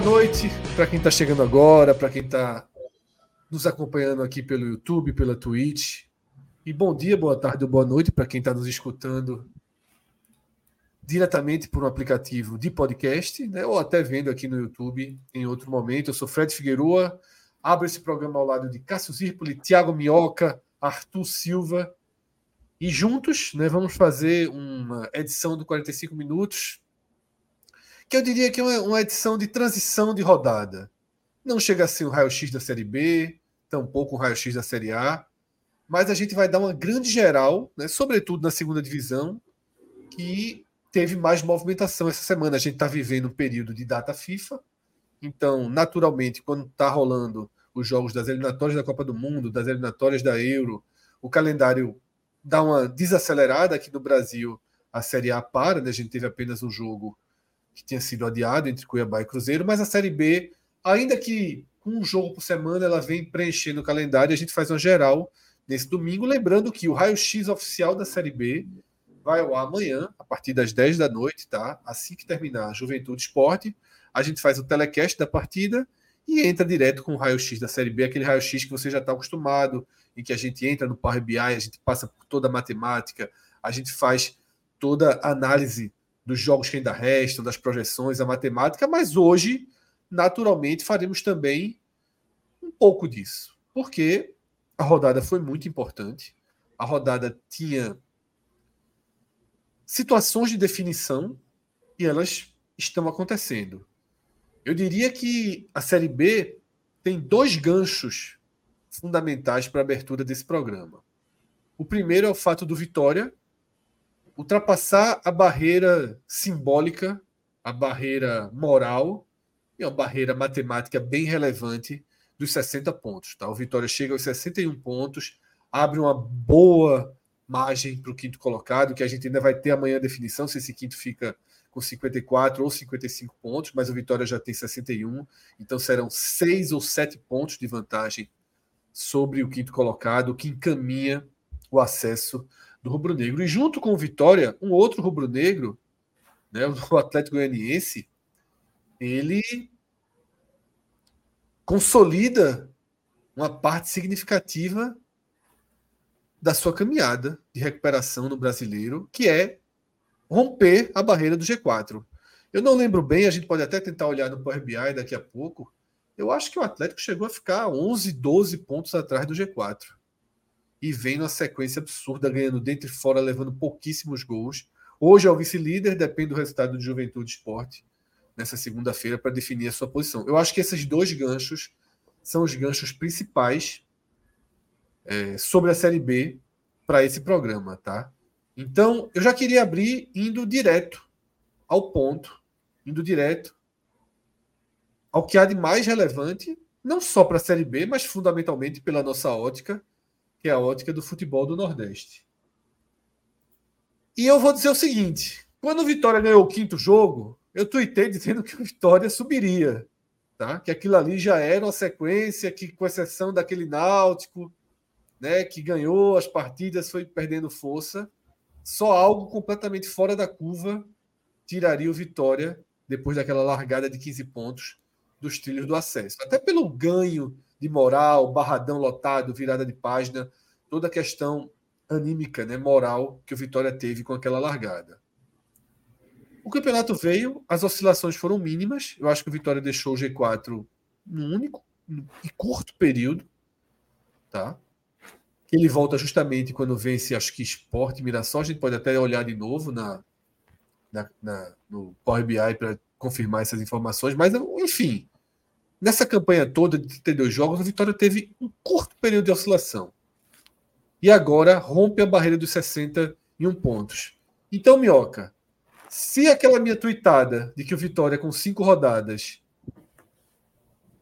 Boa noite para quem está chegando agora, para quem está nos acompanhando aqui pelo YouTube, pela Twitch. E bom dia, boa tarde ou boa noite para quem está nos escutando diretamente por um aplicativo de podcast, né, ou até vendo aqui no YouTube em outro momento. Eu sou Fred Figueroa, abro esse programa ao lado de Cássio Zirpoli, Tiago Minhoca, Arthur Silva. E juntos né, vamos fazer uma edição do 45 Minutos que eu diria que é uma edição de transição de rodada. Não chega a ser o raio-x da Série B, tampouco o raio-x da Série A, mas a gente vai dar uma grande geral, né, sobretudo na segunda divisão, que teve mais movimentação essa semana. A gente está vivendo um período de data FIFA, então, naturalmente, quando está rolando os jogos das eliminatórias da Copa do Mundo, das eliminatórias da Euro, o calendário dá uma desacelerada aqui no Brasil. A Série A para, né? a gente teve apenas um jogo que tinha sido adiado entre Cuiabá e Cruzeiro, mas a Série B, ainda que com um jogo por semana, ela vem preenchendo o calendário. A gente faz uma geral nesse domingo, lembrando que o raio-x oficial da Série B vai ao ar amanhã, a partir das 10 da noite, tá? Assim que terminar a Juventude Esporte, a gente faz o telecast da partida e entra direto com o raio-x da Série B, aquele raio-x que você já está acostumado, em que a gente entra no Power BI, a gente passa por toda a matemática, a gente faz toda a análise dos jogos que ainda restam, das projeções, a matemática, mas hoje, naturalmente, faremos também um pouco disso, porque a rodada foi muito importante. A rodada tinha situações de definição e elas estão acontecendo. Eu diria que a Série B tem dois ganchos fundamentais para a abertura desse programa. O primeiro é o fato do Vitória ultrapassar a barreira simbólica, a barreira moral e a barreira matemática bem relevante dos 60 pontos. Tá? O Vitória chega aos 61 pontos, abre uma boa margem para o quinto colocado, que a gente ainda vai ter amanhã a definição se esse quinto fica com 54 ou 55 pontos, mas o Vitória já tem 61, então serão seis ou sete pontos de vantagem sobre o quinto colocado, que encaminha o acesso do rubro-negro. E junto com o Vitória, um outro rubro-negro, né, o Atlético Goianiense, ele consolida uma parte significativa da sua caminhada de recuperação no brasileiro, que é romper a barreira do G4. Eu não lembro bem, a gente pode até tentar olhar no Power BI daqui a pouco. Eu acho que o Atlético chegou a ficar 11, 12 pontos atrás do G4 e vem numa sequência absurda, ganhando dentro e fora, levando pouquíssimos gols. Hoje é o vice-líder, depende do resultado do Juventude Esporte nessa segunda-feira para definir a sua posição. Eu acho que esses dois ganchos são os ganchos principais é, sobre a Série B para esse programa, tá? Então, eu já queria abrir indo direto ao ponto, indo direto ao que há de mais relevante, não só para a Série B, mas fundamentalmente pela nossa ótica, que é a ótica do futebol do Nordeste. E eu vou dizer o seguinte: quando o Vitória ganhou o quinto jogo, eu tuitei dizendo que o Vitória subiria. Tá? Que aquilo ali já era uma sequência que, com exceção daquele Náutico, né, que ganhou as partidas, foi perdendo força, só algo completamente fora da curva tiraria o Vitória depois daquela largada de 15 pontos dos trilhos do acesso. Até pelo ganho de moral, barradão lotado, virada de página, toda a questão anímica, né, moral que o Vitória teve com aquela largada. O campeonato veio, as oscilações foram mínimas. Eu acho que o Vitória deixou o G4 num único e curto período, tá? ele volta justamente quando vence, acho que Esporte Mirassol. A gente pode até olhar de novo na, na, na no Power BI para confirmar essas informações, mas enfim, nessa campanha toda de 32 jogos, a Vitória teve um curto período de oscilação. E agora rompe a barreira dos 61 pontos. Então, Minhoca, se aquela minha tuitada de que o Vitória com cinco rodadas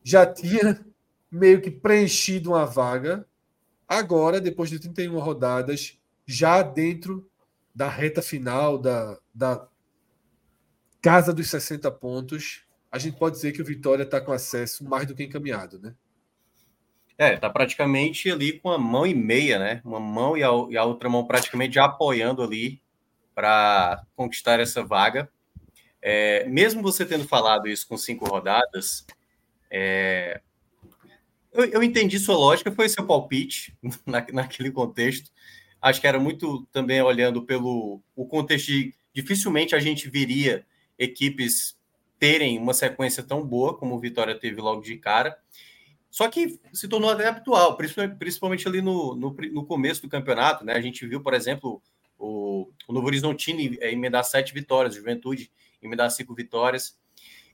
já tinha meio que preenchido uma vaga, agora, depois de 31 rodadas, já dentro da reta final da, da casa dos 60 pontos, a gente pode dizer que o Vitória está com acesso mais do que encaminhado, né? É, tá praticamente ali com a mão e meia, né? Uma mão e a, e a outra mão praticamente já apoiando ali para conquistar essa vaga. É, mesmo você tendo falado isso com cinco rodadas, é, eu, eu, entendi sua lógica, foi seu palpite na, naquele contexto. Acho que era muito também olhando pelo o contexto de dificilmente a gente viria equipes terem uma sequência tão boa como o Vitória teve logo de cara. Só que se tornou até habitual, principalmente ali no, no, no, começo do campeonato, né? A gente viu, por exemplo, o, o Novo Horizontino emendar sete vitórias, Juventude emendar cinco vitórias.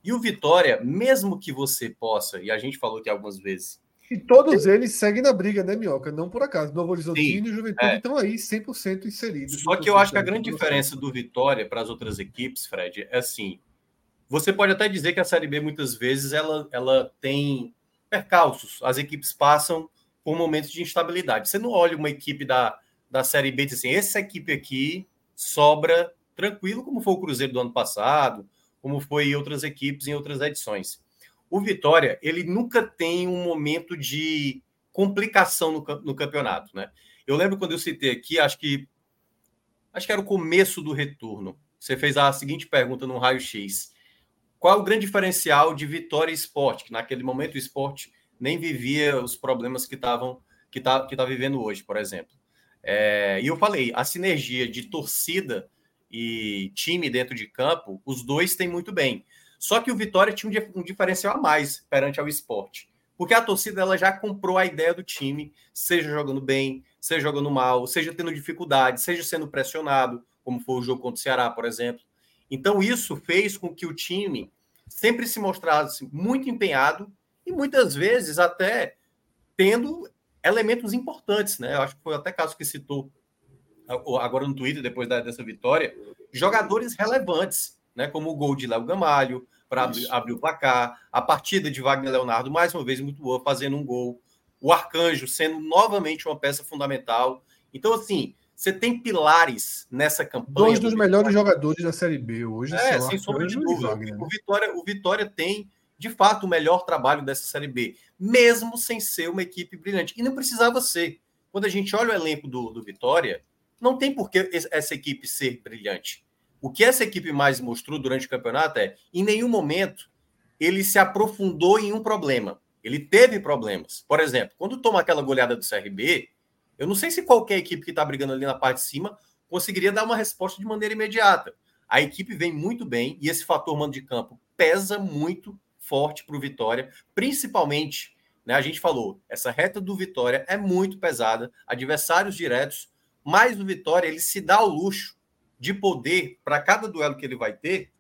E o Vitória, mesmo que você possa, e a gente falou aqui algumas vezes. E todos eles seguem na briga, né, Minhoca? Não por acaso. Novo Horizontino e Juventude é. estão aí 100% inseridos. Só que eu acho que a grande diferença do Vitória para as outras equipes, Fred, é assim: você pode até dizer que a Série B muitas vezes ela, ela tem percalços. As equipes passam por momentos de instabilidade. Você não olha uma equipe da, da Série B e diz assim, essa equipe aqui sobra tranquilo, como foi o Cruzeiro do ano passado, como foi outras equipes em outras edições. O Vitória, ele nunca tem um momento de complicação no, no campeonato, né? Eu lembro quando eu citei aqui, acho que acho que era o começo do retorno. Você fez a seguinte pergunta no raio-x. Qual é o grande diferencial de Vitória e Esporte? Que naquele momento o esporte nem vivia os problemas que estavam que está que tá vivendo hoje, por exemplo. É, e eu falei, a sinergia de torcida e time dentro de campo, os dois têm muito bem. Só que o Vitória tinha um, um diferencial a mais perante ao esporte. Porque a torcida ela já comprou a ideia do time, seja jogando bem, seja jogando mal, seja tendo dificuldade, seja sendo pressionado, como foi o jogo contra o Ceará, por exemplo. Então, isso fez com que o time sempre se mostrasse muito empenhado e muitas vezes até tendo elementos importantes, né? Eu acho que foi até caso que citou agora no Twitter, depois da, dessa vitória, jogadores relevantes, né? Como o gol de Léo Gamalho, para abrir, abrir, o placar, a partida de Wagner Leonardo, mais uma vez muito boa, fazendo um gol, o Arcanjo sendo novamente uma peça fundamental. Então, assim, você tem pilares nessa campanha. Dois dos melhores jogadores da Série B hoje. É, sem sombra de dúvida. Né? o, Vitória, o Vitória tem, de fato, o melhor trabalho dessa Série B, mesmo sem ser uma equipe brilhante. E não precisava ser. Quando a gente olha o elenco do, do Vitória, não tem por que essa equipe ser brilhante. O que essa equipe mais mostrou durante o campeonato é, em nenhum momento, ele se aprofundou em um problema. Ele teve problemas. Por exemplo, quando toma aquela goleada do CRB, eu não sei se qualquer equipe que está brigando ali na parte de cima conseguiria dar uma resposta de maneira imediata. A equipe vem muito bem e esse fator mando de campo pesa muito forte para o Vitória, principalmente, né? A gente falou, essa reta do Vitória é muito pesada, adversários diretos, mas o Vitória ele se dá o luxo de poder para cada duelo que ele vai ter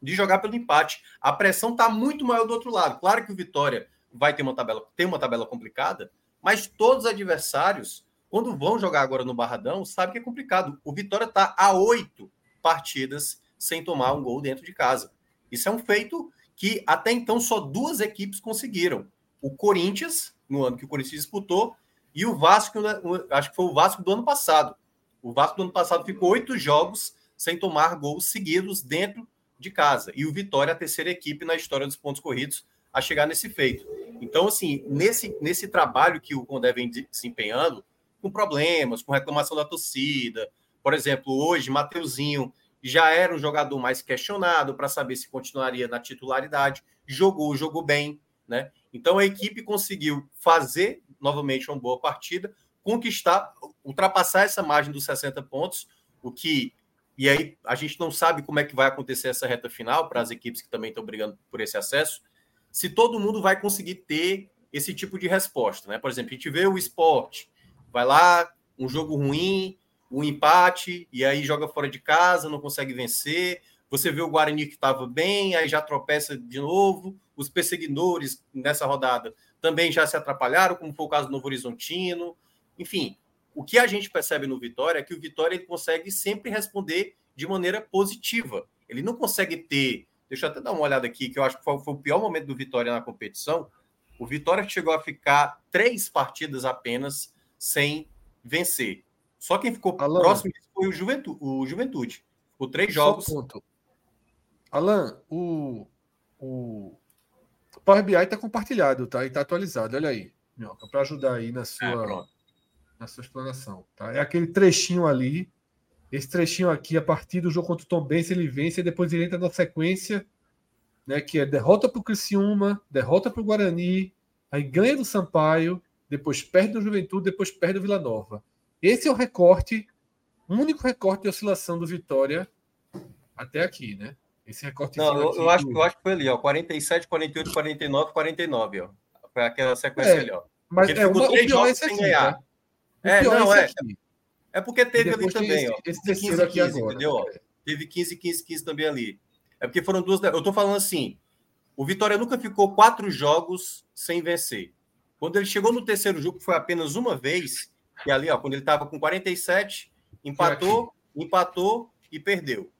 de jogar pelo empate. A pressão está muito maior do outro lado. Claro que o Vitória vai ter uma tabela, tem uma tabela complicada, mas todos os adversários, quando vão jogar agora no Barradão, sabem que é complicado. O Vitória está a oito partidas sem tomar um gol dentro de casa. Isso é um feito que até então só duas equipes conseguiram. O Corinthians, no ano que o Corinthians disputou, e o Vasco, né, acho que foi o Vasco do ano passado. O Vasco do ano passado ficou oito jogos sem tomar gols seguidos dentro de casa. E o Vitória, a terceira equipe na história dos pontos corridos, a chegar nesse feito. Então, assim, nesse, nesse trabalho que o Condé vem desempenhando, com problemas, com reclamação da torcida, por exemplo, hoje, Mateuzinho já era um jogador mais questionado para saber se continuaria na titularidade, jogou, jogou bem, né? Então a equipe conseguiu fazer novamente uma boa partida, conquistar, ultrapassar essa margem dos 60 pontos, o que e aí a gente não sabe como é que vai acontecer essa reta final para as equipes que também estão brigando por esse acesso, se todo mundo vai conseguir ter esse tipo de resposta. Né? Por exemplo, a gente vê o esporte Vai lá, um jogo ruim, um empate, e aí joga fora de casa, não consegue vencer. Você vê o Guarani que estava bem, aí já tropeça de novo. Os perseguidores nessa rodada também já se atrapalharam, como foi o caso do Novo Horizontino. Enfim, o que a gente percebe no Vitória é que o Vitória ele consegue sempre responder de maneira positiva. Ele não consegue ter. Deixa eu até dar uma olhada aqui, que eu acho que foi, foi o pior momento do Vitória na competição. O Vitória chegou a ficar três partidas apenas sem vencer. Só quem ficou Alan, próximo foi o Juventude. O Juventude. Ficou três jogos. Alan, o, o Power BI está compartilhado, tá? E está atualizado. Olha aí, para ajudar aí na sua, é, na sua explanação. Tá? É aquele trechinho ali. Esse trechinho aqui, a partir do jogo contra o Tom Benz, ele vence e depois ele entra na sequência, né? Que é derrota para o Criciúma, derrota para o Guarani, aí ganha do Sampaio, depois perde do Juventude, depois perde do Vila Nova. Esse é o recorte, o único recorte de oscilação do Vitória até aqui, né? Esse recorte. Não, eu, eu, acho, eu acho que foi ali, ó. 47, 48, 49, 49, ó. Foi aquela sequência é, ali, ó. Mas é, uma, o pior é esse aqui, ganhar. Né? É, não, é. Aqui. É porque teve ali também, esse, ó. Esse 15, 15, aqui agora, entendeu? É. Teve 15, 15, 15 também ali. É porque foram duas. Eu tô falando assim. O Vitória nunca ficou quatro jogos sem vencer. Quando ele chegou no terceiro jogo, foi apenas uma vez, e ali, ó, quando ele estava com 47, empatou, empatou e perdeu.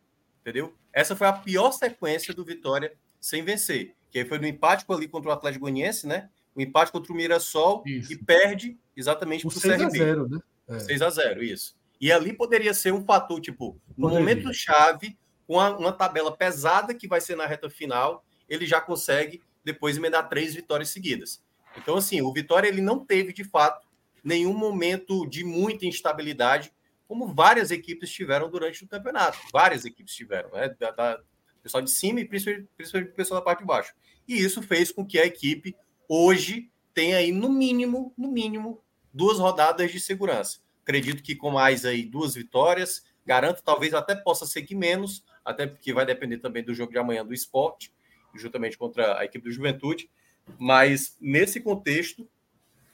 Entendeu? Essa foi a pior sequência do Vitória sem vencer. Que aí foi no empate ali contra o Atlético Goianiense, né? O empate contra o Mirassol isso. e perde exatamente para o CRB. 6 a 0, né? É. 6 a 0, isso. E ali poderia ser um fator, tipo, no poderia. momento chave, com uma, uma tabela pesada que vai ser na reta final, ele já consegue depois emendar três vitórias seguidas. Então, assim, o Vitória ele não teve, de fato, nenhum momento de muita instabilidade, como várias equipes tiveram durante o campeonato. Várias equipes tiveram, né? Da, da pessoal de cima e principalmente, o pessoal da parte de baixo. E isso fez com que a equipe hoje tenha aí, no mínimo, no mínimo, duas rodadas de segurança. Acredito que com mais aí duas vitórias, garanto, talvez até possa ser que menos, até porque vai depender também do jogo de amanhã do esporte, juntamente contra a equipe do Juventude. Mas nesse contexto,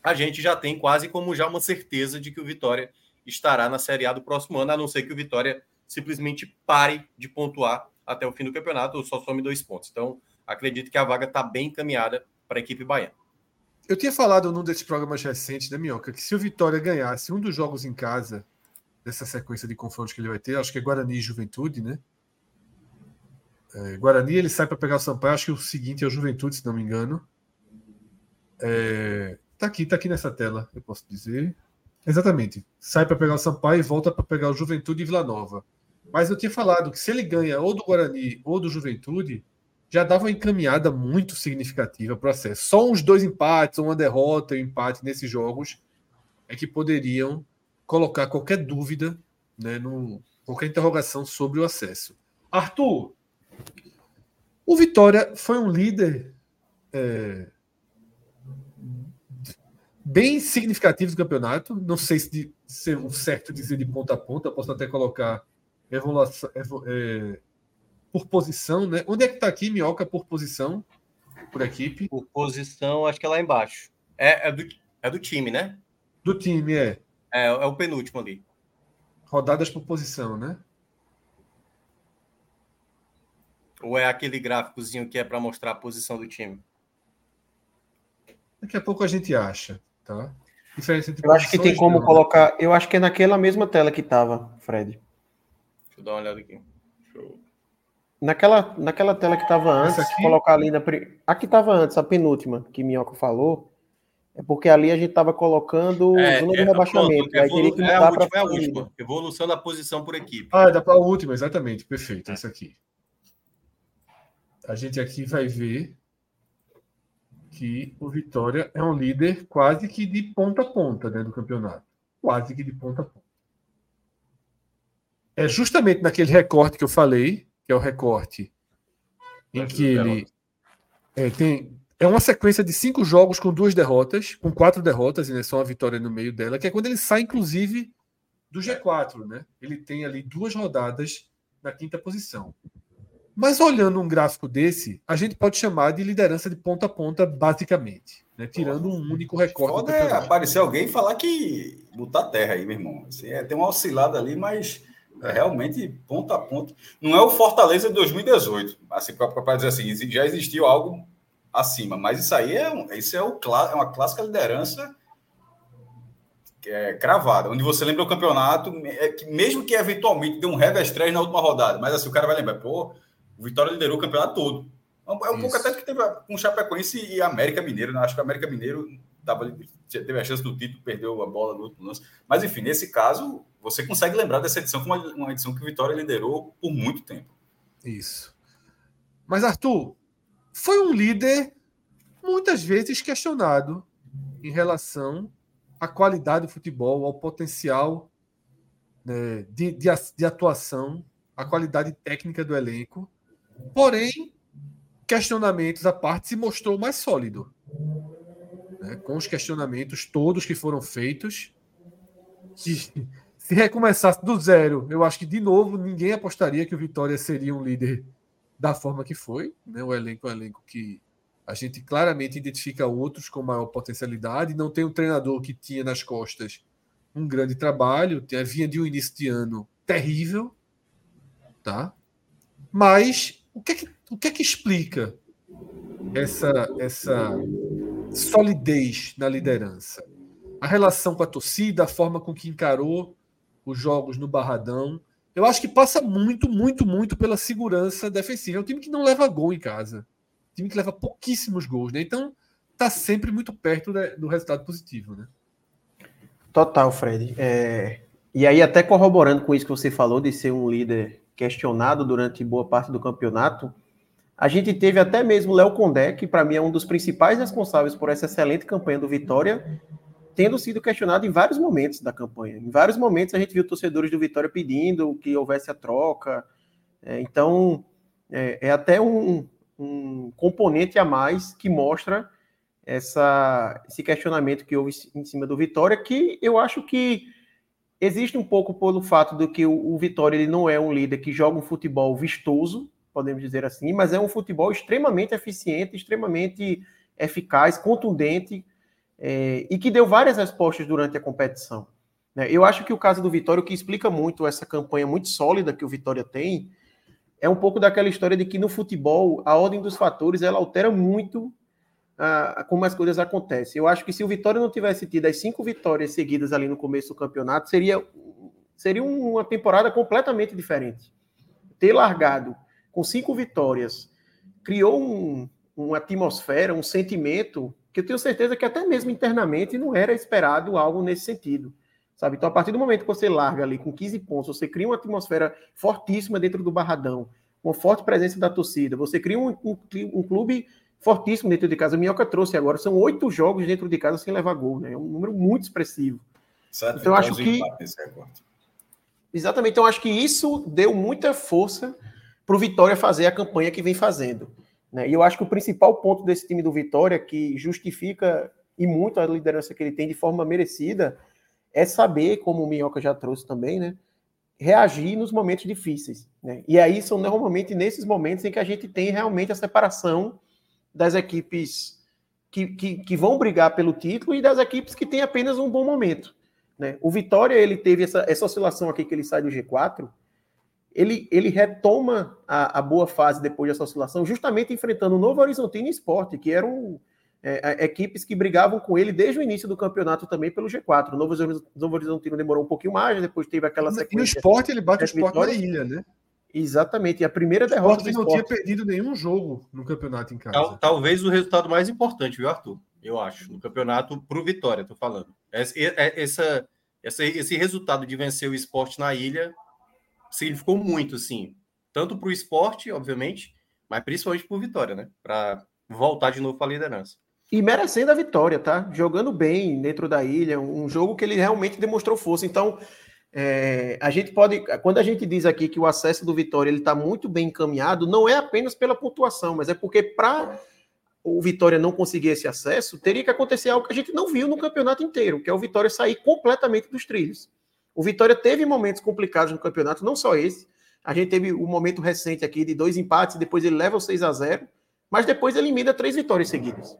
a gente já tem quase como já uma certeza de que o Vitória estará na Série A do próximo ano, a não ser que o Vitória simplesmente pare de pontuar até o fim do campeonato ou só some dois pontos. Então, acredito que a vaga está bem encaminhada para a equipe baiana. Eu tinha falado num desses programas recentes da Minhoca que se o Vitória ganhasse um dos jogos em casa dessa sequência de confrontos que ele vai ter, acho que é Guarani e Juventude, né? É, Guarani ele sai para pegar o Sampaio, acho que o seguinte é o Juventude, se não me engano. É, tá aqui, tá aqui nessa tela, eu posso dizer. Exatamente. Sai para pegar o Sampaio e volta para pegar o Juventude e Vila Nova. Mas eu tinha falado que se ele ganha ou do Guarani ou do Juventude, já dava uma encaminhada muito significativa para o acesso. Só uns dois empates, uma derrota e um empate nesses jogos é que poderiam colocar qualquer dúvida, né, no, qualquer interrogação sobre o acesso. Arthur, o Vitória foi um líder é, bem significativo do campeonato. Não sei se de ser um certo dizer de ponta a ponta, posso até colocar evolução, é, por posição, né? Onde é que está aqui, Minhoca, por posição, por equipe? Por posição, acho que é lá embaixo. É, é, do, é do time, né? Do time, é. É, é o penúltimo ali. Rodadas por posição, né? Ou é aquele gráficozinho que é para mostrar a posição do time? Daqui a pouco a gente acha, tá? Diferença entre eu acho que tem como não. colocar. Eu acho que é naquela mesma tela que estava, Fred. Deixa eu dar uma olhada aqui. Naquela, naquela tela que estava antes, colocar ali na. Aqui estava antes, a penúltima, que Minhoca falou. É porque ali a gente estava colocando é, zona de é, rebaixamento. Pronto, evolu... que é, a última, é a última. Evolução da posição por equipe. Ah, dá para a última, exatamente. Perfeito, é. essa aqui. A gente aqui vai ver que o Vitória é um líder quase que de ponta a ponta né, do campeonato. Quase que de ponta a ponta. É justamente naquele recorte que eu falei, que é o recorte em que ele é, tem. É uma sequência de cinco jogos com duas derrotas, com quatro derrotas, e né, só uma vitória no meio dela, que é quando ele sai, inclusive, do G4. Né? Ele tem ali duas rodadas na quinta posição. Mas olhando um gráfico desse, a gente pode chamar de liderança de ponta a ponta, basicamente. Né? Tirando um único recorde. Foda é aparecer alguém e falar que botar terra aí, meu irmão. Assim, é, tem uma oscilada ali, mas é realmente ponta a ponta. Não é o Fortaleza de 2018, assim, para dizer assim, já existiu algo acima, mas isso aí é, isso é, o, é uma clássica liderança é, cravada, onde você lembra o campeonato, é, que mesmo que eventualmente dê um revés na última rodada, mas assim, o cara vai lembrar, pô, o Vitória liderou o campeonato todo. É um, é um pouco até que teve com o Chapecoense e América Mineiro, né? acho que o América Mineiro tava, teve a chance do título, perdeu a bola no último lance. Mas enfim, nesse caso, você consegue lembrar dessa edição como uma, uma edição que o Vitória liderou por muito tempo. Isso. Mas, Arthur, foi um líder muitas vezes questionado em relação à qualidade do futebol, ao potencial né, de, de, de atuação, à qualidade técnica do elenco. Porém, questionamentos à parte, se mostrou mais sólido. Né, com os questionamentos todos que foram feitos, que se recomeçasse do zero, eu acho que de novo ninguém apostaria que o Vitória seria um líder da forma que foi. Né? O elenco é um elenco que a gente claramente identifica outros com maior potencialidade. Não tem um treinador que tinha nas costas um grande trabalho, vinha de um início de ano terrível, tá? Mas o que é que, o que, é que explica essa, essa solidez na liderança? A relação com a torcida, a forma com que encarou os jogos no Barradão. Eu acho que passa muito, muito, muito pela segurança defensiva. É um time que não leva gol em casa. Um time que leva pouquíssimos gols, né? Então, tá sempre muito perto do resultado positivo, né? Total, Fred. É... E aí, até corroborando com isso que você falou, de ser um líder questionado durante boa parte do campeonato, a gente teve até mesmo Léo Condé, que para mim é um dos principais responsáveis por essa excelente campanha do Vitória, tendo sido questionado em vários momentos da campanha. Em vários momentos a gente viu torcedores do Vitória pedindo que houvesse a troca. É, então, é, é até um, um, componente a mais que mostra essa, esse questionamento que houve em cima do Vitória, que eu acho que existe um pouco pelo fato de que o, Vitória ele não é um líder que joga um futebol vistoso, podemos dizer assim, mas é um futebol extremamente eficiente, extremamente eficaz, contundente, é, e que deu várias respostas durante a competição. Né? Eu acho que o caso do Vitória, o que explica muito essa campanha muito sólida que o Vitória tem, é um pouco daquela história de que no futebol a ordem dos fatores ela altera muito a, como as coisas acontecem. Eu acho que se o Vitória não tivesse tido as cinco vitórias seguidas ali no começo do campeonato, seria, seria uma temporada completamente diferente. Ter largado com cinco vitórias criou um, uma atmosfera, um sentimento que eu tenho certeza que até mesmo internamente não era esperado algo nesse sentido. Sabe? Então, a partir do momento que você larga ali com 15 pontos, você cria uma atmosfera fortíssima dentro do Barradão, uma forte presença da torcida, você cria um, um, um clube fortíssimo dentro de casa. O Minhoca trouxe agora, são oito jogos dentro de casa sem levar gol, né? É um número muito expressivo. Certo, então, acho que. Exatamente, então acho que isso deu muita força para o Vitória fazer a campanha que vem fazendo. Né? E eu acho que o principal ponto desse time do Vitória, que justifica e muito a liderança que ele tem de forma merecida, é saber, como o Minhoca já trouxe também, né? reagir nos momentos difíceis. Né? E aí são normalmente nesses momentos em que a gente tem realmente a separação das equipes que, que, que vão brigar pelo título e das equipes que têm apenas um bom momento. Né? O Vitória ele teve essa, essa oscilação aqui que ele sai do G4, ele, ele retoma a, a, boa fase depois dessa oscilação, justamente enfrentando o Novo Horizontino e Esporte, que eram é, equipes que brigavam com ele desde o início do campeonato também pelo G4. O Novo, Novo Horizontino demorou um pouquinho mais, depois teve aquela sequência. E o Esporte, ele bate o Esporte na ilha, né? Exatamente, e a primeira derrota do Esporte não tinha perdido nenhum jogo no campeonato em casa. Tal, talvez o resultado mais importante, viu, Arthur? Eu acho, no campeonato pro Vitória, tô falando. Essa, essa, essa, esse resultado de vencer o esporte na ilha significou muito, assim, tanto para o esporte, obviamente, mas principalmente para o Vitória, né? Para voltar de novo para a liderança. E merecendo a vitória, tá? Jogando bem dentro da ilha, um jogo que ele realmente demonstrou força. Então, é, a gente pode, quando a gente diz aqui que o acesso do Vitória ele está muito bem encaminhado, não é apenas pela pontuação, mas é porque para o Vitória não conseguir esse acesso, teria que acontecer algo que a gente não viu no campeonato inteiro, que é o Vitória sair completamente dos trilhos. O Vitória teve momentos complicados no campeonato, não só esse, A gente teve o um momento recente aqui de dois empates, depois ele leva o 6 a 0 mas depois ele emenda três vitórias seguidas.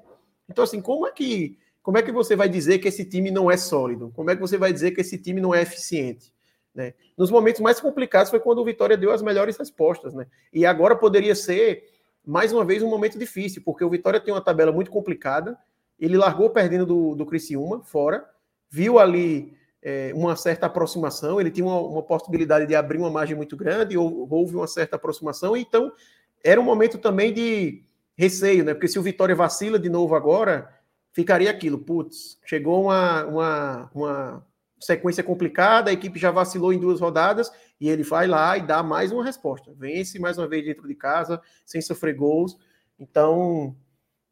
Então, assim, como é que como é que você vai dizer que esse time não é sólido? Como é que você vai dizer que esse time não é eficiente? Né? Nos momentos mais complicados foi quando o Vitória deu as melhores respostas. Né? E agora poderia ser, mais uma vez, um momento difícil, porque o Vitória tem uma tabela muito complicada. Ele largou perdendo do, do Criciúma fora, viu ali é, uma certa aproximação, ele tinha uma, uma, possibilidade de abrir uma margem muito grande, ou, houve uma certa aproximação, então era um momento também de receio, né? Porque se o Vitória vacila de novo agora, ficaria aquilo, putz, chegou uma, uma, uma sequência complicada, a equipe já vacilou em duas rodadas, e ele vai lá e dá mais uma resposta. Vence mais uma vez dentro de casa, sem sofrer gols. Então,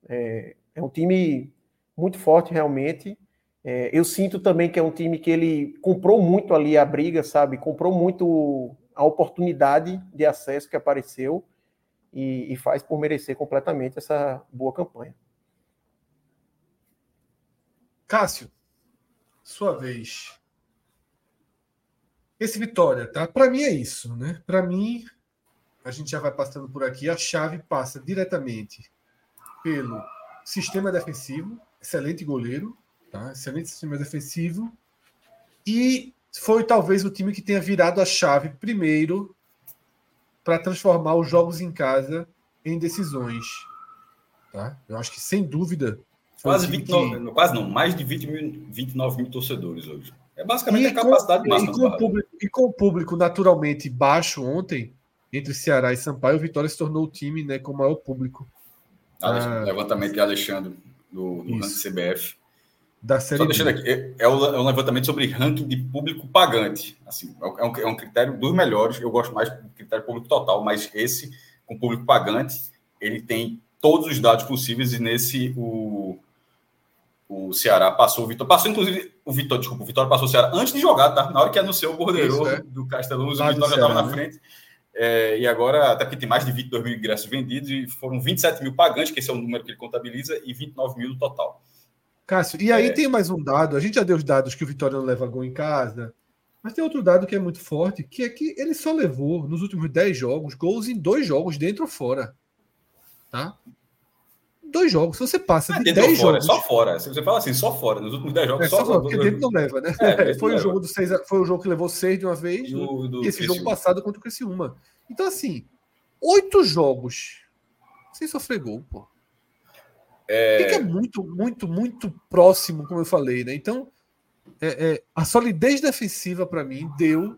é, é um time muito forte realmente. É, eu sinto também que é um time que ele comprou muito ali a briga, sabe? Comprou muito a oportunidade de acesso que apareceu e, e faz por merecer completamente essa boa campanha. Cássio, sua vez. Esse Vitória, tá? Para mim é isso, né? Para mim, a gente já vai passando por aqui, a chave passa diretamente pelo sistema defensivo, excelente goleiro, tá? Excelente sistema defensivo. E foi talvez o time que tenha virado a chave primeiro para transformar os jogos em casa em decisões. Tá? Eu acho que sem dúvida Quase 29, que... quase não, mais de 20 mil, 29 mil torcedores hoje. É basicamente e a capacidade com, máxima. E com, o público, e com o público naturalmente baixo ontem, entre Ceará e Sampaio, o Vitória se tornou o time né, com o maior público. Ah, levantamento de Alexandre, do, do CBF. Da série Só deixando aqui, é, é, um é levantamento sobre ranking de público pagante. Assim, é, um, é um critério dos melhores. Eu gosto mais do critério público total, mas esse, com público pagante, ele tem todos os dados possíveis e nesse o, o Ceará passou o Vitória. Passou, inclusive, o Vitória, desculpa, o Vitória passou o Ceará antes de jogar, tá? Na hora que anunciou o bordeiro é. do Castelão, o Vitória já estava na né? frente. É, e agora, até porque tem mais de 22 mil ingressos vendidos, e foram 27 mil pagantes, que esse é o número que ele contabiliza, e 29 mil no total. Cássio, e aí é... tem mais um dado. A gente já deu os dados que o Vitória não leva gol em casa, mas tem outro dado que é muito forte, que é que ele só levou, nos últimos 10 jogos, gols em dois jogos, dentro ou fora. Tá? Dois jogos. Se você passa é, de 10 fora, jogos. É só fora. Se você fala assim, só fora. Nos últimos 10 jogos, é, só, só fora. Porque dentro não leva, né? É, foi, o jogo do seis, foi o jogo que levou 6 de uma vez. Do, do e esse jogo passado contra o Criciúma. Então, assim, oito jogos sem sofrer gol, pô. É... Fica muito, muito, muito próximo, como eu falei, né? Então, é, é a solidez defensiva, para mim, deu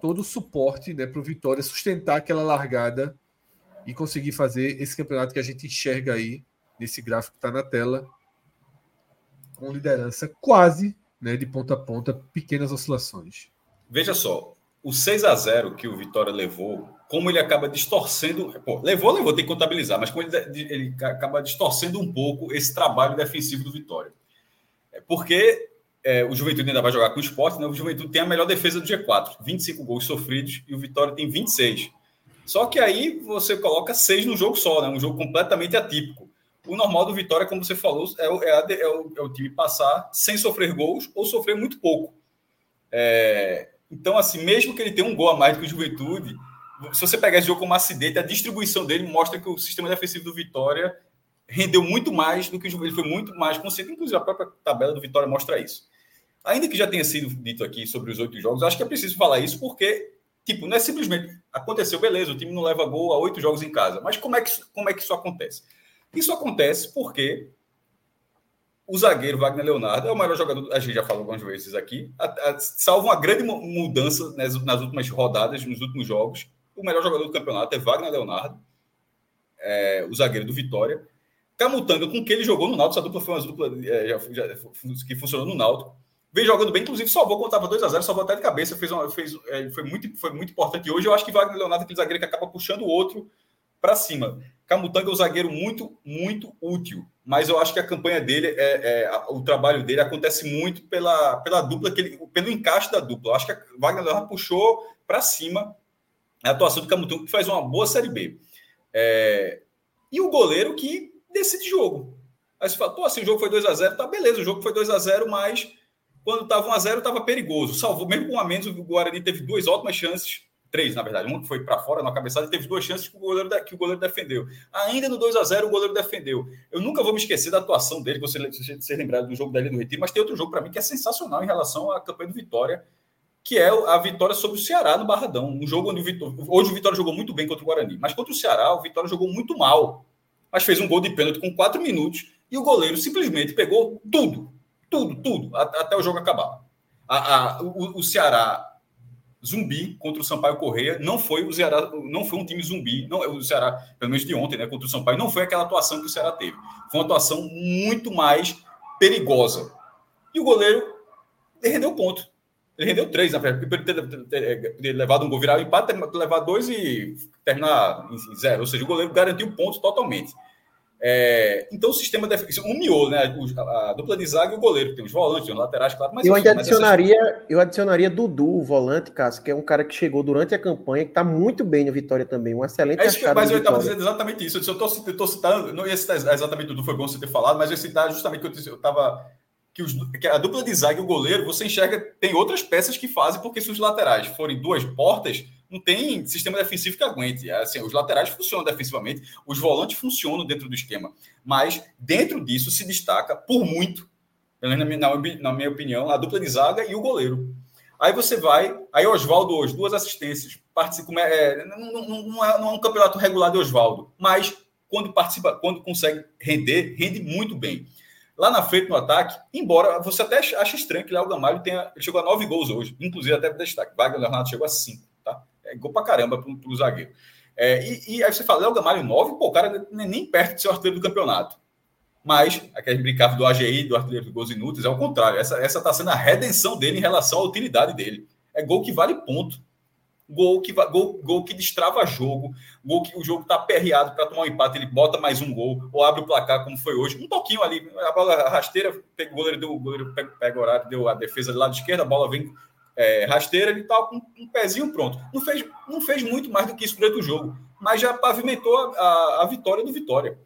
todo o suporte né, para o Vitória sustentar aquela largada e conseguir fazer esse campeonato que a gente enxerga aí nesse gráfico que está na tela, com liderança quase né, de ponta a ponta, pequenas oscilações. Veja só, o 6 a 0 que o Vitória levou, como ele acaba distorcendo. Pô, levou, levou, tem que contabilizar, mas como ele, ele acaba distorcendo um pouco esse trabalho defensivo do Vitória. É porque é, o Juventude ainda vai jogar com o esporte, né? o Juventude tem a melhor defesa do G4, 25 gols sofridos, e o Vitória tem 26. Só que aí você coloca seis no jogo só, né? um jogo completamente atípico. O normal do Vitória, como você falou, é, o, é, é, o, é o, time passar sem sofrer gols ou sofrer muito pouco. É, então, assim, mesmo que ele tenha um gol a mais do que o Juventude, se você pegar esse jogo como acidente, a distribuição dele mostra que o sistema defensivo do Vitória rendeu muito mais do que o Juventude, foi muito mais consciente, inclusive a própria tabela do Vitória mostra isso. Ainda que já tenha sido dito aqui sobre os oito jogos, acho que é preciso falar isso porque, tipo, não é simplesmente aconteceu, beleza, o time não leva gol a oito jogos em casa, mas como é que, como é que isso acontece? Isso acontece porque o zagueiro Wagner Leonardo é o maior jogador, a gente já falou algumas vezes aqui, a, a, salvo uma grande mudança nas, nas, últimas rodadas, nos últimos jogos, o melhor jogador do campeonato é Wagner Leonardo, é, o zagueiro do Vitória. Camutanga, com que ele jogou no Náutico, essa dupla foi uma dupla é, já, já, que funcionou no Náutico. Vem jogando bem, inclusive salvou quando estava 2x0, salvou até de cabeça, fez, uma, fez é, foi, muito, foi muito importante. E hoje eu acho que Wagner Leonardo é aquele zagueiro que acaba puxando o outro para cima. Camutanga é um zagueiro muito, muito útil, mas eu acho que a campanha dele, é, é, o trabalho dele acontece muito pela, pela dupla, que ele, pelo encaixe da dupla. Eu acho que a Wagner puxou para cima a atuação do Camutanga, que faz uma boa Série B. É, e o goleiro que decide jogo. Aí você fala, pô, assim, o jogo foi 2 a 0 tá beleza, o jogo foi 2 a 0 mas quando estava 1 a 0 estava perigoso. Salvou, mesmo com um a menos, o Guarani teve duas ótimas chances três, na verdade. Uma que foi para fora na cabeçada e teve duas chances que o goleiro, que o goleiro defendeu. Ainda no 2 a 0 o goleiro defendeu. Eu nunca vou me esquecer da atuação dele, que você ser lembrado do jogo dele no Retiro, mas tem outro jogo para mim que é sensacional em relação à campanha do Vitória, que é a vitória sobre o Ceará no Barradão. Um jogo onde o Vitória. Hoje o Vitória jogou muito bem contra o Guarani, mas contra o Ceará, o Vitória jogou muito mal. Mas fez um gol de pênalti com quatro minutos e o goleiro simplesmente pegou tudo, tudo, tudo, até o jogo acabar. A, a, o, o Ceará zumbi contra o Sampaio Correia. Não foi o Ceará, não foi um time zumbi. Não, o Ceará, pelo menos de ontem, né, contra o Sampaio, não foi aquela atuação que o Ceará teve. Foi uma atuação muito mais perigosa. E o goleiro rendeu ponto. Ele rendeu três, na verdade, porque ele ter, ter, levado um gol virar o empate, ter levado dois e terminar em zero. Ou seja, o goleiro garantiu ponto totalmente. É, então o sistema defensivo, um miolo, né? A dupla de zaga e o goleiro, tem os volantes, os laterais, claro. Mas eu ainda adicionaria, essas... eu adicionaria Dudu, o volante, Cássio, que é um cara que chegou durante a campanha, que está muito bem no Vitória também, um excelente é isso, Mas eu estava dizendo exatamente isso. Eu estou citando, não ia citar exatamente Dudu, foi bom você ter falado, mas eu ia citar justamente que eu estava. Que, os, que a dupla de zaga e o goleiro, você enxerga, tem outras peças que fazem, porque se os laterais forem duas portas, não tem sistema defensivo que aguente. É assim, os laterais funcionam defensivamente, os volantes funcionam dentro do esquema. Mas dentro disso se destaca, por muito, na minha, opinião, a dupla de zaga e o goleiro. Aí você vai, aí Oswaldo hoje, duas assistências, participa, é, não, não, não, é, não é um campeonato regular de Oswaldo, mas quando participa, quando consegue render, rende muito bem. Lá na frente, no ataque, embora você até ache estranho que Léo Gamalho tenha, chegou a nove gols hoje, inclusive até destaque. Wagner Leonardo chegou a cinco é gol pra caramba pro, pro zagueiro. É, e, e, aí você fala, Léo Gamalho 9, pô, o cara nem, perto de ser o artilheiro do campeonato. Mas, aquele brincava do AGI, do artilheiro de gols inúteis, é o contrário. Essa, essa tá sendo a redenção dele em relação à utilidade dele. É gol que vale ponto. Gol que, gol, gol que destrava jogo, gol que o jogo tá aperreado para tomar um empate, ele bota mais um gol, ou abre o placar, como foi hoje. Um pouquinho ali, a bola rasteira, o goleiro deu, o goleiro pega, pega o horário, deu a defesa do lado esquerdo, a bola vem é, rasteira, ele estava com um pezinho pronto. Não fez, não fez muito mais do que isso durante o jogo, mas já pavimentou a, a, a vitória do Vitória.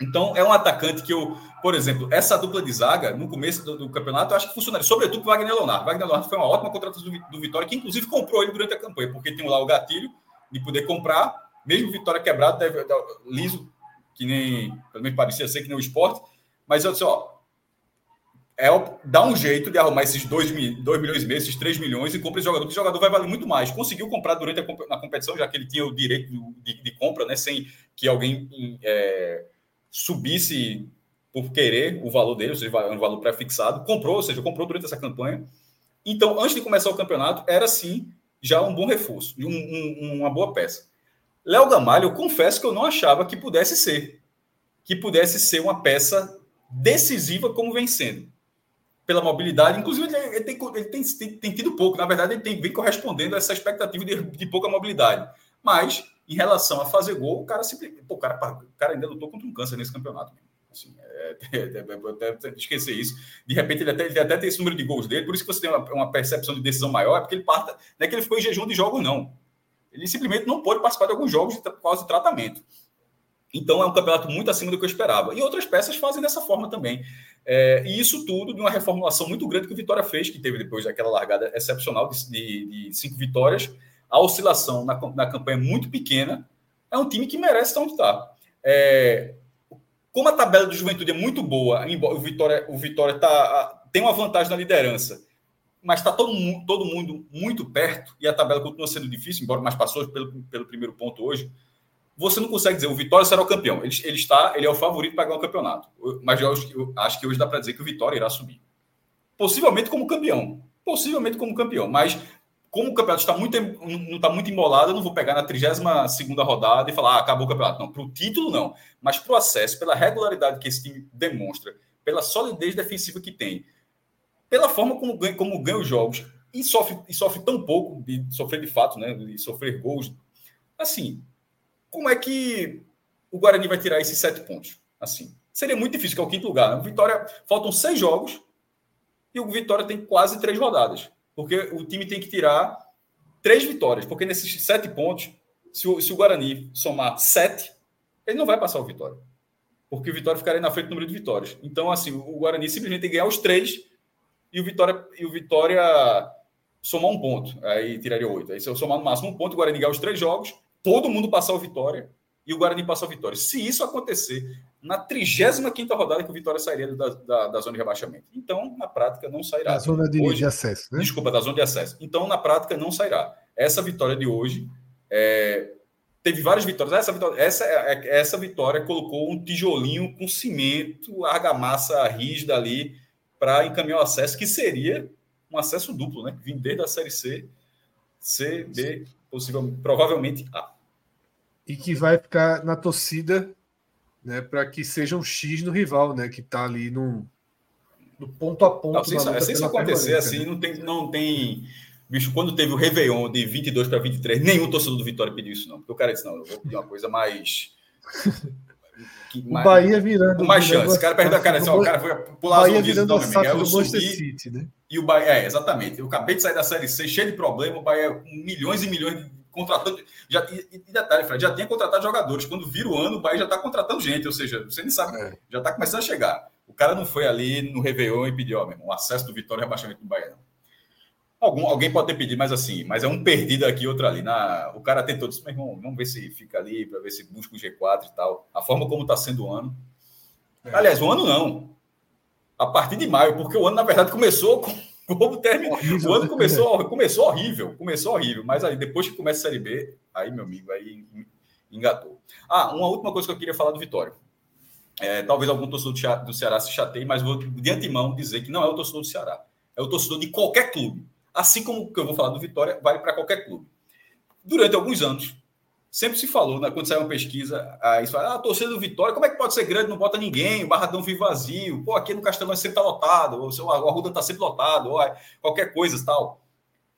Então, é um atacante que eu, por exemplo, essa dupla de zaga, no começo do, do campeonato, eu acho que funcionaria, sobretudo com o Wagner Leonardo. Wagner Leonardo foi uma ótima contratação do, do, Vitória, que inclusive comprou ele durante a campanha, porque tem lá o gatilho de poder comprar, mesmo Vitória quebrado, deve, liso, que nem, pelo menos parecia ser que nem o esporte, mas eu disse, ó, é dar um jeito de arrumar esses 2 milhões e meio, esses 3 milhões e compra esse jogador, que o jogador vai valer muito mais. Conseguiu comprar durante a na competição, já que ele tinha o direito de, de compra, né, sem que alguém é, subisse por querer o valor dele, ou seja, um valor pré-fixado. Comprou, ou seja, comprou durante essa campanha. Então, antes de começar o campeonato, era sim já um bom reforço, um, um, uma boa peça. Léo Gamalho, eu confesso que eu não achava que pudesse ser, que pudesse ser uma peça decisiva como vem sendo pela mobilidade. Inclusive, ele, tem, ele tem, tem, tem, tido pouco. Na verdade, ele tem, vem correspondendo a essa expectativa de, de pouca mobilidade. Mas, em relação a fazer gol, o cara simplesmente. Pô, o, cara, o cara ainda lutou contra um câncer nesse campeonato. Assim, é, é, é, até esquecer isso. De repente, ele até, ele até tem esse número de gols dele, por isso que você tem uma, uma percepção de decisão maior, é porque ele parta. Não é que ele ficou em jejum de jogos, não. Ele simplesmente não pôde participar de alguns jogos por causa de tratamento. Então é um campeonato muito acima do que eu esperava. E outras peças fazem dessa forma também. É, e isso tudo de uma reformulação muito grande que o Vitória fez, que teve depois daquela largada excepcional de, de, de cinco vitórias. A oscilação na, na, campanha é muito pequena. É um time que merece estar onde está. É, como a tabela do Juventude é muito boa, embora o Vitória, o Vitória tá, tem uma vantagem na liderança, mas está todo, todo mundo muito perto e a tabela continua sendo difícil, embora mais passou pelo, pelo primeiro ponto hoje você não consegue dizer o Vitória será o campeão. Ele, ele está, ele é o favorito para ganhar o campeonato. Mas eu, eu, acho que hoje dá para dizer que o Vitória irá subir. Possivelmente como campeão. Possivelmente como campeão. Mas como o campeonato está muito, não está muito embolado, eu não vou pegar na 32 rodada e falar, ah, acabou o campeonato. Não, para o título não. Mas para o acesso, pela regularidade que esse time demonstra, pela solidez defensiva que tem, pela forma como ganha, como ganha os jogos e sofre, e sofre tão pouco de sofrer de fato, né? De sofrer gols. Assim, como é que o Guarani vai tirar esses sete pontos? Assim, seria muito difícil, que é o quinto lugar. Né? Vitória, faltam seis jogos e o Vitória tem quase três rodadas, porque o time tem que tirar três vitórias, porque nesses sete pontos, se o, se o Guarani somar sete, ele não vai passar o Vitória, porque o Vitória ficaria na frente do número de vitórias. Então, assim, o Guarani simplesmente tem que ganhar os três e o Vitória e o Vitória somar um ponto, aí tiraria oito. Aí se eu somar no máximo um ponto, o Guarani ganhar os três jogos, todo mundo passar o Vitória e o Guarani passar o Vitória. Se isso acontecer na 35 rodada que o Vitória sairia da, da, da, zona de rebaixamento. Então, na prática, não sairá. Da zona de, hoje, de acesso, né? Desculpa, da zona de acesso. Então, na prática, não sairá. Essa vitória de hoje é, teve várias vitórias. Essa vitória, essa, é, essa vitória colocou um tijolinho com cimento, argamassa rígida ali para encaminhar o acesso, que seria um acesso duplo, né? Vindo desde a Série C, C, B, possível, provavelmente A. E que vai ficar na torcida né, para que seja um X no rival, né, que está ali no, no ponto a ponto. Não, se, isso, se isso acontecer assim, né? não tem, não tem. Bicho, quando teve o Réveillon de 22 para 23, nenhum torcedor do Vitória pediu isso, não. Porque o cara disse: não, eu vou pedir uma coisa mais. Que, o Bahia virando. Com mais chance. O cara perdeu a cara assim, o cara foi pular Bahia virando o saco do Manchester City, né? E o Bahia, é, exatamente. Eu acabei de sair da Série C, cheio de problema, o Bahia com milhões e milhões de contratando. Já, e, e detalhe, Fred, já tinha contratado jogadores. Quando vira o ano, o Bahia já está contratando gente, ou seja, você nem sabe, é. já está começando a chegar. O cara não foi ali no Réveillon e pediu, ó, mesmo, o acesso do Vitória e rebaixamento do Bahia, não. Algum, alguém pode ter pedido, mas assim, mas é um perdido aqui, outro ali. Na, o cara tentou, disse, meu irmão, vamos ver se fica ali, para ver se busca o G4 e tal. A forma como está sendo o ano. É. Aliás, o ano não. A partir de maio, porque o ano, na verdade, começou com como termina. o ano começou, começou horrível, começou horrível, mas aí depois que começa a Série B, aí, meu amigo, aí engatou. Ah, uma última coisa que eu queria falar do Vitória. É, talvez algum torcedor do Ceará se chateie, mas vou de antemão dizer que não é o torcedor do Ceará, é o torcedor de qualquer clube. Assim como o que eu vou falar do Vitória, vale para qualquer clube. Durante alguns anos, sempre se falou, né, quando saiu uma pesquisa, aí se fala, ah, a torcida do Vitória, como é que pode ser grande, não bota ninguém, o Barradão vive vazio, pô, aqui no Castelão sempre tá lotado, ou o Arruda tá sempre lotado, ou qualquer coisa tal.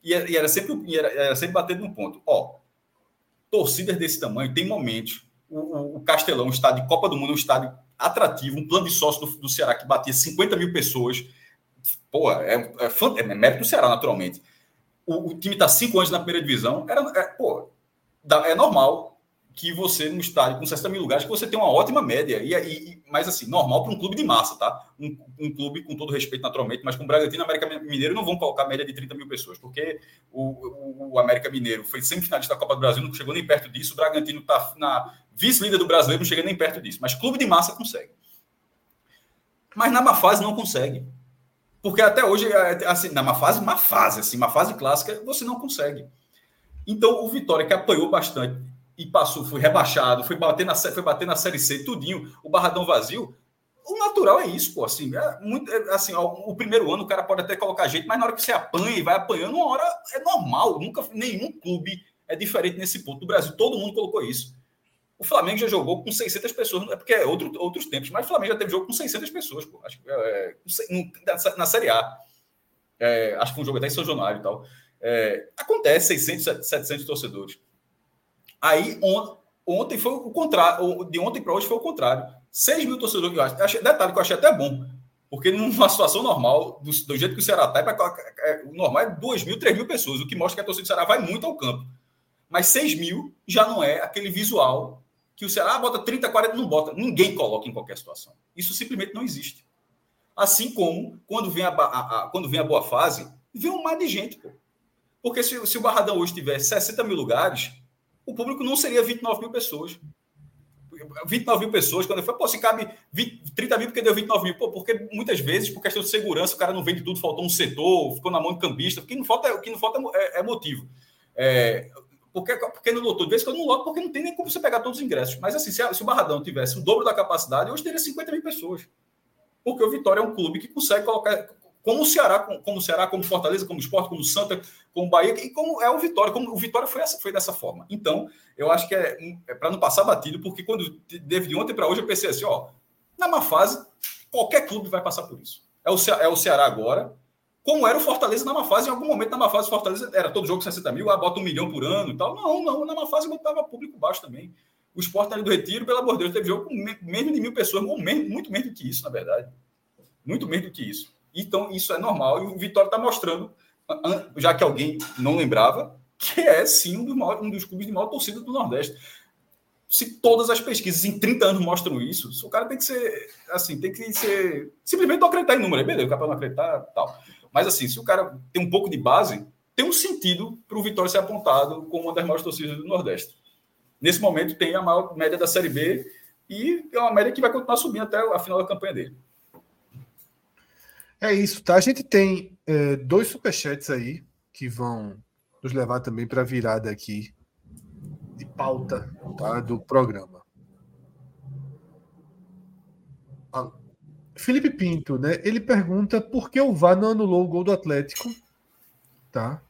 E, e era, sempre, e era, era, sempre batendo no ponto. Ó, torcidas desse tamanho, tem momentos, o, o Castelão, um estádio de Copa do Mundo, um estádio atrativo, um plano de sócio do, do Ceará que batia 50 mil pessoas, pô, é, é, é, é mérito do Ceará, naturalmente. O, o time tá cinco anos na primeira divisão, era, é, pô, é normal que você, no estádio com 60 mil lugares, que você tem uma ótima média. E, e mas assim, normal para um clube de massa, tá? Um, um, clube, com todo respeito, naturalmente, mas com o Bragantino e América Mineiro não vão colocar média de 30 mil pessoas, porque o, o, o América Mineiro foi semifinalista da Copa do Brasil, não chegou nem perto disso. O Bragantino está na vice-líder do brasileiro, não chega nem perto disso. Mas clube de massa consegue. Mas na má fase não consegue. Porque até hoje, é, assim, na má fase, má fase, assim, uma fase clássica, você não consegue. Então, o Vitória, que apanhou bastante e passou, foi rebaixado, foi bater na, foi bater na Série C, tudinho, o Barradão vazio. O natural é isso, pô. Assim, é muito, é, assim o, o primeiro ano o cara pode até colocar jeito, mas na hora que você apanha e vai apanhando, uma hora é normal. Nunca, nenhum clube é diferente nesse ponto. No Brasil, todo mundo colocou isso. O Flamengo já jogou com 600 pessoas, é porque é outro, outros tempos, mas o Flamengo já teve jogo com 600 pessoas, pô. Acho, é, na, na Série A. É, acho que foi um jogo até em São Januário e tal. É, acontece 600, 700 torcedores. Aí on, ontem foi o contrário, de ontem para hoje foi o contrário. 6 mil torcedores eu acho. Detalhe que eu achei até bom, porque numa situação normal, do, do jeito que o Ceará está, é, é, o normal é 2 mil, 3 mil pessoas, o que mostra que a torcida do Ceará vai muito ao campo. Mas 6 mil já não é aquele visual que o Ceará bota 30, 40, não bota. Ninguém coloca em qualquer situação. Isso simplesmente não existe. Assim como, quando vem a, a, a quando vem a boa fase, vem um mar de gente, pô. Porque se, se o Barradão hoje tivesse 60 mil lugares, o público não seria 29 mil pessoas. 29 mil pessoas, quando foi, pô, se cabe 20, 30 mil porque deu 29 mil. Pô, porque muitas vezes, por questão de segurança, o cara não vende tudo, faltou um setor, ficou na mão de cambista. O que não falta, o que não falta é, é motivo. É, porque, porque não lotou? De vez que eu não loto, porque não tem nem como você pegar todos os ingressos. Mas assim, se, se o Barradão tivesse o dobro da capacidade, hoje teria 50 mil pessoas. Porque o Vitória é um clube que consegue colocar, como o Ceará, como o Ceará, como Fortaleza, como Sport, como Santa, como Bahia, e como é o Vitória, como o Vitória foi, essa, foi dessa forma. Então, eu acho que é, é para não passar batido, porque quando teve de ontem para hoje, eu pensei assim, ó, na má fase, qualquer clube vai passar por isso. É o, é o Ceará agora, como era o Fortaleza na fase, em algum momento na má fase, o Fortaleza era todo jogo 60 mil, ah, bota um milhão por ano e tal. Não, não, na má fase botava público baixo também. O Sport ali do Retiro, pelo amor de Deus, teve jogo com menos de mil pessoas, muito menos do que isso, na verdade. Muito menos do que isso. Então, isso é normal e o Vitória está mostrando, já que alguém não lembrava, que é sim um dos, maiores, um dos clubes de maior torcida do Nordeste. Se todas as pesquisas em 30 anos mostram isso, o cara tem que ser, assim, tem que ser. Simplesmente não acreditar em número, beleza, o cara não acreditar tal. Mas, assim, se o cara tem um pouco de base, tem um sentido para o Vitória ser apontado como uma das maiores torcidas do Nordeste. Nesse momento tem a maior média da Série B e é uma média que vai continuar subindo até a final da campanha dele. É isso, tá? A gente tem é, dois superchats aí que vão nos levar também para a virada aqui de pauta tá, do programa. Felipe Pinto, né? Ele pergunta por que o VAR não anulou o gol do Atlético, tá?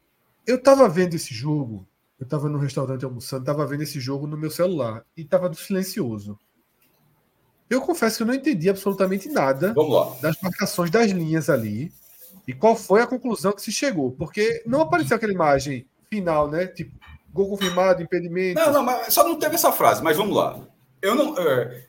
Eu estava vendo esse jogo, eu estava no restaurante almoçando, estava vendo esse jogo no meu celular e estava silencioso. Eu confesso que eu não entendi absolutamente nada das marcações das linhas ali e qual foi a conclusão que se chegou, porque não apareceu aquela imagem final, né? Tipo, gol confirmado, impedimento. Não, não, mas só não teve essa frase, mas vamos lá. Eu não. É,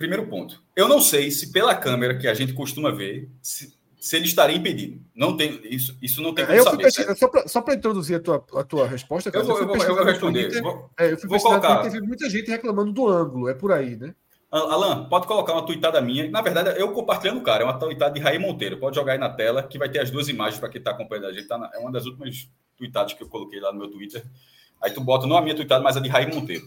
primeiro ponto. Eu não sei se pela câmera que a gente costuma ver, se, se ele estaria impedido. Não tem isso, isso não tem como é, saber. Só para introduzir a tua, a tua resposta, cara, eu vou, eu vou, eu vou responder. Twitter, vou, é, eu fui vou colocar. Teve muita gente reclamando do ângulo, é por aí, né? Alan, pode colocar uma tuitada minha. Na verdade, eu compartilhando, cara. É uma tuitada de Raí Monteiro. Pode jogar aí na tela, que vai ter as duas imagens para quem está acompanhando a gente. Tá na, é uma das últimas tuitadas que eu coloquei lá no meu Twitter. Aí tu bota não a minha tuitada, mas a de Raí Monteiro.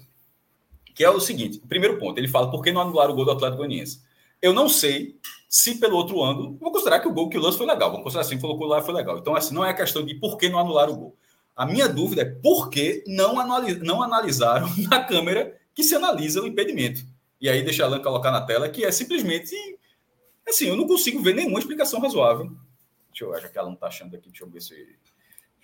Que é o seguinte: o primeiro ponto, ele fala por que não anular o gol do Atlético Goianiense. Eu não sei se pelo outro ângulo, vou considerar que o gol que o lance foi legal. Vou considerar assim, colocou lá foi legal. Então, assim, não é a questão de por que não anular o gol. A minha dúvida é por que não, analis não analisaram na câmera que se analisa o impedimento e aí deixa a Alan colocar na tela, que é simplesmente. Assim, eu não consigo ver nenhuma explicação razoável. Deixa eu ver, já que ela não está achando aqui, deixa eu ver se.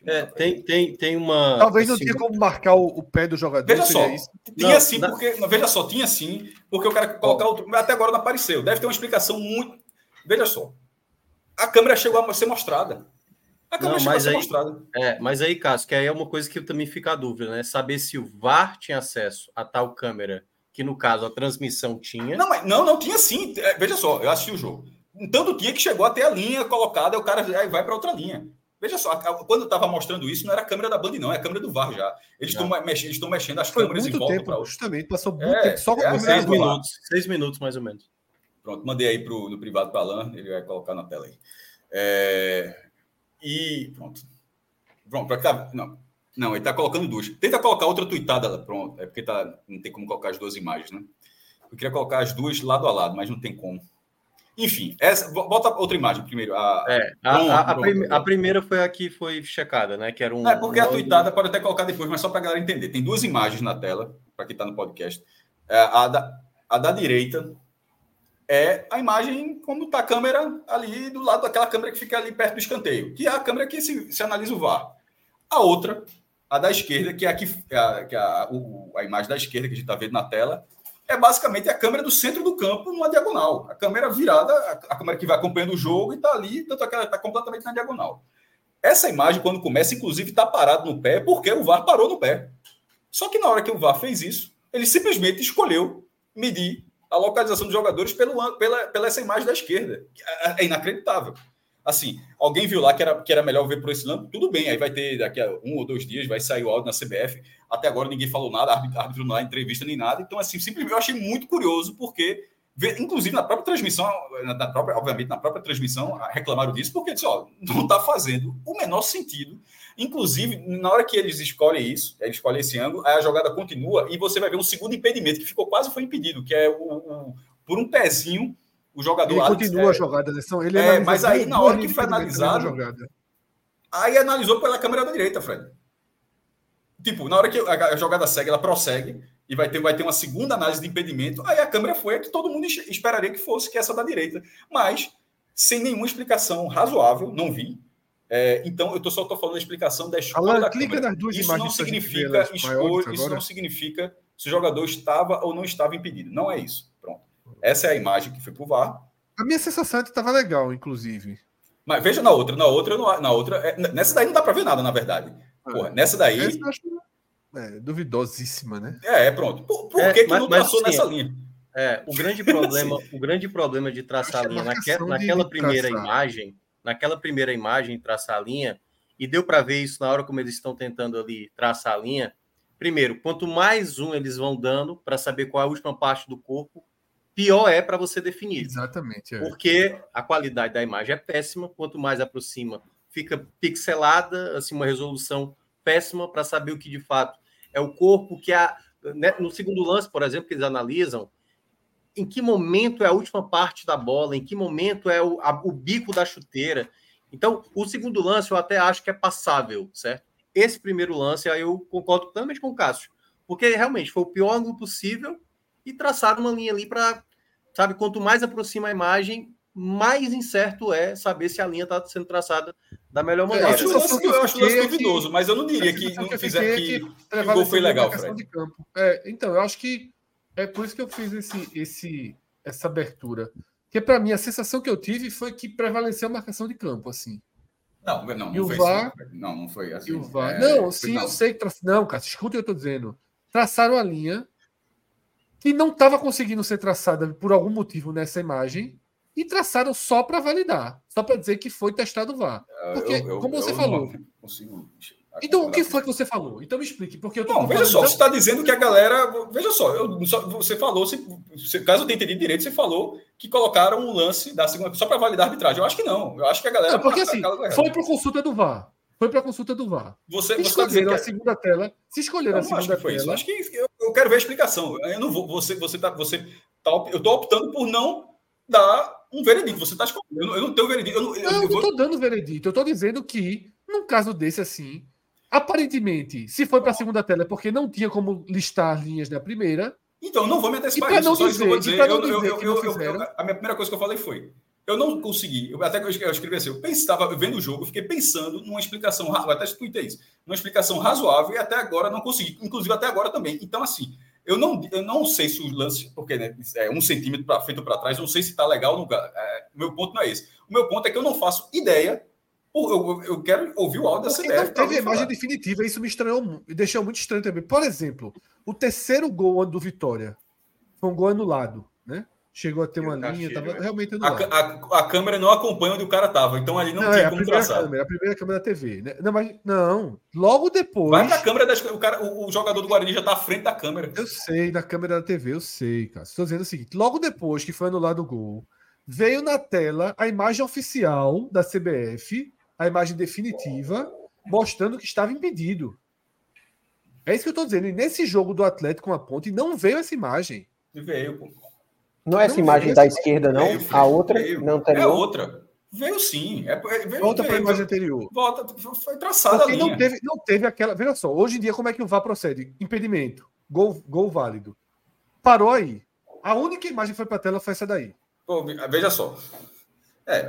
É, tem, tem, tem uma. Talvez não assim, tinha como marcar o, o, pé do jogador. Veja só, isso. tinha não, sim, na... porque. Não, veja só, tinha sim, porque o cara colocar outro. Até agora não apareceu. Deve ter uma explicação muito. Veja só. A câmera chegou a ser mostrada. A câmera não, chegou a ser aí, mostrada. É, mas aí, Cássio, que aí é uma coisa que também fica a dúvida, né? Saber se o VAR tinha acesso a tal câmera que no caso a transmissão tinha. Não, mas, não, não tinha sim. É, veja só, eu assisti o jogo. Tanto tinha que chegou até a linha colocada, o cara vai para outra linha. Veja só, quando eu estava mostrando isso, não era a câmera da Band, não, é a câmera do VAR já. Eles estão mexendo, mexendo as Foi câmeras em volta para Justamente, passou muito é, tempo só com é, seis minutos. Seis minutos, mais ou menos. Pronto, mandei aí pro, no privado para Alan, ele vai colocar na tela aí. É, e pronto. Pronto, para cá. Não. Não, ele está colocando duas. Tenta colocar outra tuitada, pronto. É porque tá, não tem como colocar as duas imagens, né? Eu queria colocar as duas lado a lado, mas não tem como. Enfim, essa, bota outra imagem primeiro. A, é, a, pronto, a, a, prim, a, primeira foi a que foi checada, né? Que era um. É, porque a tuitada pode até colocar depois, mas só para a galera entender. Tem duas imagens na tela, para quem está no podcast. É, a, da, a da direita é a imagem como está a câmera ali do lado daquela câmera que fica ali perto do escanteio, que é a câmera que se, se analisa o VAR. A outra a da esquerda, que é, aqui, é a, que é a, o, a imagem da esquerda que a gente está vendo na tela, é basicamente a câmera do centro do campo numa diagonal. A câmera virada, a, câmera que vai acompanhando o jogo e está ali, tanto que ela está completamente na diagonal. Essa imagem, quando começa, inclusive, está parado no pé, porque o VAR parou no pé. Só que na hora que o VAR fez isso, ele simplesmente escolheu medir a localização dos jogadores pelo, pela, pela essa imagem da esquerda. É, é inacreditável assim, alguém viu lá que era, que era melhor ver por esse lado, tudo bem, aí vai ter daqui a um ou dois dias, vai sair o áudio na CBF. Até agora ninguém falou nada, árbitro, não dá entrevista nem nada. Então, assim, simplesmente eu achei muito curioso, porque, inclusive na própria transmissão, na própria, obviamente, na própria transmissão, reclamaram disso, porque disse, ó, não está fazendo o menor sentido. Inclusive, na hora que eles escolhem isso, eles escolhem esse ângulo, aí a jogada continua e você vai ver um segundo impedimento, que ficou quase foi impedido, que é o, o por um pezinho o jogador. Ele Alex, continua é, a jogada, né? Ele é, mas aí na hora que foi analisado. Aí analisou pela câmera da direita, Fred. Tipo, na hora que a jogada segue, ela prossegue e vai ter, vai ter uma segunda análise de impedimento. Aí a câmera foi a que todo mundo esperaria que fosse, que é essa da direita. Mas, sem nenhuma explicação razoável, não vi. É, então, eu tô, só estou falando a explicação da escolha Alan, da clica câmera. Nas duas isso não significa escolha, isso não significa se o jogador estava ou não estava impedido. Não é isso. Essa é a imagem que foi pro VAR. A minha sensação é que estava legal, inclusive. Mas veja na outra, na outra, na outra, é, nessa daí não dá para ver nada, na verdade. É. Porra, nessa daí. Essa eu acho é, duvidosíssima, né? É, é pronto. Por, por é, que, que mas, não mas, nessa linha? É, o grande problema, o grande problema de traçar a linha naquela, naquela primeira traçar. imagem, naquela primeira imagem traçar a linha, e deu para ver isso na hora como eles estão tentando ali traçar a linha. Primeiro, quanto mais um eles vão dando para saber qual é a última parte do corpo, pior é para você definir. Exatamente. É. Porque a qualidade da imagem é péssima, quanto mais aproxima fica pixelada, assim, uma resolução péssima para saber o que de fato é o corpo, que a, né, no segundo lance, por exemplo, que eles analisam, em que momento é a última parte da bola, em que momento é o, a, o bico da chuteira. Então, o segundo lance eu até acho que é passável, certo? Esse primeiro lance, aí eu concordo totalmente com o Cássio, porque realmente foi o pior ângulo possível e traçaram uma linha ali para, sabe, quanto mais aproxima a imagem, mais incerto é saber se a linha está sendo traçada da melhor maneira. Eu acho, eu acho lance duvidoso, mas eu não diria que não fizer que, que, que o gol foi legal, Fred. É, então, eu acho que é por isso que eu fiz esse, esse, essa abertura. Porque, para mim, a sensação que eu tive foi que prevaleceu a marcação de campo, assim. Não, não, não, foi VAR, assim, não, não foi assim. E o VAR, é, não, sim, não. eu sei que. Tra... Não, cara, escuta o que eu estou dizendo. Traçaram a linha que não estava conseguindo ser traçada por algum motivo nessa imagem e traçaram só para validar, só para dizer que foi testado o VAR. Porque, eu, eu, como você falou. Então, o que foi que você falou? Então me explique, porque eu tô Não, veja só, você está dizendo que a galera. Veja só, eu, só você falou, se, caso eu tenha entendido direito, você falou que colocaram um lance da segunda só para validar a arbitragem. Eu acho que não. Eu acho que a galera. Não, porque assim, foi para consulta do VAR. Foi para consulta do VAR. Você, se você tá escolheram a segunda tela. Se escolheram a segunda acho que foi tela. Isso. Acho que eu, eu, quero ver a explicação. Eu não vou. Você, você tá, você tá, eu estou optando por não dar um veredito. Você está escolhendo. Eu não, eu não tenho veredito. Eu não, eu, não, eu estou dando veredito. Eu estou dizendo que, num caso desse assim, aparentemente, se foi para a segunda tela é porque não tinha como listar as linhas da primeira. Então, eu não vou me antecipar isso. Não só dizer, eu vou dizer. Eu, eu, eu, a minha primeira coisa que eu falei foi: eu não consegui, eu, até que eu escrevi assim, eu estava vendo o jogo, eu fiquei pensando numa explicação, até tuitei isso, numa explicação razoável e até agora não consegui, inclusive até agora também. Então, assim, eu não, eu não sei se o lance, porque né, é um centímetro feito para trás, eu não sei se está legal no lugar. É, meu ponto não é esse. O meu ponto é que eu não faço ideia. Eu, eu quero ouvir o áudio dessa ideia. Não teve a imagem definitiva, isso me estranhou, me deixou muito estranho também. Por exemplo, o terceiro gol do Vitória foi um gol anulado, né? Chegou a ter uma linha, tava é. realmente a, a, a, câmera não acompanha onde o cara tava, então ali não, não tinha é, como traçar. Câmera, a primeira câmera da TV. Né? Não, mas não, logo depois. Vai na câmera das, o, cara, o, o, jogador do Guarani já tá à frente da câmera. Eu sei, na câmera da TV, eu sei, cara. Estou dizendo o seguinte: logo depois que foi anulado o gol, veio na tela a imagem oficial da CBF, a imagem definitiva, mostrando que estava impedido. É isso que eu estou dizendo. E nesse jogo do Atlético com a ponte, não veio essa imagem. Veio, pô. Não é essa não imagem da esquerda, não? Veio, a outra? Veio. Não anterior? É outra. Veio sim. É, veio, Volta para a imagem anterior. Volta, foi traçada Porque não teve, não teve aquela. Veja só, hoje em dia, como é que o VAR procede? Impedimento. Gol, gol válido. Parou aí. A única imagem que foi para a tela foi essa daí. Pô, veja só. É,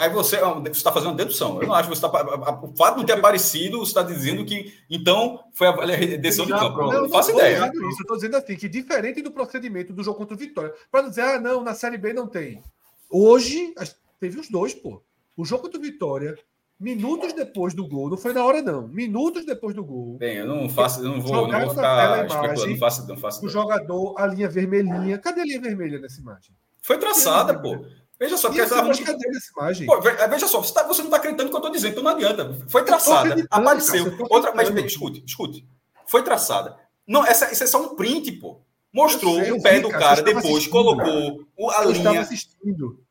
aí você está fazendo uma dedução. Eu não acho que você está. O fato de não ter aparecido, você está dizendo que então foi a decisão de campo. Não, não, não faço ideia. Isso. Eu estou dizendo assim, que diferente do procedimento do jogo contra o Vitória, para dizer, ah, não, na Série B não tem. Hoje, teve os dois, pô. O jogo contra o Vitória, minutos depois do gol, não foi na hora, não. Minutos depois do gol. Bem, eu não faço, eu não vou, não vou ficar especulando, não faço, não faço. O jogador, a linha vermelhinha. Cadê a linha vermelha nessa imagem? Foi traçada, pô. Veja só, porque essa imagem. Pô, veja só, você, tá, você não está acreditando no que eu estou dizendo, então não adianta. Foi traçada, apareceu. Cara, outra, mas escute, escute. Foi traçada. Não, essa, isso é só um print, pô. Mostrou sei, o pé vi, do cara, cara depois colocou a eu linha. Estava assistindo.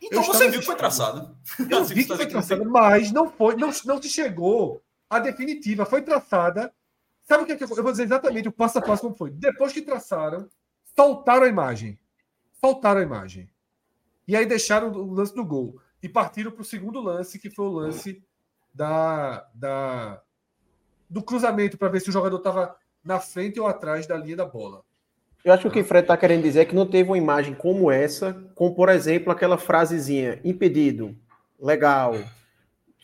Então eu você viu que foi traçada. Eu vi que foi traçada, mas não foi, não, não se chegou à definitiva. Foi traçada. Sabe o que, é que eu, eu vou dizer exatamente o passo a passo como foi? Depois que traçaram, soltaram a imagem. Soltaram a imagem. E aí deixaram o lance do gol. E partiram para o segundo lance, que foi o lance da, da do cruzamento, para ver se o jogador estava na frente ou atrás da linha da bola. Eu acho que o que o Fred está querendo dizer é que não teve uma imagem como essa, com, por exemplo, aquela frasezinha, impedido, legal,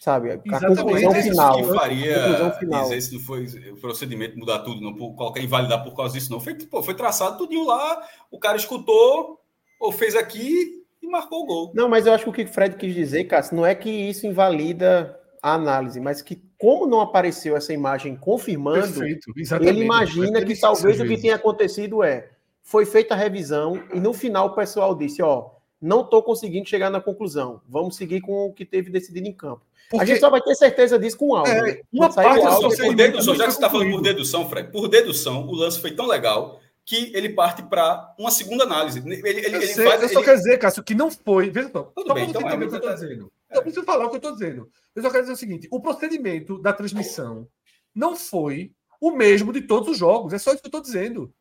sabe? A conclusão final. Que faria conclusão final. dizer se não foi o procedimento mudar tudo, não por, colocar invalidar por causa disso, não. Foi, pô, foi traçado tudinho lá, o cara escutou, ou fez aqui, e marcou o gol. Não, mas eu acho que o que o Fred quis dizer, Cássio, não é que isso invalida a análise, mas que como não apareceu essa imagem confirmando, Perfeito, ele imagina que talvez o que tenha acontecido é foi feita a revisão e no final o pessoal disse, ó, não estou conseguindo chegar na conclusão. Vamos seguir com o que teve decidido em campo. Porque... A gente só vai ter certeza disso com o áudio. É, uma parte áudio, por dedução, já que você está falando por dedução, Fred, por dedução, o lance foi tão legal que ele parte para uma segunda análise. Ele, ele, eu, ele sei, faz, eu só ele... quero dizer, Cássio, que não foi. Veja só, Tudo bem, então é, que eu estou dizendo. Eu preciso falar o que eu estou dizendo. Eu só quero dizer o seguinte: o procedimento da transmissão não foi o mesmo de todos os jogos. É só isso que eu estou dizendo.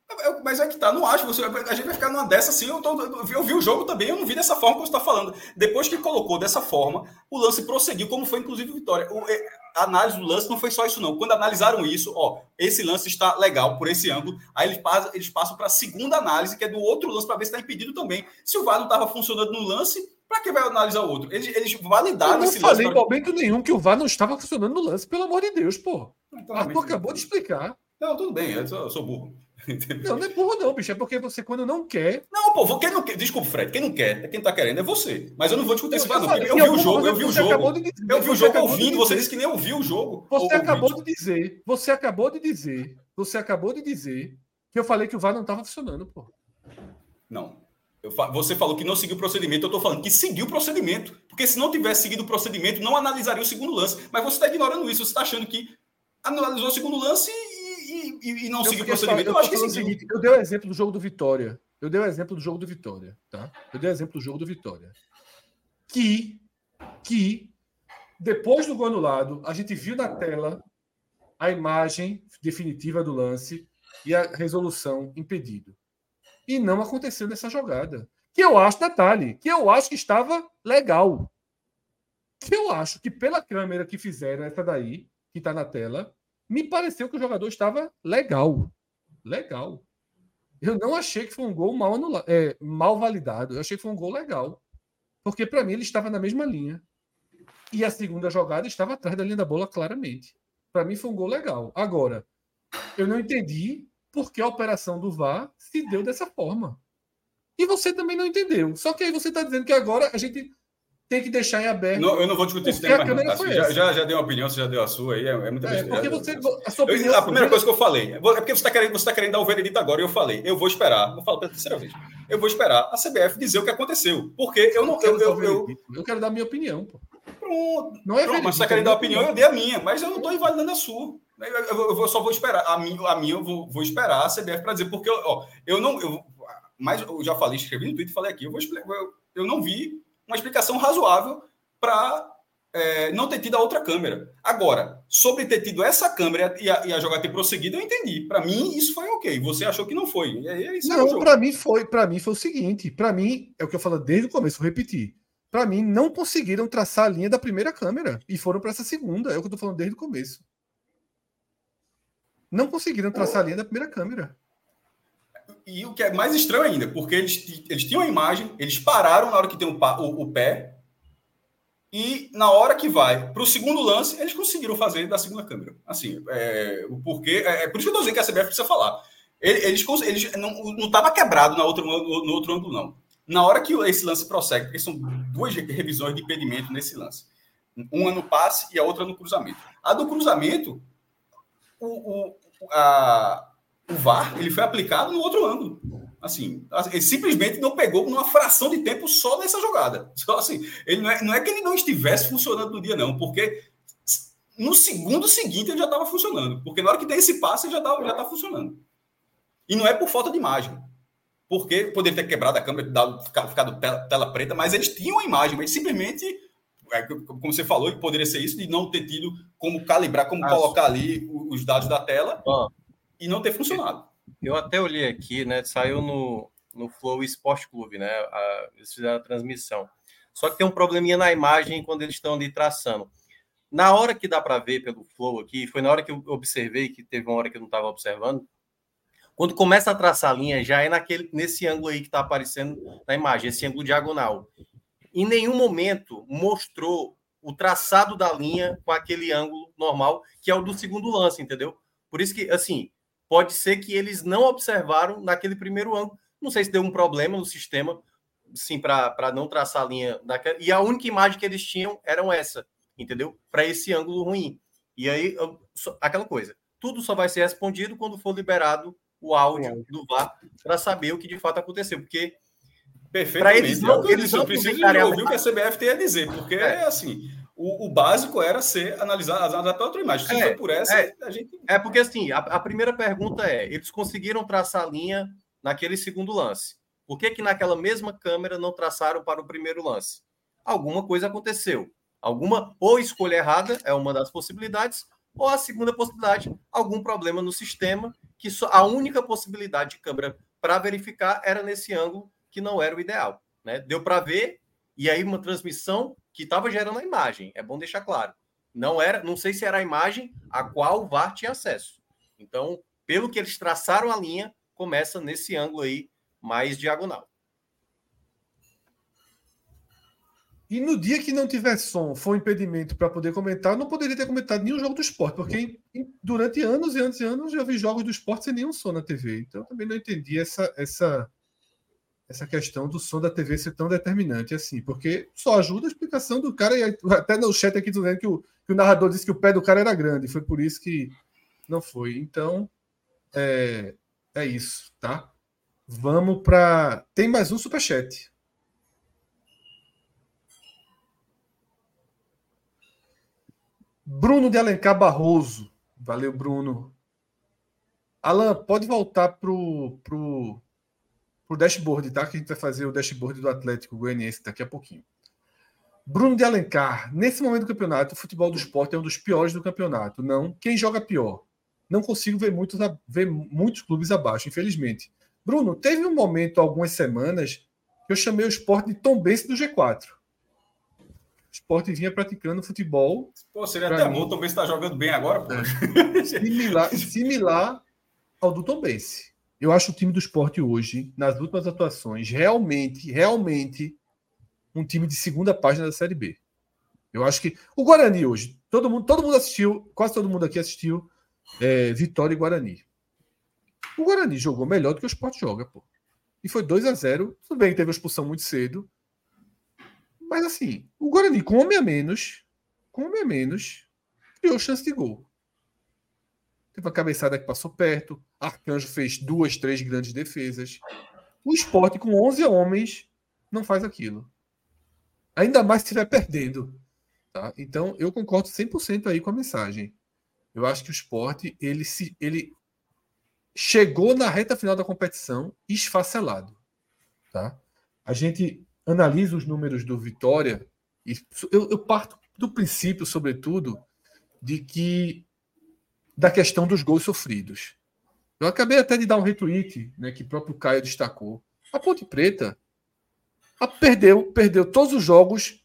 Mas é que tá, não acho. Você, a gente vai ficar numa dessa assim. Eu, tô, eu, vi o jogo também, eu não vi dessa forma que você está falando. Depois que colocou dessa forma, o lance prosseguiu, como foi inclusive Vitória. O, é, a análise do lance não foi só isso, não. Quando analisaram isso, ó, esse lance está legal por esse ângulo, aí eles passam, eles passam para a segunda análise, que é do outro lance, para ver se está impedido também. Se o VAR não estava funcionando no lance, para que vai analisar o outro? Eles, eles validaram esse lance. Eu não falei em momento nenhum que o VAR não estava funcionando no lance, pelo amor de Deus, pô. Então, Arthur acabou de explicar. Não, tudo bem, eu sou, eu sou burro. Não, não é burro, não, bicho. É porque você, quando não quer. Não, pô, quem não quer. Desculpa, Fred. Quem não quer, quem tá querendo é você. Mas eu não vou discutir isso, não. Eu vi o jogo, eu vi o jogo. Eu vi o jogo ouvindo. Você disse que nem ouviu o jogo. Você acabou de dizer. Você acabou de dizer. Você acabou de dizer que eu falei que o VAR não tava funcionando, pô. Não. Eu, você falou que não seguiu o procedimento, eu estou falando que seguiu o procedimento. Porque se não tivesse seguido o procedimento, não analisaria o segundo lance. Mas você está ignorando isso, você está achando que analisou o segundo lance e, e, e não seguiu o procedimento. Eu, eu acho que é o seguinte, eu dei o exemplo do jogo do Vitória. Eu dei o exemplo do jogo do Vitória, tá? Eu dei o exemplo do jogo do Vitória. Que, que depois do gol anulado, a gente viu na tela a imagem definitiva do lance e a resolução impedido. E não aconteceu nessa jogada. Que eu acho, detalhe, que eu acho que estava legal. Que eu acho que pela câmera que fizeram essa daí, que está na tela, me pareceu que o jogador estava legal. Legal. Eu não achei que foi um gol mal, é, mal validado. Eu achei que foi um gol legal. Porque para mim ele estava na mesma linha. E a segunda jogada estava atrás da linha da bola claramente. Para mim foi um gol legal. Agora, eu não entendi por que a operação do VAR se deu dessa forma. E você também não entendeu. Só que aí você está dizendo que agora a gente tem que deixar em aberto. Não, eu não vou discutir esse tema, mais não, já, já, já, deu uma opinião, você já deu a sua aí, é, é muita é, porque você, a, sua opinião, eu, a primeira coisa que eu falei, é porque você está querendo, você tá querendo dar o veredito agora, e eu falei, eu vou esperar, vou falar pela terceira vez, eu vou esperar a CBF dizer o que aconteceu, porque eu não... Eu, eu, eu, eu, quero dar a minha opinião, pô. Pronto, não é Pronto, mas você está querendo dar a opinião, eu dei a minha, mas eu não estou invalidando a sua. Eu, eu, só vou esperar, a minha, a minha eu vou, vou esperar a CBF para dizer, porque ó, eu não... Eu, mas eu já falei, escrevi no Twitter, falei aqui, eu, vou, eu, eu não vi uma explicação razoável para é, não ter tido a outra câmera. Agora, sobre ter tido essa câmera e a, e a jogada ter prosseguido, eu entendi. Para mim, isso foi ok. Você achou que não foi. É, não, para mim foi. Para mim foi o seguinte. Para mim é o que eu falo desde o começo. Vou repetir. Para mim não conseguiram traçar a linha da primeira câmera e foram para essa segunda. É o que eu tô falando desde o começo. Não conseguiram traçar a linha da primeira câmera. E o que é mais estranho ainda, porque eles, eles tinham a imagem, eles pararam na hora que tem o, o, o pé, e na hora que vai para o segundo lance, eles conseguiram fazer da segunda câmera. Assim, é, o porquê. É, é por isso que eu estou dizendo que a CBF precisa falar. Eles, eles não estava quebrado na outra, no, no outro ângulo, não. Na hora que esse lance prossegue, porque são duas revisões de impedimento nesse lance. Uma no passe e a outra no cruzamento. A do cruzamento, o, o, a, o VAR ele foi aplicado no outro ângulo. Assim, ele simplesmente não pegou numa fração de tempo só nessa jogada. Só assim, ele não é, não é que ele não estivesse funcionando no dia, não, porque no segundo seguinte ele já estava funcionando. Porque na hora que tem esse passe, ele já está já tá funcionando. E não é por falta de imagem. Porque poderia ter quebrado a câmera, dado, ficado tela, tela preta, mas eles tinham a imagem, mas simplesmente, é, como você falou, poderia ser isso, de não ter tido como calibrar, como colocar ali os dados da tela. E não ter funcionado. Eu até olhei aqui, né? Saiu no, no Flow Esporte Clube, né? A, eles fizeram a transmissão. Só que tem um probleminha na imagem quando eles estão ali traçando. Na hora que dá para ver pelo Flow aqui, foi na hora que eu observei, que teve uma hora que eu não estava observando. Quando começa a traçar a linha, já é naquele, nesse ângulo aí que está aparecendo na imagem, esse ângulo diagonal. Em nenhum momento mostrou o traçado da linha com aquele ângulo normal, que é o do segundo lance, entendeu? Por isso que, assim, pode ser que eles não observaram naquele primeiro ângulo. Não sei se deu um problema no sistema, sim, para não traçar a linha daquela. E a única imagem que eles tinham era essa, entendeu? Para esse ângulo ruim. E aí, aquela coisa. Tudo só vai ser respondido quando for liberado o áudio do VAR para saber o que de fato aconteceu, porque Perfeitamente. Eles não, é eles não precisam ouvir o que a CBF tem a dizer, porque é assim, o, o, básico era ser analisar, analisar pela outra imagem. Se é, for por essa, é, a gente. É porque assim, a, a, primeira pergunta é: eles conseguiram traçar a linha naquele segundo lance. Por que, que naquela mesma câmera não traçaram para o primeiro lance? Alguma coisa aconteceu. Alguma ou escolha errada é uma das possibilidades, ou a segunda possibilidade, algum problema no sistema, que só, a única possibilidade de câmera para verificar era nesse ângulo que não era o ideal. Né? Deu para ver, e aí uma transmissão que estava gerando a imagem, é bom deixar claro. Não era, não sei se era a imagem a qual o VAR tinha acesso. Então, pelo que eles traçaram a linha, começa nesse ângulo aí mais diagonal. E no dia que não tiver som, for um impedimento para poder comentar, eu não poderia ter comentado nenhum jogo do esporte, porque durante anos e anos e anos eu vi jogos do esporte sem nenhum som na TV. Então eu também não entendi essa, essa, essa questão do som da TV ser tão determinante assim, porque só ajuda a explicação do cara, e até no chat aqui dizendo que o, que o narrador disse que o pé do cara era grande, foi por isso que não foi. Então, é, é isso, tá? Vamos para. Tem mais um superchat. Bruno de Alencar Barroso. Valeu, Bruno. Alan, pode voltar pro, pro, pro dashboard, tá? Que a gente vai fazer o dashboard do Atlético Goianiense daqui a pouquinho. Bruno de Alencar, nesse momento do campeonato, o futebol do esporte é um dos piores do campeonato. Não, quem joga pior? Não consigo ver muitos, ver muitos clubes abaixo, infelizmente. Bruno, teve um momento, algumas semanas, que eu chamei o esporte de Tom Bense do G4 esporte vinha praticando futebol. Pô, seria até mim, bom, o Tom Bense está jogando bem agora, pô. Similar, similar ao do Tom Bense. Eu acho o time do esporte hoje, nas últimas atuações, realmente, realmente um time de segunda página da Série B. Eu acho que o Guarani hoje, todo mundo, todo mundo assistiu, quase todo mundo aqui assistiu é, Vitória e Guarani. O Guarani jogou melhor do que o Sport joga, pô. E foi 2 a 0 Tudo bem que teve a expulsão muito cedo, mas assim, o Guarani com homem a menos, com homem a menos, criou chance de gol. Teve uma cabeçada que passou perto. Arcanjo fez duas, três grandes defesas. O esporte com 11 homens não faz aquilo. Ainda mais se estiver perdendo. Tá? Então, eu concordo 100% aí com a mensagem. Eu acho que o esporte ele, se, ele chegou na reta final da competição esfacelado. Tá? A gente analisa os números do Vitória, e eu, eu parto do princípio, sobretudo, de que da questão dos gols sofridos. Eu acabei até de dar um retweet, né, que o próprio Caio destacou. A Ponte Preta a, perdeu, perdeu todos os jogos,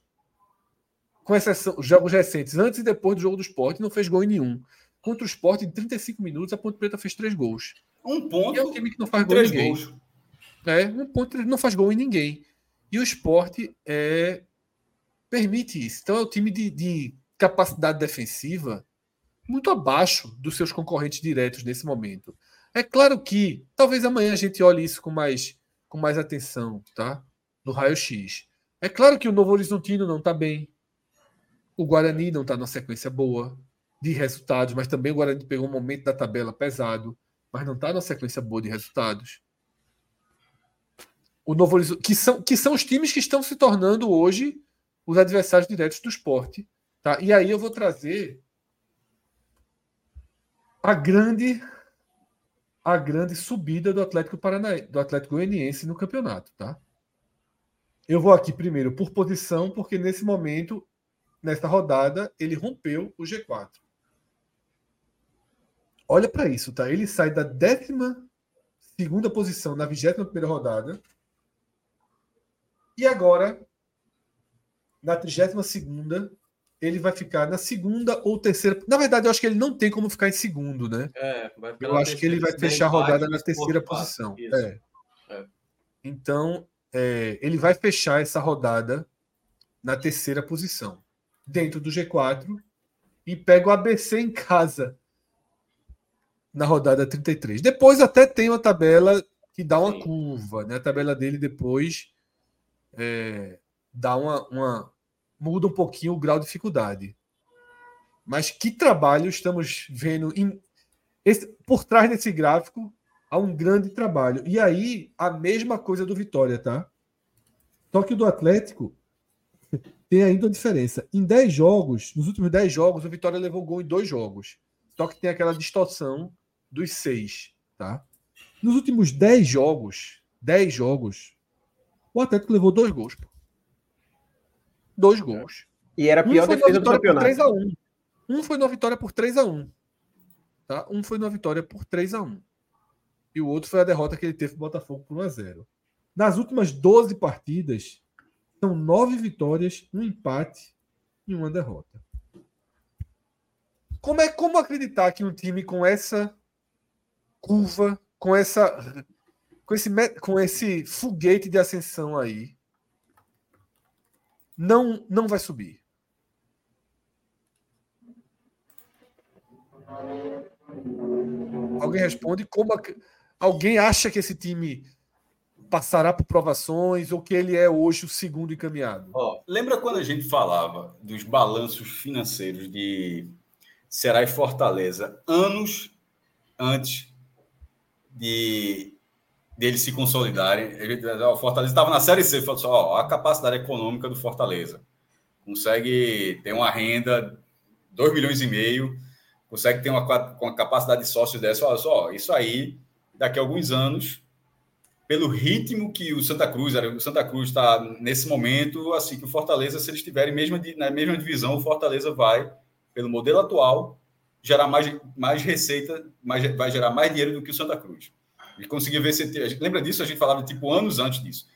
com exceção os jogos recentes, antes e depois do jogo do esporte, não fez gol em nenhum. Contra o esporte, em 35 minutos, a Ponte Preta fez três gols. Um ponto. E é um time que não faz gol em ninguém. Gols. É, um ponto não faz gol em ninguém. E o esporte é, permite isso. Então é um time de, de capacidade defensiva muito abaixo dos seus concorrentes diretos nesse momento. É claro que talvez amanhã a gente olhe isso com mais, com mais atenção, tá? No raio-x. É claro que o Novo Horizontino não está bem. O Guarani não está numa sequência boa de resultados, mas também o Guarani pegou um momento da tabela pesado, mas não está numa sequência boa de resultados o Novo Horizonte, que são, que são os times que estão se tornando hoje os adversários diretos do esporte. Tá? E aí eu vou trazer a grande a grande subida do Atlético Paranaense, do Atlético Goianiense no campeonato, tá? Eu vou aqui primeiro por posição, porque nesse momento, nesta rodada, ele rompeu o G4. Olha para isso, tá? Ele sai da décima segunda posição na vigésima primeira rodada e agora, na 32 ele vai ficar na segunda ou terceira. Na verdade, eu acho que ele não tem como ficar em segundo, né? É, eu acho que ele vai fechar a rodada na terceira posição. É. é. Então, é, ele vai fechar essa rodada na terceira posição, dentro do G4, e pega o ABC em casa na rodada 33. Depois até tem uma tabela que dá uma Sim. curva, né? A tabela dele depois é, dá uma, uma, muda um pouquinho o grau de dificuldade. Mas que trabalho estamos vendo em, esse, por trás desse gráfico há um grande trabalho. E aí a mesma coisa do Vitória, tá? Só que o do Atlético tem ainda uma diferença. Em 10 jogos, nos últimos 10 jogos, o Vitória levou gol em dois jogos. Só que tem aquela distorção dos seis, tá? Nos últimos 10 jogos, 10 jogos, o Atlético levou dois gols. Dois gols. E era a pior um defesa do campeonato. 3 a 1. Um foi numa vitória por 3 a 1 tá? Um foi numa vitória por 3 a 1 E o outro foi a derrota que ele teve para o Botafogo por 1 a 0 Nas últimas 12 partidas, são 9 vitórias, um empate e uma derrota. Como é como acreditar que um time com essa curva, com essa com esse com esse foguete de ascensão aí, não não vai subir? Alguém responde como alguém acha que esse time passará por provações ou que ele é hoje o segundo encaminhado? Oh, lembra quando a gente falava dos balanços financeiros de Ceará e Fortaleza anos antes de deles se consolidarem? O Fortaleza estava na Série C, falou assim, ó, a capacidade econômica do Fortaleza consegue ter uma renda 2 milhões e meio consegue ter uma, uma capacidade de sócio dessa, olha só, isso aí, daqui a alguns anos, pelo ritmo que o Santa Cruz, o Santa Cruz está nesse momento, assim que o Fortaleza, se eles estiverem mesma, na mesma divisão, o Fortaleza vai, pelo modelo atual, gerar mais, mais receita, mais, vai gerar mais dinheiro do que o Santa Cruz. E conseguir ver se. Lembra disso? A gente falava tipo anos antes disso.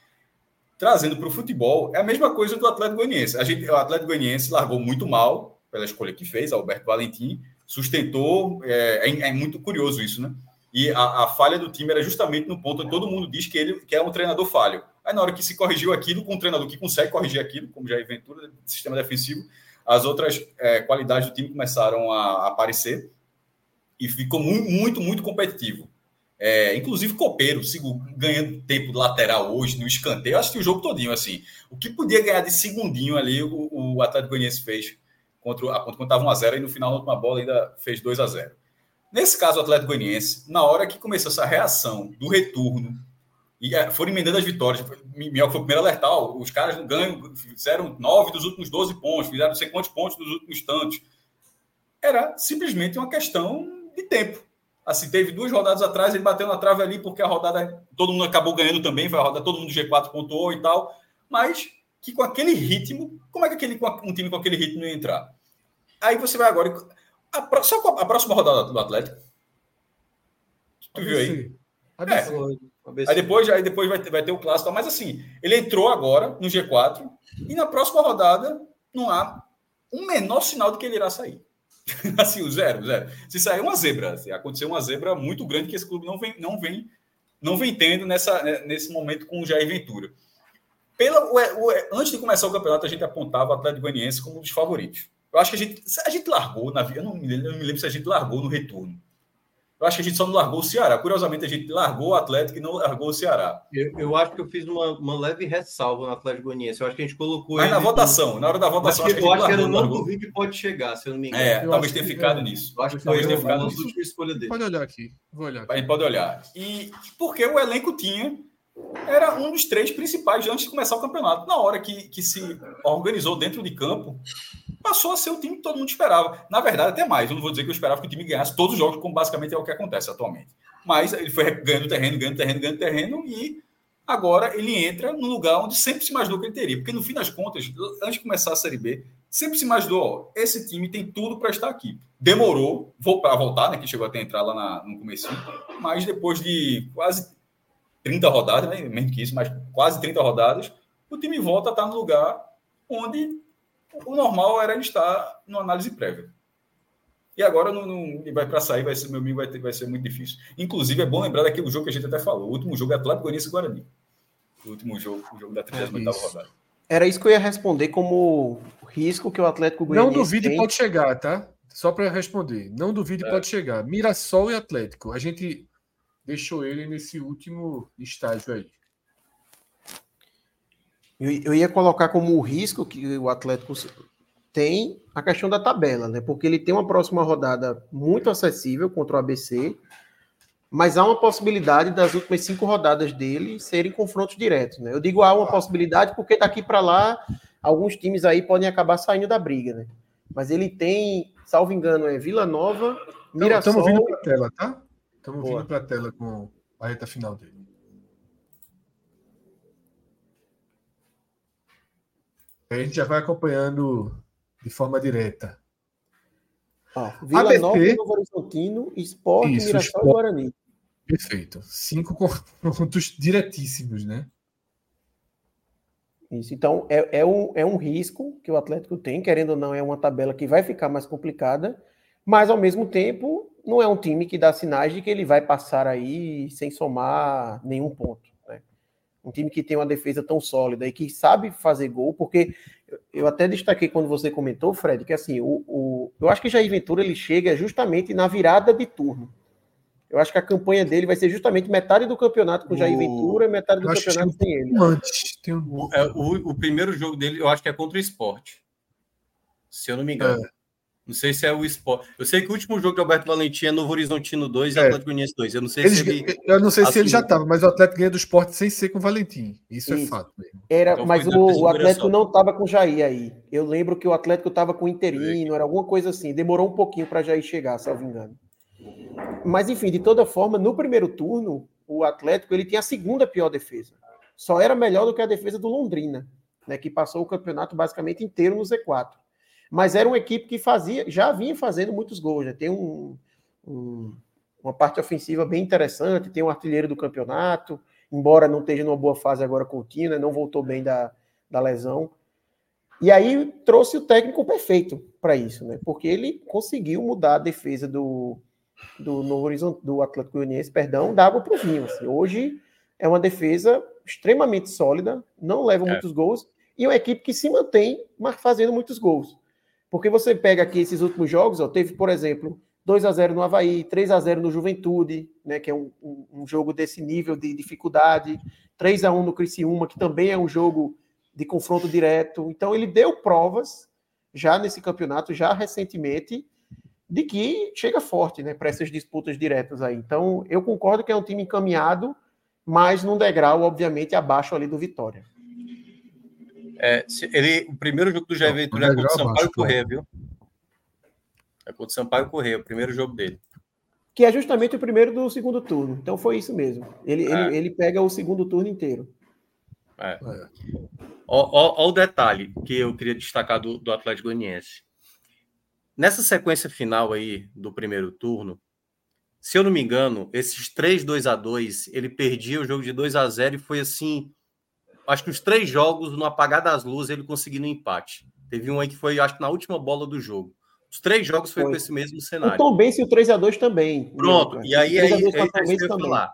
Trazendo para o futebol, é a mesma coisa do Atlético Goianiense. A gente, o Atlético Goianiense largou muito mal pela escolha que fez, Alberto Valentim, sustentou. É, é, é, muito curioso isso, né? E a, a, falha do time era justamente no ponto onde todo mundo diz que ele que é um treinador falho. Aí, na hora que se corrigiu aquilo, com um treinador que consegue corrigir aquilo, como já é Ventura, sistema defensivo, as outras é, qualidades do time começaram a, a aparecer e ficou muito, muito, muito competitivo. É, inclusive, Copeiro, sigo ganhando tempo lateral hoje no escanteio. Eu assisti o jogo todinho, assim. O que podia ganhar de segundinho ali, o, o Atlético Goianiense fez contra a quando estava 1x0 e no final, na última bola, ainda fez 2 a 0 Nesse caso, o Atlético Goianiense, na hora que começou essa reação do retorno, e é, foram emendando as vitórias, Minhoca foi o primeiro a alertar, os caras ganham, fizeram 9 dos últimos 12 pontos, fizeram não sei quantos pontos dos últimos tantos. Era simplesmente uma questão de tempo. Assim, teve duas rodadas atrás, ele bateu na trave ali, porque a rodada, todo mundo acabou ganhando também, foi a rodada, todo mundo G4 pontuou e tal, mas que com aquele ritmo, como é que aquele, um time com aquele ritmo ia entrar? Aí você vai agora. A, só a próxima rodada do Atlético. Tu viu aí? É. Aí depois, aí depois vai, ter, vai ter o clássico. Mas assim, ele entrou agora no G4 e na próxima rodada não há um menor sinal de que ele irá sair. assim, o zero, zero. Se sair uma zebra, se aconteceu uma zebra muito grande que esse clube não vem, não vem, não vem tendo nessa, né, nesse momento com o Jair Ventura. Pela, o, o, antes de começar o campeonato, a gente apontava o Atlético Goianiense como um dos favoritos. Eu acho que a gente, a gente largou, na, lembro, eu não me lembro se a gente largou no retorno. Eu acho que a gente só não largou o Ceará. Curiosamente, a gente largou o Atlético e não largou o Ceará. Eu, eu acho que eu fiz uma, uma leve ressalva no Atlético Goianiense. Eu acho que a gente colocou. Mas na votação, na hora da votação, acho que, eu acho que era não duvido que pode chegar, se eu não me engano. É, eu talvez tenha ficado nisso. Eu acho que talvez tenha ficado nisso. Escolha dele. Pode olhar aqui. Vou olhar. Aqui. A gente pode olhar. E porque o elenco tinha era um dos três principais antes de começar o campeonato. Na hora que, que se organizou dentro de campo, passou a ser o time que todo mundo esperava. Na verdade, até mais. Eu não vou dizer que eu esperava que o time ganhasse todos os jogos, como basicamente é o que acontece atualmente. Mas ele foi ganhando terreno, ganhando terreno, ganhando terreno, e agora ele entra no lugar onde sempre se imaginou que ele teria. Porque no fim das contas, antes de começar a Série B, sempre se imaginou: ó, esse time tem tudo para estar aqui. Demorou para voltar, né? Que chegou até entrar lá na, no começo, mas depois de quase 30 rodadas, né? menos que isso, mas quase 30 rodadas, o time volta a estar no lugar onde o normal era ele estar numa análise prévia. E agora não, não vai para sair, vai ser, meu amigo, vai, ter, vai ser muito difícil. Inclusive, é bom lembrar daquele jogo que a gente até falou. O último jogo é Atlético Goianiense e Guarani. O último jogo, o jogo da 38 é rodada. Era isso que eu ia responder como risco que o Atlético Goianiense Não duvide tem. pode chegar, tá? Só para responder. Não duvide é. pode chegar. Mirassol e Atlético. A gente deixou ele nesse último estágio aí. Eu, ia colocar como o risco que o Atlético tem a questão da tabela, né? Porque ele tem uma próxima rodada muito acessível contra o ABC, mas há uma possibilidade das últimas cinco rodadas dele serem confrontos diretos, né? Eu digo há uma possibilidade porque daqui para lá alguns times aí podem acabar saindo da briga, né? Mas ele tem, salvo engano, é Vila Nova, Mirassol. Estamos vindo para a tela, tá? Estamos vindo para a tela com a reta final dele. A gente já vai acompanhando de forma direta. Ó, Vila ABT, Nova, Novo Horizontino, Esporte, isso, Mirassol e Guarani. Perfeito. Cinco confrontos diretíssimos, né? Isso. Então, é, é, um, é um risco que o Atlético tem, querendo ou não, é uma tabela que vai ficar mais complicada, mas ao mesmo tempo, não é um time que dá sinais de que ele vai passar aí sem somar nenhum ponto. Né? Um time que tem uma defesa tão sólida e que sabe fazer gol, porque eu até destaquei quando você comentou, Fred, que assim, o, o, eu acho que Jair Ventura ele chega justamente na virada de turno. Eu acho que a campanha dele vai ser justamente metade do campeonato com o Jair Ventura e metade do campeonato sem ele. Antes, tem um... o, é, o, o, primeiro jogo dele, eu acho que é contra o esporte. Se eu não me engano. É. Não sei se é o esporte. Eu sei que o último jogo de Alberto Valentim é Novo Horizontino 2 e é. Atlético Goianiense 2. Eu não sei Eles, se ele. Eu não sei se ele já estava, mas o Atlético ganha do esporte sem ser com o Valentim. Isso, é Isso. é fato. Mesmo. Era, então, mas o, o Atlético não estava com o Jair aí. Eu lembro que o Atlético estava com o Interino, era alguma coisa assim. Demorou um pouquinho para Jair chegar, se eu não me engano. Mas, enfim, de toda forma, no primeiro turno, o Atlético ele tinha a segunda pior defesa. Só era melhor do que a defesa do Londrina, né, que passou o campeonato basicamente inteiro no Z4. Mas era uma equipe que fazia, já vinha fazendo muitos gols. Né? Tem um, um, uma parte ofensiva bem interessante, tem um artilheiro do campeonato, embora não esteja numa boa fase agora o Tina, não voltou bem da, da lesão. E aí trouxe o técnico perfeito para isso, né? Porque ele conseguiu mudar a defesa do, do Novo Horizonte, do Atlético Goianiense, perdão, da água para o vinho. Assim. Hoje é uma defesa extremamente sólida, não leva é. muitos gols, e uma equipe que se mantém fazendo muitos gols. Porque você pega aqui esses últimos jogos, ó, teve, por exemplo, 2 a 0 no Havaí, 3 a 0 no Juventude, né, que é um, um, um jogo desse nível de dificuldade, 3 a 1 no Criciúma, que também é um jogo de confronto direto. Então ele deu provas já nesse campeonato, já recentemente, de que chega forte né, para essas disputas diretas aí. Então, eu concordo que é um time encaminhado, mas num degrau, obviamente, abaixo ali do Vitória. É, ele, o primeiro jogo do Jair Ventura é contra o Sampaio abaixo, Correia, viu? É contra o Sampaio Correia, o primeiro jogo dele. Que é justamente o primeiro do segundo turno. Então foi isso mesmo. Ele, é. ele, ele pega o segundo turno inteiro. É. é. Ó, ó, ó, o detalhe que eu queria destacar do, do Atlético Goianiense. Nessa sequência final aí do primeiro turno, se eu não me engano, esses três 2 a 2 ele perdia o jogo de 2 a 0 e foi assim, acho que os três jogos no apagar das luzes ele conseguiu um empate. Teve um aí que foi, acho que na última bola do jogo. Os três jogos foi, foi. com esse mesmo cenário. O Tom Benz e o 3 a 2 também. Pronto, e aí, aí, aí, aí eu falar.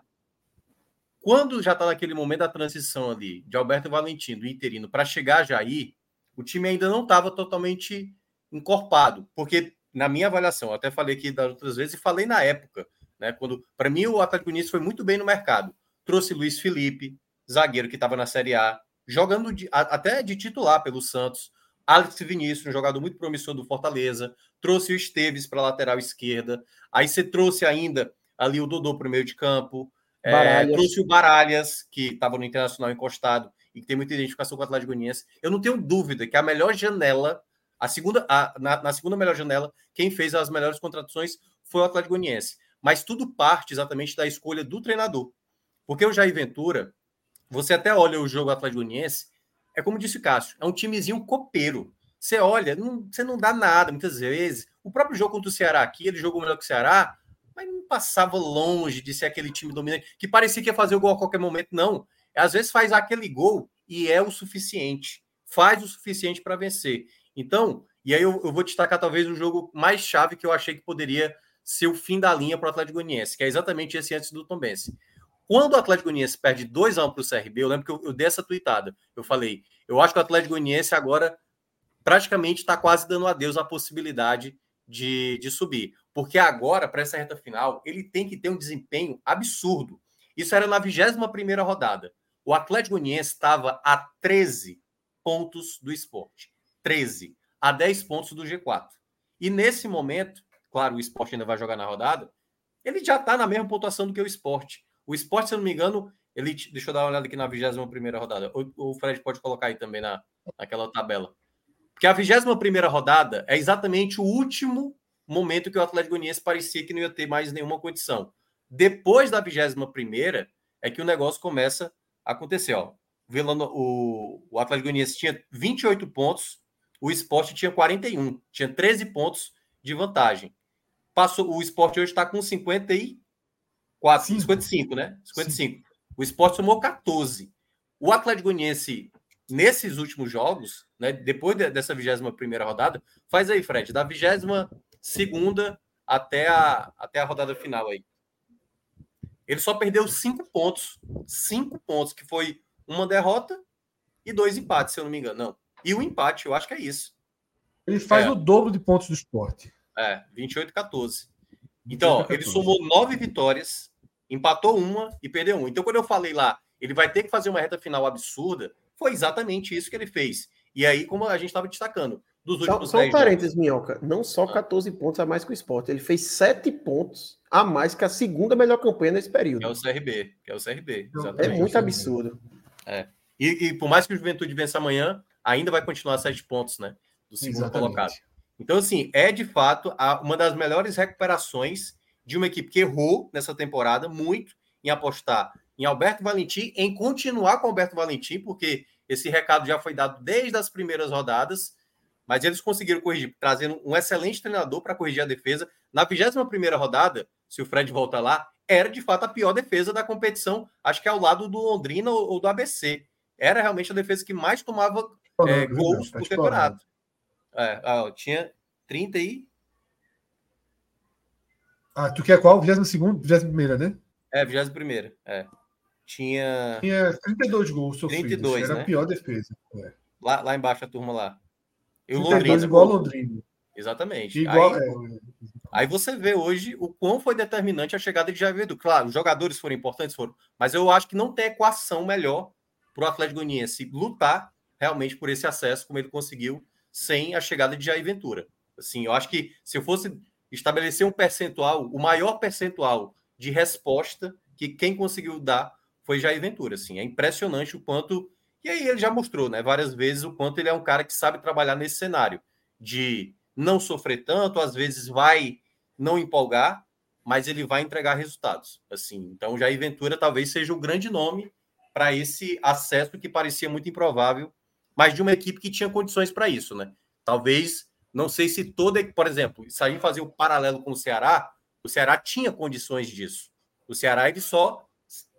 Quando já está naquele momento da transição ali de Alberto Valentim, do interino, para chegar a Jair, o time ainda não estava totalmente encorpado, porque na minha avaliação, até falei aqui das outras vezes e falei na época, né, quando para mim o Atlético Mineiro foi muito bem no mercado. Trouxe Luiz Felipe, zagueiro que estava na Série A, jogando de, a, até de titular pelo Santos. Alex Vinícius, um jogador muito promissor do Fortaleza, trouxe o Esteves para a lateral esquerda. Aí você trouxe ainda ali o Dodô para o meio de campo. É, trouxe o Baralhas, que estava no Internacional encostado e que tem muita identificação com o Atlético Goianiense. Eu não tenho dúvida que a melhor janela a segunda, a, na, na, segunda melhor janela, quem fez as melhores contratações foi o Atlético Goianiense. Mas tudo parte exatamente da escolha do treinador. Porque o Jair Ventura, você até olha o jogo Atlético Goianiense, é como disse o Cássio, é um timezinho copeiro. Você olha, não, você não dá nada muitas vezes. O próprio jogo contra o Ceará aqui, ele jogou melhor que o Ceará, mas não passava longe de ser aquele time dominante, que parecia que ia fazer o gol a qualquer momento. Não. Às vezes faz aquele gol e é o suficiente. Faz o suficiente para vencer. Então, e aí eu, eu, vou destacar talvez o jogo mais chave que eu achei que poderia ser o fim da linha para o Atlético Goianiense, que é exatamente esse antes do Tom Bense. Quando o Atlético Goianiense perde 2 a 1 para o CRB, eu lembro que eu, eu dei essa tuitada. Eu falei, eu acho que o Atlético Goianiense agora praticamente está quase dando adeus à possibilidade de, de subir. Porque agora, para essa reta final, ele tem que ter um desempenho absurdo. Isso era na 21 primeira rodada. O Atlético Goianiense estava a 13 pontos do esporte. 13 a 10 pontos do G4. E nesse momento, claro, o esporte ainda vai jogar na rodada, ele já está na mesma pontuação do que o esporte. O esporte, se eu não me engano, ele. Deixa eu dar uma olhada aqui na 21 rodada. O, o Fred pode colocar aí também na, naquela tabela. Porque a 21 rodada é exatamente o último momento que o Atlético Goianiense parecia que não ia ter mais nenhuma condição. Depois da 21 é que o negócio começa a acontecer. Ó. Vilano, o, o Atlético Goianiense tinha 28 pontos, o esporte tinha 41, tinha 13 pontos de vantagem. Passou, o esporte hoje está com 50 e 4, 55, né? 55. Sim. O esporte somou 14. O Atlético Goianiense, nesses últimos jogos, né, depois de, dessa 21 rodada, faz aí, Fred, da 22 até a, até a rodada final aí. Ele só perdeu 5 pontos. 5 pontos, que foi uma derrota e dois empates, se eu não me engano. Não. E o um empate, eu acho que é isso. Ele faz é. o dobro de pontos do esporte. É, 28 e 14. Então, ó, ele somou nove vitórias, empatou uma e perdeu uma. Então, quando eu falei lá, ele vai ter que fazer uma reta final absurda, foi exatamente isso que ele fez. E aí, como a gente estava destacando, dos últimos só, só um parênteses, Minhoca. Não só 14 ah. pontos a mais que o esporte, ele fez 7 pontos a mais que a segunda melhor campanha nesse período. É o CRB, é o CRB. Exatamente. É muito absurdo. É. E, e, por mais que o Juventude vença amanhã, ainda vai continuar 7 pontos, né? Do segundo exatamente. colocado. Então, assim, é de fato a, uma das melhores recuperações de uma equipe que errou nessa temporada muito em apostar em Alberto Valentim, em continuar com Alberto Valentim, porque esse recado já foi dado desde as primeiras rodadas, mas eles conseguiram corrigir, trazendo um excelente treinador para corrigir a defesa. Na 21 rodada, se o Fred volta lá, era de fato a pior defesa da competição, acho que ao lado do Londrina ou do ABC. Era realmente a defesa que mais tomava é, gols no temporada. É, ó, tinha 30 e. Ah, tu quer qual? 22 21 né? É, 21 é. Tinha. Tinha 32 gols sofridos. 32, Era né? a pior defesa. É. Lá, lá embaixo a turma lá. E o Londrina. igual Londrina. Exatamente. Igual, aí, é... aí, você vê hoje o quão foi determinante a chegada de Jair Edu. Claro, os jogadores foram importantes, foram, mas eu acho que não tem equação melhor para o Atlético Goianiense lutar realmente por esse acesso, como ele conseguiu sem a chegada de Jair Ventura. Assim, eu acho que se eu fosse estabelecer um percentual, o maior percentual de resposta que quem conseguiu dar foi Jair Ventura. Assim, é impressionante o quanto. E aí ele já mostrou, né, várias vezes, o quanto ele é um cara que sabe trabalhar nesse cenário de não sofrer tanto, às vezes vai não empolgar, mas ele vai entregar resultados. Assim, então Jair Ventura talvez seja o grande nome para esse acesso que parecia muito improvável mas de uma equipe que tinha condições para isso, né? Talvez, não sei se toda, por exemplo, se a gente fazer o um paralelo com o Ceará, o Ceará tinha condições disso. O Ceará ele só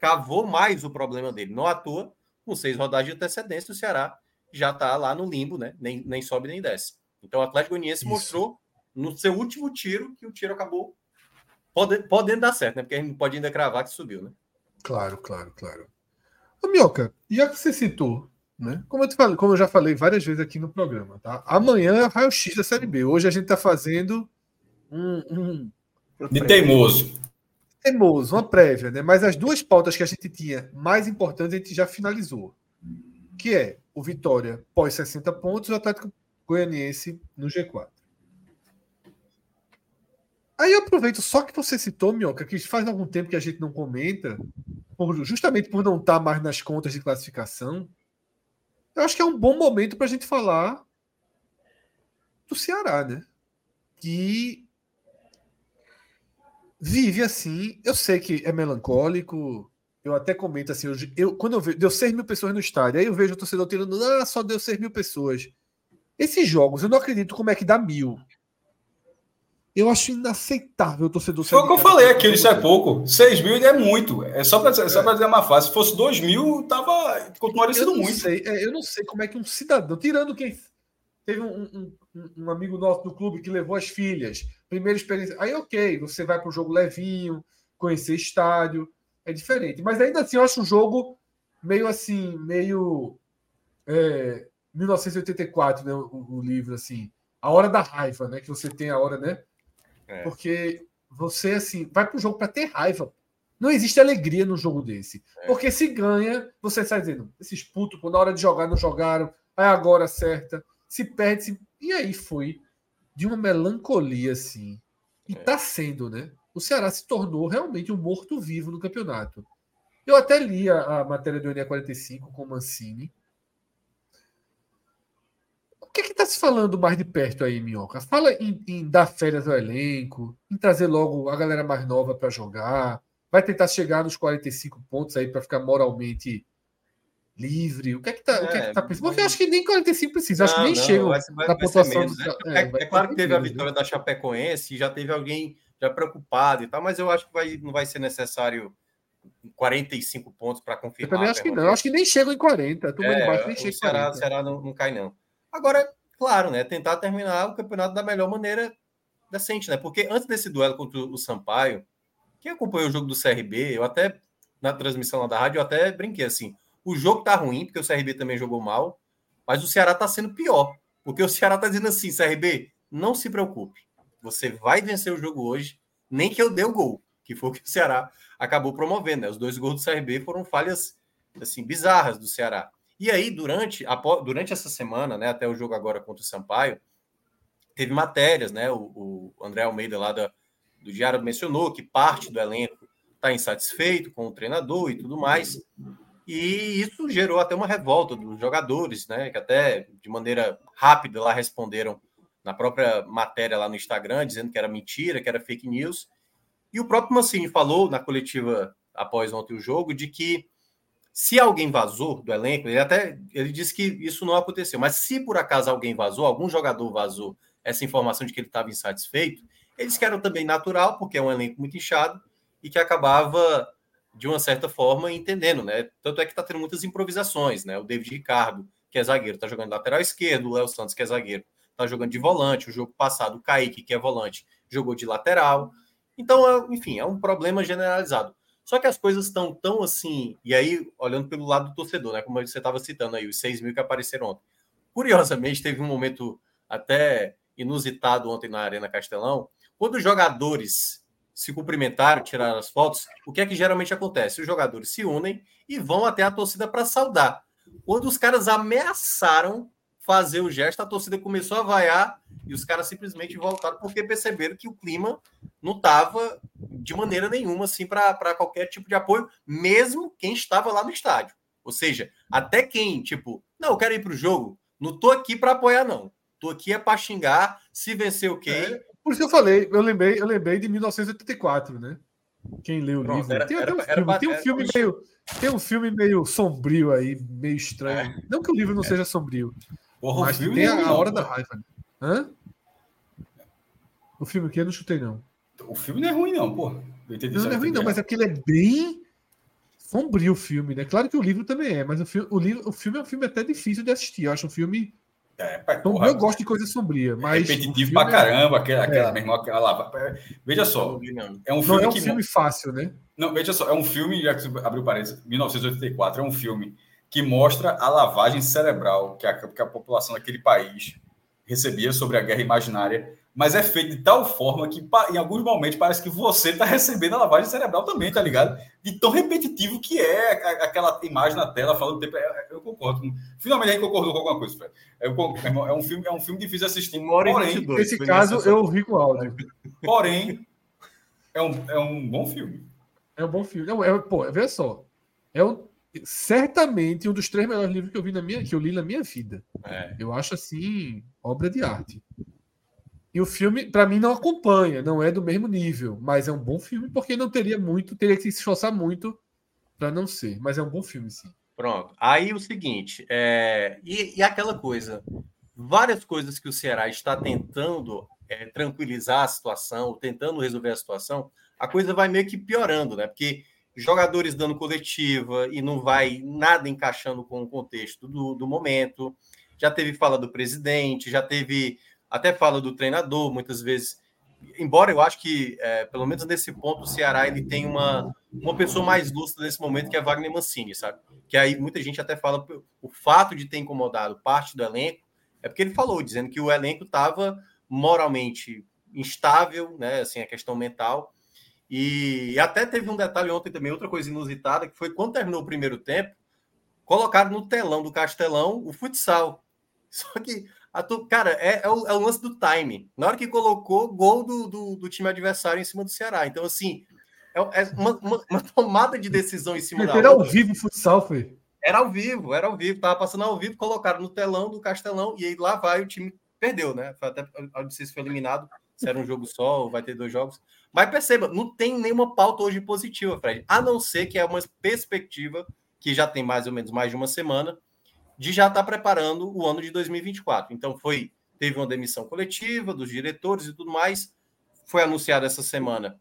cavou mais o problema dele. Não à toa, com seis rodadas de antecedência, o Ceará já está lá no limbo, né? Nem, nem sobe nem desce. Então o Atlético Goianiense mostrou no seu último tiro que o tiro acabou podendo, podendo dar certo, né? Porque a gente não pode ainda cravar que subiu, né? Claro, claro, claro. Ô, Mioca, já que você citou né? Como, eu falei, como eu já falei várias vezes aqui no programa, tá? Amanhã é o raio-x da Série B. Hoje a gente está fazendo um, um, De teimoso. Teimoso, uma prévia, né? Mas as duas pautas que a gente tinha mais importantes a gente já finalizou. Que é o Vitória pós 60 pontos e o Atlético Goianiense no G4. Aí eu aproveito só que você citou, Minhoca, que faz algum tempo que a gente não comenta, por, justamente por não estar mais nas contas de classificação eu acho que é um bom momento para a gente falar do Ceará, né? Que vive assim. Eu sei que é melancólico. Eu até comento assim, eu, eu quando eu vejo, deu 6 mil pessoas no estádio, aí eu vejo o torcedor tirando, ah, só deu 6 mil pessoas. Esses jogos, eu não acredito como é que dá mil. Eu acho inaceitável o torcedor. Foi o que eu falei aqui, isso é pouco. 6 mil é muito. É só para dizer, é. dizer uma fase. Se fosse 2 mil, tava, continuaria sendo muito. Sei, é, eu não sei como é que um cidadão, tirando quem. Teve um, um, um, amigo nosso do clube que levou as filhas. Primeira experiência. Aí, ok, você vai para o jogo levinho, conhecer estádio. É diferente. Mas ainda assim, eu acho um jogo meio assim, meio. É, 1984, né? O, o livro, assim. A hora da raiva, né? Que você tem a hora, né? É. Porque você, assim, vai para o jogo para ter raiva. Não existe alegria no jogo desse. É. Porque se ganha, você sai dizendo, esses putos, na hora de jogar, não jogaram, aí agora acerta. Se perde, se... e aí foi de uma melancolia, assim. E é. tá sendo, né? O Ceará se tornou realmente um morto-vivo no campeonato. Eu até li a, a matéria do NE45 com o Mancini, que é que está se falando mais de perto aí, Minhoca? Fala em, em, dar férias ao elenco, em trazer logo a galera mais nova para jogar. Vai tentar chegar nos 45 pontos aí para ficar moralmente livre? O que é que tá, é, que é que tá pensando? Porque eu acho que nem 45 precisa, acho que nem chega na pontuação. Do... É, é, é claro que teve a vitória da Chapecoense, já teve alguém já preocupado e tal, mas eu acho que vai, não vai ser necessário 45 pontos para confirmar. Eu também acho que não, eu acho que nem chegam em 40. Tô é, embaixo, nem o Ceará, Ceará não, não cai, não. Agora, claro, né? Tentar terminar o campeonato da melhor maneira decente, né? Porque antes desse duelo contra o Sampaio, quem acompanhou o jogo do CRB, eu até, na transmissão lá da rádio, eu até brinquei assim: o jogo tá ruim, porque o CRB também jogou mal, mas o Ceará tá sendo pior. Porque o Ceará tá dizendo assim: CRB, não se preocupe, você vai vencer o jogo hoje, nem que eu dê o gol, que foi o que o Ceará acabou promovendo. Né? Os dois gols do CRB foram falhas assim bizarras do Ceará. E aí, durante, durante essa semana, né, até o jogo agora contra o Sampaio, teve matérias, né? O, o André Almeida lá da, do Diário mencionou que parte do elenco está insatisfeito com o treinador e tudo mais. E isso gerou até uma revolta dos jogadores, né? Que até de maneira rápida lá responderam na própria matéria lá no Instagram, dizendo que era mentira, que era fake news. E o próprio Mancini falou na coletiva após ontem o jogo de que se alguém vazou do elenco, ele até ele disse que isso não aconteceu, mas se por acaso alguém vazou, algum jogador vazou essa informação de que ele estava insatisfeito, eles que eram também natural, porque é um elenco muito inchado e que acabava de uma certa forma entendendo, né? Tanto é que está tendo muitas improvisações, né? O David Ricardo, que é zagueiro, está jogando lateral esquerdo, o Léo Santos, que é zagueiro, está jogando de volante. O jogo passado, o Kaique, que é volante, jogou de lateral. Então, é, enfim, é um problema generalizado. Só que as coisas estão tão assim, e aí, olhando pelo lado do torcedor, né? Como você estava citando aí, os 6 mil que apareceram ontem. Curiosamente, teve um momento até inusitado ontem na Arena Castelão, quando os jogadores se cumprimentaram, tiraram as fotos, o que é que geralmente acontece? Os jogadores se unem e vão até a torcida para saudar. Quando os caras ameaçaram fazer o gesto, a torcida começou a vaiar e os caras simplesmente voltaram porque perceberam que o clima não estava de maneira nenhuma assim para qualquer tipo de apoio, mesmo quem estava lá no estádio. Ou seja, até quem, tipo, não, eu quero ir para o jogo, não tô aqui para apoiar, não. Tô aqui é para xingar, se vencer, ok. É, por isso que eu falei, eu lembrei, eu lembrei de 1984, né? Quem lê o Pronto, livro. Era, tem, era, um filme, era, tem um filme meio. Tem um filme meio sombrio aí, meio estranho. É. Não que o livro não seja sombrio. Porra, mas tem a, a hora da raiva. Hã? O filme aqui eu não chutei, não. O filme não é ruim, não, pô. Não, não é ruim, não, mas é porque ele é bem sombrio o filme, né? Claro que o livro também é, mas o filme, o, livro, o filme é um filme até difícil de assistir. Eu acho um filme. É, então, porra, eu gosto de coisa sombria, mas. Repetitivo pra é caramba, é... aquela, aquela é. mesma. Aquela, veja só. É um filme. Não é um que... filme fácil, né? Não, veja só, é um filme, já que você abriu parênteses, 1984, é um filme que mostra a lavagem cerebral que a, que a população daquele país recebia sobre a guerra imaginária mas é feito de tal forma que em alguns momentos parece que você está recebendo a lavagem cerebral também, tá ligado? De tão repetitivo que é aquela imagem na tela falando tempo. É, é, eu concordo. Finalmente a gente concordou com alguma coisa, é um filme, é um filme difícil de assistir. Porém, nesse caso eu ri com áudio. Porém, é um, é um bom filme. É um bom filme. Não, é, pô, veja só. É um, certamente um dos três melhores livros que eu vi na minha, que eu li na minha vida. É. Eu acho assim obra de arte. E o filme, para mim, não acompanha, não é do mesmo nível, mas é um bom filme porque não teria muito, teria que se esforçar muito para não ser. Mas é um bom filme, sim. Pronto. Aí o seguinte, é... e, e aquela coisa, várias coisas que o Ceará está tentando é, tranquilizar a situação, tentando resolver a situação, a coisa vai meio que piorando, né? Porque jogadores dando coletiva e não vai nada encaixando com o contexto do, do momento. Já teve fala do presidente, já teve até fala do treinador, muitas vezes. Embora eu acho que, é, pelo menos nesse ponto, o Ceará ele tem uma, uma pessoa mais lúcida nesse momento, que é Wagner Mancini, sabe? Que aí muita gente até fala o fato de ter incomodado parte do elenco é porque ele falou, dizendo que o elenco estava moralmente instável, né? Assim, a questão mental. E até teve um detalhe ontem também, outra coisa inusitada, que foi quando terminou o primeiro tempo, colocaram no telão do Castelão o futsal. Só que Tu, cara, é, é, o, é, o, lance do time. Na hora que colocou gol do, do, do time adversário em cima do Ceará. Então, assim, é, é uma, uma, uma, tomada de decisão em cima Era da outra. ao vivo o futsal, foi? Era ao vivo, era ao vivo. Tava passando ao vivo, colocaram no telão do Castelão e aí lá vai o time perdeu, né? Foi até não sei se foi eliminado, se era um jogo só ou vai ter dois jogos. Mas perceba, não tem nenhuma pauta hoje positiva, Fred, a não ser que é uma perspectiva que já tem mais ou menos mais de uma semana, de já estar tá preparando o ano de 2024. Então foi teve uma demissão coletiva dos diretores e tudo mais. Foi anunciado essa semana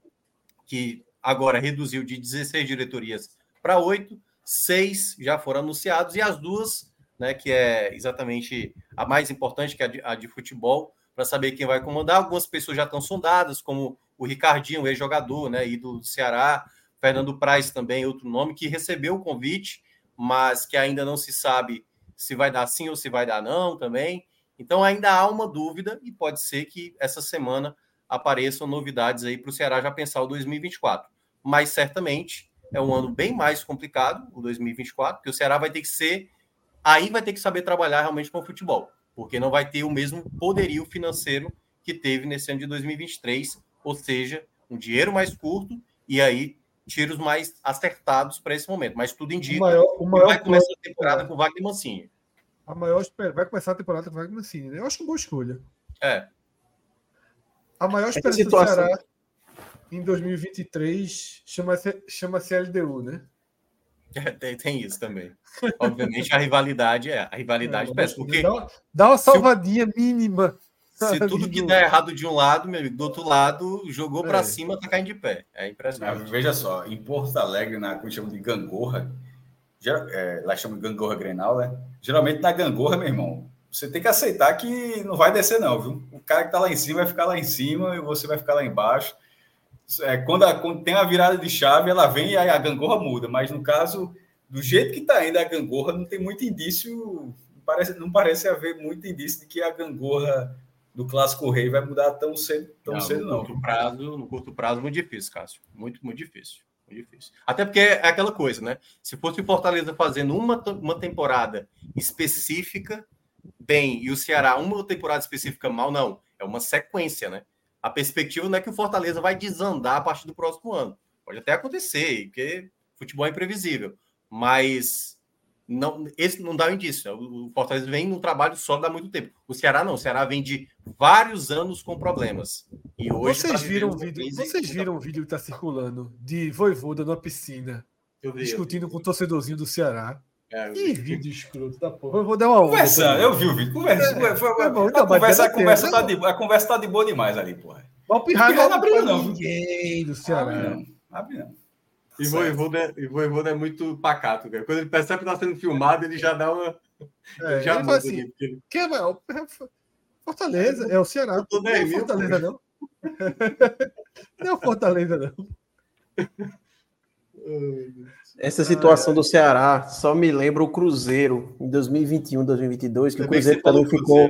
que agora reduziu de 16 diretorias para oito, seis já foram anunciados e as duas, né, que é exatamente a mais importante, que é a de, a de futebol, para saber quem vai comandar. Algumas pessoas já estão sondadas, como o Ricardinho, ex-jogador, né, ídolo do Ceará, Fernando Praz também, outro nome, que recebeu o convite, mas que ainda não se sabe se vai dar sim ou se vai dar não também. Então ainda há uma dúvida e pode ser que essa semana apareçam novidades aí para o Ceará já pensar o 2024. Mas certamente é um ano bem mais complicado, o 2024, porque o Ceará vai ter que ser. Aí vai ter que saber trabalhar realmente com o futebol, porque não vai ter o mesmo poderio financeiro que teve nesse ano de 2023, ou seja, um dinheiro mais curto e aí tiros mais acertados para esse momento. Mas tudo indica o maior, o maior que vai começar a temporada com o Wagner Mancini. A maior vai começar a temporada com o Wagner Mancini. Né? Eu acho uma boa escolha. É. A maior esperança do Ceará em 2023 chama-se chama LDU, né? É, tem, tem, isso também. Obviamente a rivalidade é a rivalidade é, porque dá, dá uma salvadinha se, mínima. Se tudo que der errado de um lado, meu amigo, do outro lado, jogou é. para cima, tá caindo de pé. É impressionante. veja só, em Porto Alegre, na que chama de gangorra, já, é, lá chama de gangorra Grenal, né? Geralmente na gangorra, meu irmão, você tem que aceitar que não vai descer, não, viu? O cara que tá lá em cima vai ficar lá em cima e você vai ficar lá embaixo. É, quando, a, quando tem a virada de chave, ela vem e a gangorra muda. Mas no caso, do jeito que está indo a gangorra, não tem muito indício, parece, não parece haver muito indício de que a gangorra do Clássico Rei vai mudar tão cedo, tão não, cedo, no não. Curto prazo, no curto prazo, muito difícil, Cássio. Muito, muito difícil. Muito difícil. Até porque é aquela coisa, né? Se fosse o Fortaleza fazendo uma, uma temporada específica bem e o Ceará uma temporada específica mal, não. É uma sequência, né? a perspectiva não é que o Fortaleza vai desandar a partir do próximo ano. Pode até acontecer, porque futebol é imprevisível. Mas não, esse não dá um indício. Né? O Fortaleza vem num trabalho sólido há muito tempo. O Ceará não. O Ceará vem de vários anos com problemas. E hoje vocês viram o vídeo? Vocês viram o vídeo que está circulando de Voivoda na piscina, discutindo com o torcedorzinho do Ceará. É, que vídeo escroto da porra. Eu vou dar uma. Conversa, eu vi o vídeo. Conversa. É, a, conversa, a, conversa tá de, a conversa tá de boa demais ali, porra. O Pirraia não abriu, não. Ninguém do Ceará. Abre não. Abre não. E o Voivoda é, é muito pacato, cara. Quando ele percebe que está sendo filmado, ele já dá uma. É, já ele assim, ali, ele... que é, Fortaleza, é o Ceará. Não é Fortaleza, não. não é o Fortaleza, não. Essa situação do Ceará só me lembra o Cruzeiro em 2021, 2022, que o Cruzeiro também ficou.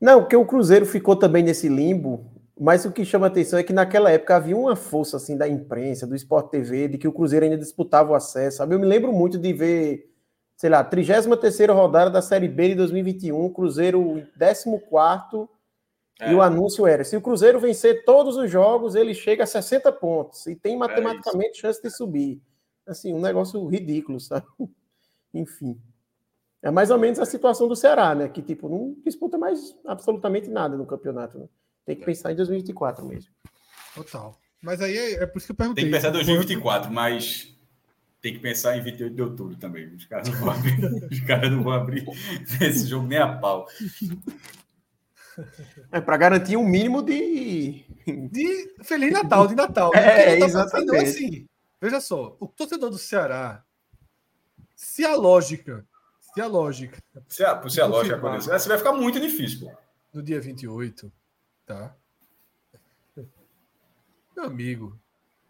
Não, porque o Cruzeiro ficou também nesse limbo, mas o que chama atenção é que naquela época havia uma força assim da imprensa, do Sport TV, de que o Cruzeiro ainda disputava o acesso. Sabe? Eu me lembro muito de ver, sei lá, 33 rodada da Série B de 2021, Cruzeiro 14 é. E o anúncio era: se o Cruzeiro vencer todos os jogos, ele chega a 60 pontos e tem é matematicamente é chance de subir. Assim, um negócio ridículo, sabe? Enfim. É mais ou menos a situação do Ceará, né? Que, tipo, não disputa mais absolutamente nada no campeonato. Né? Tem que pensar em 2024 mesmo. Total. Mas aí é, é por isso que eu perguntei. Tem que pensar em 2024, mas tem que pensar em 28 de outubro também. Os caras não vão abrir, os caras não vão abrir esse jogo nem a pau. É para garantir um mínimo de... de Feliz Natal, de Natal. Né? É, exatamente. Então, assim, veja só, o torcedor do Ceará, se a lógica, se a lógica. Se a, se a lógica acontecer, você vai ficar muito difícil, pô. No dia 28, tá? Meu amigo,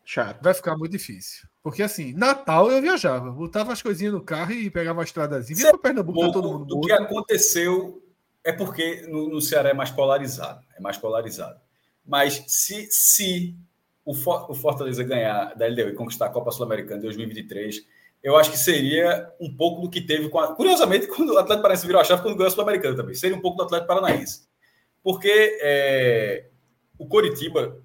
chato. Vai ficar muito difícil. Porque assim, Natal eu viajava, botava as coisinhas no carro e pegava uma estradazinha, ia para Pernambuco, todo mundo. Do que aconteceu é porque no, no, Ceará é mais polarizado, é mais polarizado. Mas se, se o, For, o Fortaleza ganhar da LDU e conquistar a Copa Sul-Americana de 2023, eu acho que seria um pouco do que teve com a... Curiosamente, quando o Atlético Paranaense virou a chave, quando ganhou a Sul-Americana também. Seria um pouco do Atlético Paranaense. Porque é, o Coritiba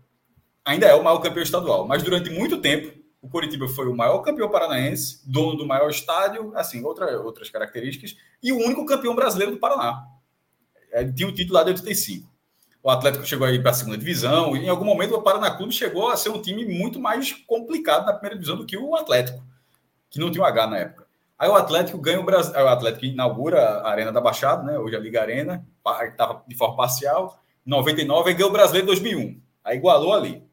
ainda é o maior campeão estadual, mas durante muito tempo o Coritiba foi o maior campeão paranaense, dono do maior estádio, assim, outra, outras características, e o único campeão brasileiro do Paraná é, tinha o título lá de 85. O Atlético chegou aí para a segunda divisão. E em algum momento o Paraná Clube chegou a ser um time muito mais complicado na primeira divisão do que o Atlético. que não tinha o H na época. Aí o Atlético ganha o Brasil, o Atlético inaugura a Arena da Baixada, né? Hoje a Liga Arena, estava de forma parcial. 99 aí ganhou o Brasileiro em 2001. Aí igualou ali.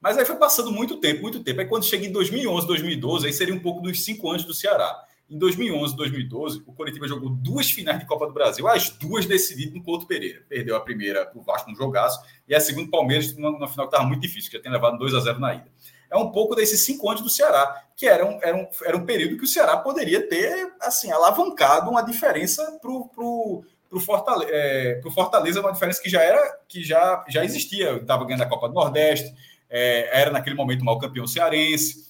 Mas aí foi passando muito tempo, muito tempo. Aí quando chega em 2011, 2012, aí seria um pouco dos cinco anos do Ceará. Em 2011, 2012, o Coritiba jogou duas finais de Copa do Brasil, as duas decididas no Couto Pereira. Perdeu a primeira para o Vasco no jogaço e a segunda Palmeiras na, na final que estava muito difícil, que já tinha levado 2 a 0 na ida. É um pouco desses cinco anos do Ceará, que era um, era um, era um período que o Ceará poderia ter assim alavancado uma diferença para o para o Fortaleza, é, Fortaleza, uma diferença que já era que já, já existia. Estava ganhando a Copa do Nordeste, é, era naquele momento maior campeão cearense.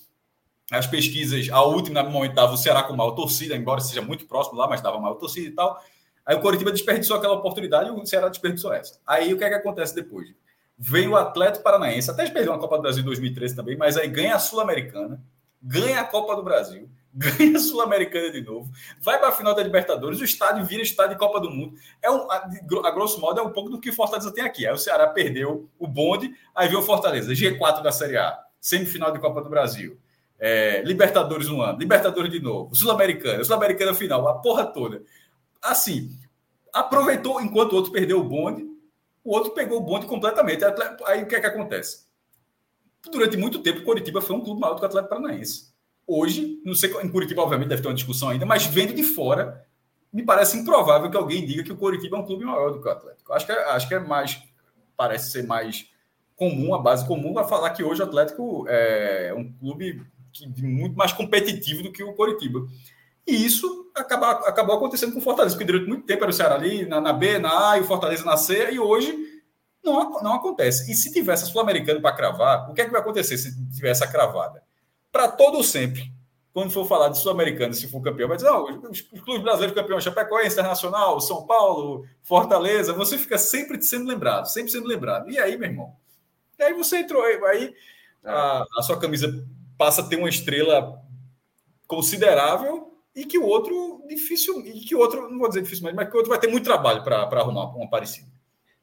As pesquisas, a última no momento estava o Ceará com maior torcida, embora seja muito próximo lá, mas estava maior torcida e tal. Aí o Coritiba desperdiçou aquela oportunidade e o Ceará desperdiçou essa. Aí o que é que acontece depois? Vem o Atlético Paranaense, até perdeu a Copa do Brasil em 2013 também, mas aí ganha a Sul-Americana, ganha a Copa do Brasil, ganha a Sul-Americana de novo, vai para a final da Libertadores, o estádio vira estádio de Copa do Mundo. É um, a, a, grosso modo, é um pouco do que o Fortaleza tem aqui. Aí o Ceará perdeu o bonde, aí veio o Fortaleza, G4 da Série A, semifinal de Copa do Brasil. É, Libertadores um ano, Libertadores de novo, Sul-Americana, Sul-Americana final, a porra toda. Assim, aproveitou enquanto o outro perdeu o bonde, o outro pegou o bonde completamente. Aí o que é que acontece? Durante muito tempo, o Coritiba foi um clube maior do que o Atlético Paranaense. Hoje, não sei, em Curitiba, obviamente, deve ter uma discussão ainda, mas vendo de fora, me parece improvável que alguém diga que o Curitiba é um clube maior do que o Atlético. Acho que é, acho que é mais, parece ser mais comum, a base comum, a falar que hoje o Atlético é um clube que, muito mais competitivo do que o Curitiba. E isso acaba, acabou acontecendo com o Fortaleza, porque durante muito tempo era o Ceará ali, na, na B, na A, e o Fortaleza na C, e hoje não, não acontece. E se tivesse a Sul-Americana para cravar, o que é que vai acontecer se tivesse a cravada? para todo sempre. Quando for falar de Sul-Americano, se for campeão, vai dizer, não, os, os clubes brasileiros campeões, Chapecoense, Internacional, São Paulo, Fortaleza, você fica sempre sendo lembrado, sempre sendo lembrado. E aí, meu irmão? E aí você entrou, aí a, a sua camisa passa a ter uma estrela considerável e que o outro difícil, e que o outro, não vou dizer difícil, mas que o outro vai ter muito trabalho para arrumar uma parecida.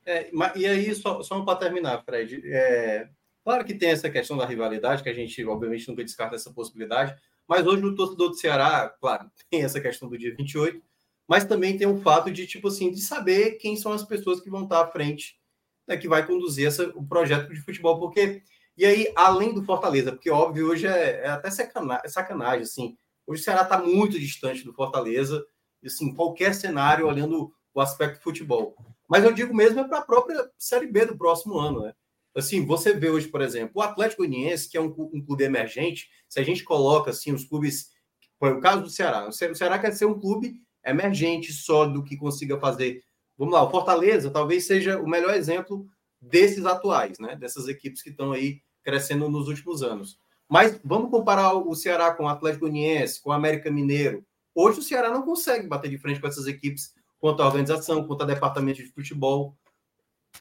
É, e aí, só, só para terminar, Fred, é, Claro que tem essa questão da rivalidade, que a gente, obviamente, nunca descarta essa possibilidade, mas hoje o torcedor do Ceará, claro, tem essa questão do dia 28, mas também tem um fato de, tipo assim, de saber quem são as pessoas que vão estar à frente, né, que vai conduzir essa, o projeto de futebol, porque, e aí, além do Fortaleza, porque, óbvio, hoje é, é até sacanagem, sacanagem, assim, hoje o Ceará está muito distante do Fortaleza, assim, qualquer cenário, olhando o aspecto futebol. Mas eu digo mesmo é para a própria Série B do próximo ano, né? Assim, você vê hoje, por exemplo, o Atlético Goianiense, que é um, um clube emergente, se a gente coloca assim os clubes, por o caso do Ceará, o Ceará quer ser um clube emergente só do que consiga fazer. Vamos lá, o Fortaleza talvez seja o melhor exemplo desses atuais, né? Dessas equipes que estão aí crescendo nos últimos anos. Mas vamos comparar o Ceará com o Atlético Goianiense, com o América Mineiro. Hoje o Ceará não consegue bater de frente com essas equipes quanto à organização, quanto a departamento de futebol.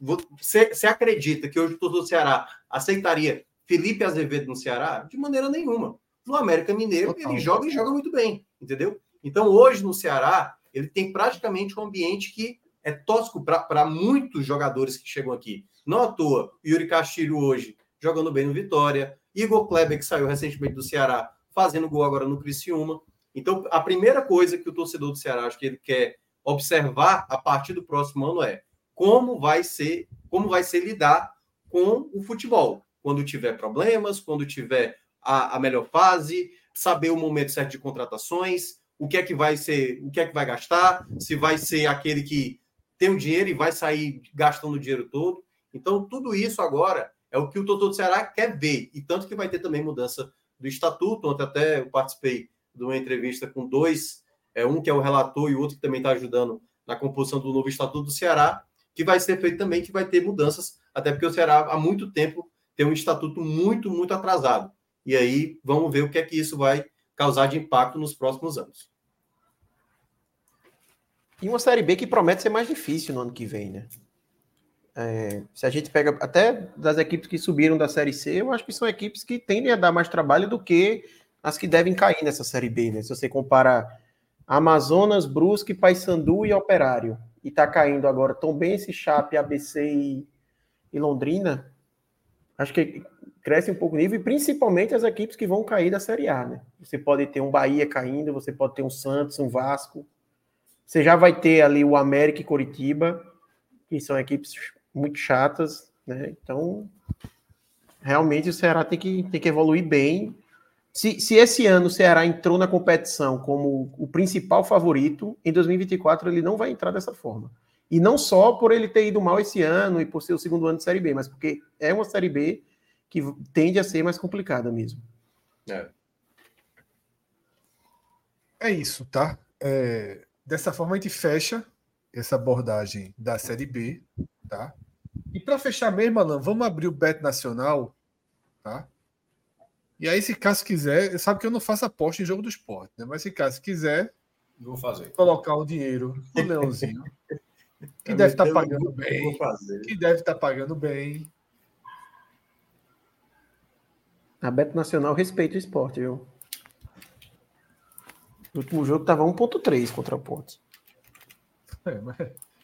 Você, você acredita que hoje o torcedor do Ceará aceitaria Felipe Azevedo no Ceará? De maneira nenhuma. No América Mineiro, Total. ele joga e joga muito bem, entendeu? Então, hoje no Ceará, ele tem praticamente um ambiente que é tosco para muitos jogadores que chegam aqui. Não à toa, Yuri Castilho hoje jogando bem no Vitória, Igor Kleber, que saiu recentemente do Ceará, fazendo gol agora no Criciúma. Então, a primeira coisa que o torcedor do Ceará acho que ele quer observar a partir do próximo ano é como vai ser, como vai ser lidar com o futebol. Quando tiver problemas, quando tiver a, a melhor fase, saber o momento certo de contratações, o que é que vai ser, o que é que vai gastar, se vai ser aquele que tem o dinheiro e vai sair gastando o dinheiro todo. Então, tudo isso agora é o que o Totô do Ceará quer ver. E tanto que vai ter também mudança do estatuto. Ontem até eu participei de uma entrevista com dois, é, um que é o relator e outro que também está ajudando na composição do novo estatuto do Ceará que vai ser feito também, que vai ter mudanças, até porque o Ceará há muito tempo tem um estatuto muito, muito atrasado. E aí vamos ver o que é que isso vai causar de impacto nos próximos anos. E uma Série B que promete ser mais difícil no ano que vem, né? É, se a gente pega até das equipes que subiram da Série C, eu acho que são equipes que tendem a dar mais trabalho do que as que devem cair nessa Série B, né? Se você compara Amazonas, Brusque, Paysandu e Operário e está caindo agora Tombense, Chape, ABC e, e Londrina, acho que cresce um pouco o nível, e principalmente as equipes que vão cair da Série A, né? Você pode ter um Bahia caindo, você pode ter um Santos, um Vasco. Você já vai ter ali o América e Coritiba, que são equipes muito chatas, né? Então, realmente o Ceará tem que, tem que evoluir bem. Se, se esse ano o Ceará entrou na competição como o principal favorito, em 2024 ele não vai entrar dessa forma. E não só por ele ter ido mal esse ano e por ser o segundo ano de Série B, mas porque é uma Série B que tende a ser mais complicada mesmo. É, é isso, tá? É, dessa forma a gente fecha essa abordagem da Série B, tá? E para fechar mesmo, Alan, vamos abrir o Bet Nacional, tá? E aí, se caso quiser, sabe que eu não faço aposta em jogo do esporte, né? Mas se caso quiser, vou fazer. Colocar o dinheiro no Leãozinho, que deve estar tá pagando bem, que deve estar tá pagando bem, A Beto Nacional respeita o esporte, viu? No último jogo tava 1.3 contra o Pontes. É, mas,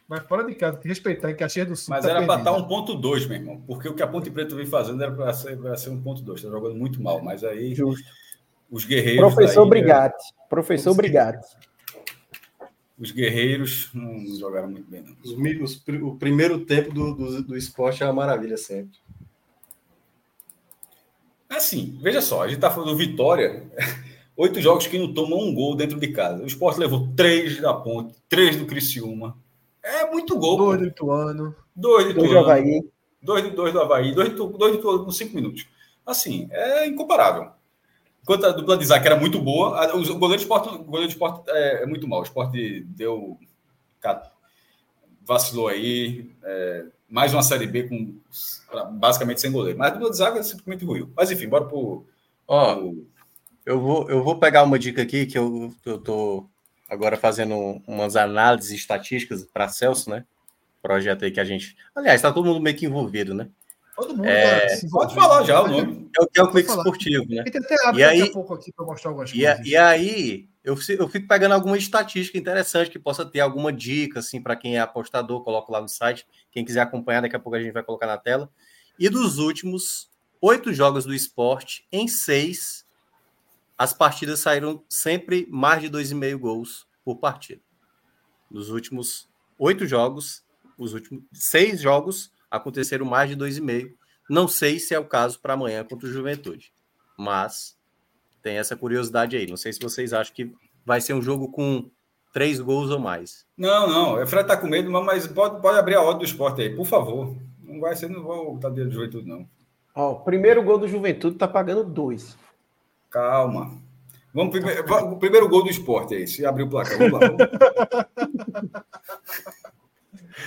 mas, fora de casa, que respeitar em Caxias do Sul. Mas tá era para estar 1.2, meu irmão. Porque o que a Ponte Preta vem fazendo era para ser, ser 1.2. Está jogando muito mal. Mas aí. Justo. Os guerreiros. Professor daí, Brigatti. Professor Brigatti. Os guerreiros não jogaram muito bem, não. Os, os, o primeiro tempo do, do, do esporte é uma maravilha sempre. Assim, veja só, a gente está falando do Vitória, oito jogos que não tomam um gol dentro de casa. O Sport levou três da Ponte, três do Criciúma. É muito gol. Dois do Ituano. Dois do Ituano. Dois do Havaí. Dois, dois do Havaí. Dois do, dois do Ituano nos cinco minutos. Assim, é incomparável. Enquanto a dupla de Isaac era muito boa, o goleiro do esporte, o goleiro do esporte é, é, muito mal. O esporte deu. vacilou aí. É, mais uma Série B com basicamente sem goleiro. Mas a dupla de zaga simplesmente ruiu. Mas enfim, bora pro. Ó, pro... eu, vou, eu vou pegar uma dica aqui que eu, eu tô agora fazendo umas análises estatísticas para Celso, né? Projeto aí que a gente. Aliás, está todo mundo meio que envolvido, né? Todo mundo é... tá, pode falar já o nome. É o que é o Clique Esportivo, né? E aí, daqui a pouco aqui para mostrar algumas e, coisas. E aí, eu, eu fico pegando alguma estatística interessante que possa ter alguma dica, assim, para quem é apostador, coloco lá no site. Quem quiser acompanhar, daqui a pouco a gente vai colocar na tela. E dos últimos oito jogos do esporte, em seis, as partidas saíram sempre mais de dois e meio gols por partida. Nos últimos oito jogos, os últimos seis jogos, aconteceram mais de dois e meio. Não sei se é o caso para amanhã contra o Juventude, mas tem essa curiosidade aí. Não sei se vocês acham que vai ser um jogo com três gols ou mais. Não, não. O Fred tá com medo, mas pode, pode abrir a ordem do esporte aí, por favor. Não vai ser, não vou dentro do Juventude, não. Ó, o primeiro gol do Juventude tá pagando dois. Calma. Vamos primeiro, o primeiro gol do esporte aí, se abrir o placar. Vamos lá.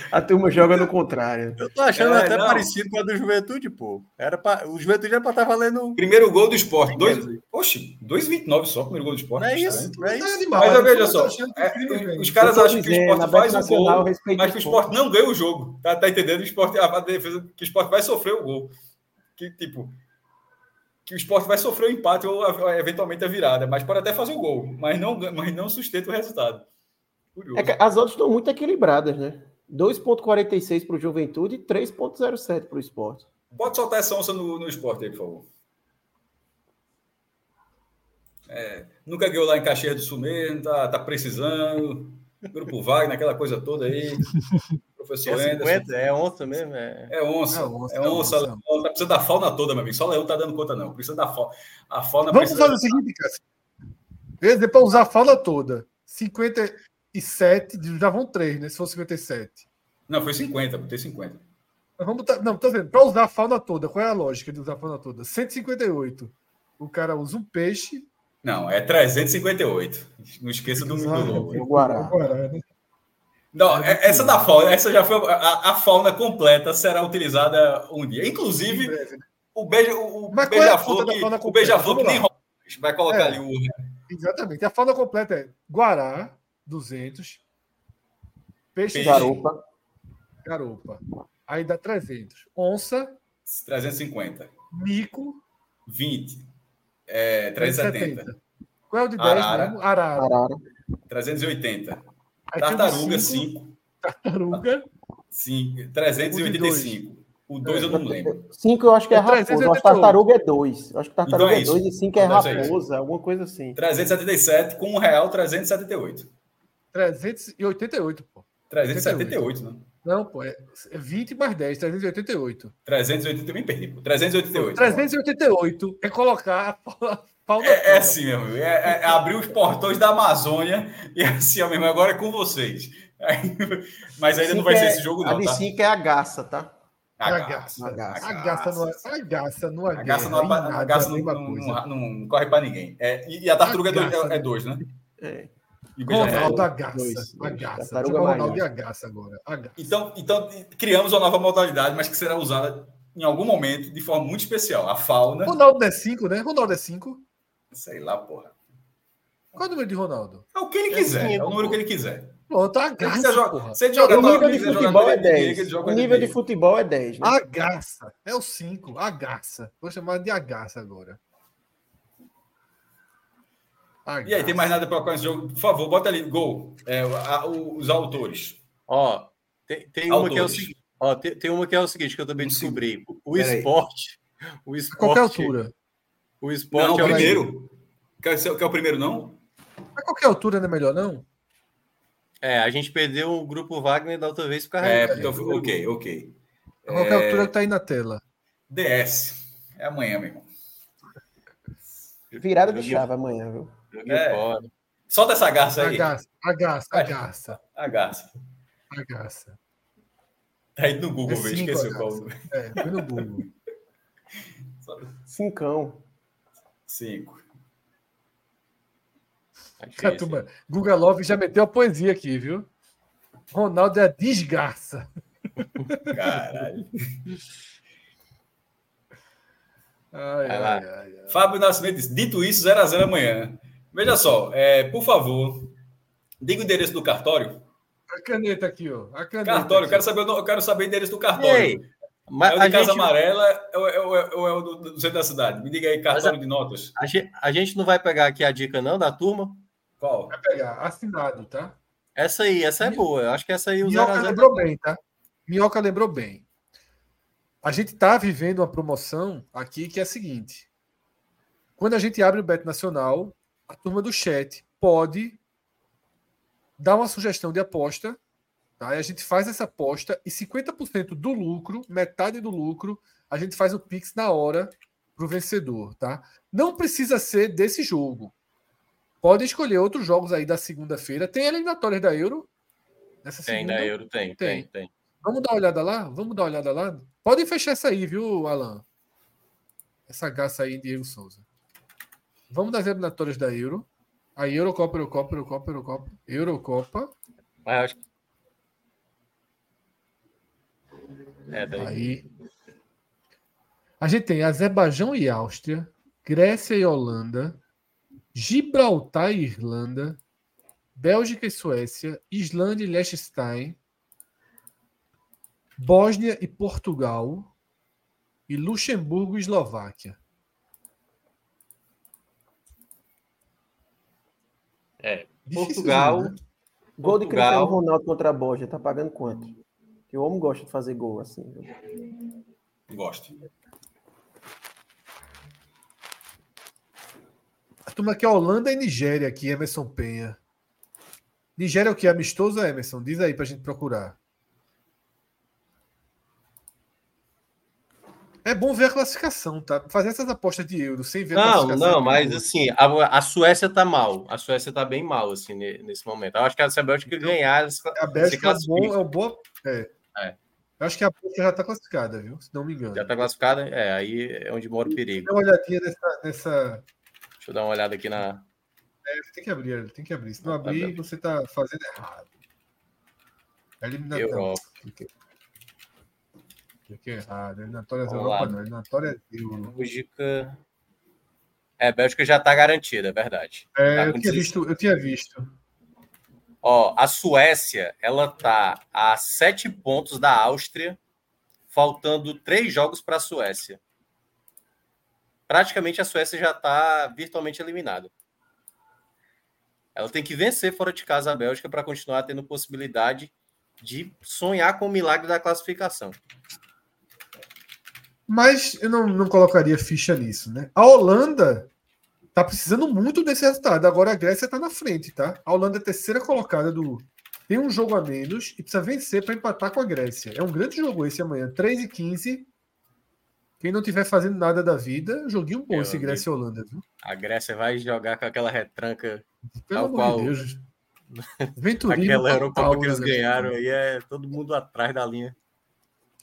A turma joga no contrário. Eu tô achando é, até não. parecido com a do Juventude, pô. Era pra, o Juventude era pra estar tá valendo. Primeiro gol do esporte. Dois, oxe, 2,29 só, primeiro gol do esporte. Não é isso, não é isso. Mas veja só, é, os caras acham que o esporte faz o gol, mas que o esporte não ganha o jogo. Tá, tá entendendo? O esporte, a defesa, que o esporte vai sofrer o gol. Que, tipo, que o esporte vai sofrer o empate ou eventualmente a virada, mas pode até fazer o gol, mas não, mas não sustenta o resultado. É as outras estão muito equilibradas, né? 2,46 para o Juventude e 3,07 para o esporte. Pode soltar essa onça no, no esporte aí, por favor. É, nunca ganhou lá em Caxias do Sul mesmo, tá, tá precisando. Grupo Wagner, aquela coisa toda aí. Professor é 50, Anderson. É onça mesmo? É, é onça. É onça. É onça, é onça. Tá precisando da fauna toda, meu amigo. Só Leão tá dando conta, não. Precisa da fauna. A fauna Vamos fazer o seguinte, cara. Para usar a fauna toda. 50, 57, já vão 3, né? Se for 57. Não, foi 50, botei 50. Mas vamos botar, não, tô vendo. Para usar a fauna toda, qual é a lógica de usar a fauna toda? 158. O cara usa um peixe. Não, é 358. Não esqueça do logo. O Guará. Né? Não, é, essa da fauna, essa já foi. A, a, fauna completa será utilizada um dia. Inclusive, né? o beija, o, Mas é beija-flor é o beija-flor que nem vai colocar é, ali o. Exatamente. A fauna completa é Guará, 200. Peixe. Garopa. Garopa. Aí dá 300. Onça. 350. Mico. 20. É, 370. Qual é o de 10 Arara. mesmo? Arara. Arara. 380. Tartaruga, 5. Tartaruga. 5. 385. O 2 eu não lembro. 5 eu acho que é, é Raposa. Eu acho que Tartaruga é 2. Acho que Tartaruga então é 2 e 5 é Raposa, alguma coisa assim. 377 com um real 378. 388, pô. 378, né? Não, pô, é 20 mais 10, 388. 388 me perdi, pô. 388. 388 é colocar a pau é, é assim, meu amigo. É, é, abrir os portões da Amazônia e assim, meu irmão, agora é com vocês. Mas ainda não vai ser é, esse jogo, não. A de 5 tá? é a gaça, tá? A gaça. A gaça. A gaça não, a gaça não A gaça não, a gaça não, não, não, corre para ninguém. É, e, a tartaruga é, é dois, né? É. E Ronaldo Agaça. Agaça. Ronaldo e Agaça agora. Agaça. Então, então, criamos uma nova modalidade, mas que será usada em algum momento de forma muito especial. A fauna. Ronaldo é 5, né? Ronaldo é 5. Sei lá, porra. Qual é o número de Ronaldo? É o que ele quiser. É, é o número que ele quiser. Pronto, a gaça. Joga, você joga o nível de futebol é 10. O nível de futebol é 10. Né? A gaça. É o 5. A gaça. Vou chamar de a gaça agora. A e aí, tem mais nada para colocar nesse jogo? Por favor, bota ali, gol. É, a, os autores. Ó, tem, tem uma que é o seguinte. Ó, tem, tem, uma que é o seguinte que eu também descobri. O esporte. O esporte. A qualquer altura. O esporte não, é o primeiro. Quer, quer o primeiro, não? A qualquer altura não é melhor, não? É, a gente perdeu o grupo Wagner da outra vez por causa É, então, ok, ok. A qualquer é... altura que tá aí na tela. DS. É amanhã, meu irmão. Virada de chave amanhã, viu? É. Solta essa garça aí. A garça, a garça, a garça. A garça. A garça. Tá aí no Google, é velho. Esqueceu qual. É, foi no Google. Cincão. Cinco. Tá turma, Guga Love já meteu a poesia aqui, viu? Ronaldo é a desgraça. Caralho. Ai, ai, ai, ai, Fábio Nascimento disse: dito isso, 0x0 amanhã. Veja só, é, por favor, diga o endereço do cartório. A caneta aqui, ó. A caneta cartório, aqui. quero saber, eu quero saber o endereço do cartório. Ei, mas é o de Casa gente... Amarela ou é, ou é, ou é o do, do, centro da cidade? Me diga aí, cartório a, de notas. A gente, a gente não vai pegar aqui a dica, não, da turma? Qual? Vai pegar, assinado, tá? Essa aí, essa é boa. Eu acho que essa aí o Minhoca lembrou bem, tá? Minhoca lembrou bem. A gente está vivendo uma promoção aqui que é a seguinte: quando a gente abre o Bet Nacional, a turma do chat pode dar uma sugestão de aposta, tá? E a gente faz essa aposta e 50% do lucro, metade do lucro, a gente faz o Pix na hora para o vencedor, tá? Não precisa ser desse jogo. Pode escolher outros jogos aí da segunda-feira. Tem eliminatórias da Euro? Nessa tem segunda? da Euro, tem, tem, tem, tem. Vamos dar uma olhada lá? Vamos dar uma olhada lá? Podem fechar essa aí, viu, Alan? Essa gaça aí, Diego Souza. Vamos das eliminatórias da Euro. A Eurocopa, Eurocopa, Eurocopa, Eurocopa. Eurocopa. Ah, acho... É, daí. Aí. A gente tem Azerbaijão e Áustria, Grécia e Holanda, Gibraltar e Irlanda, Bélgica e Suécia, Islândia e Liechtenstein, Bósnia e Portugal e Luxemburgo e Eslováquia. É, Portugal. Né? Gol de Cristiano Ronaldo contra a Bósnia, tá pagando quanto? Que o homem gosta de fazer gol assim. Gosto. A turma aqui é Holanda e Nigéria aqui, Emerson Penha. Nigéria é o que? Amistoso, Emerson? Diz aí pra gente procurar. É bom ver a classificação, tá? Fazer essas apostas de euro sem ver não, a classificação. Não, não, mas assim, a, a, Suécia tá mal. A Suécia tá bem mal, assim, nesse momento. Eu acho que a Bélgica então, ganhar. A Bélgica é bom, é um bom. É. é. Eu acho que a Bélgica já tá classificada, viu? Se não me engano. Já tá classificada? É, aí é onde mora o perigo. Dá uma olhadinha nessa, nessa. Deixa eu dar uma olhada aqui na. É, tem que abrir, tem que abrir. Se não abrir, você tá fazendo errado. É eliminatório. Europa. É errado. Eliminatórias Vamos Europa lá. não. Eliminatórias Euro. Bélgica. É, Bélgica já está garantida, é verdade. É, tá eu, tinha visto, eu tinha visto. Ó, a Suécia, ela tá a sete pontos da Áustria, faltando três jogos para a Suécia. Praticamente a Suécia já está virtualmente eliminada. Ela tem que vencer fora de casa a Bélgica para continuar tendo possibilidade de sonhar com o milagre da classificação. Mas eu não, não colocaria ficha nisso, né? A Holanda tá precisando muito desse resultado. Agora a Grécia tá na frente, tá? A Holanda é terceira colocada do. Tem um jogo a menos e precisa vencer para empatar com a Grécia. É um grande jogo esse amanhã. 3 e 15. Quem não tiver fazendo nada da vida, joguinho bom esse Grécia e Holanda, viu? A Grécia vai jogar com aquela retranca. Pelo amor qual... de Deus. Aquela Eurocopa que eles né? ganharam aí é todo mundo atrás da linha.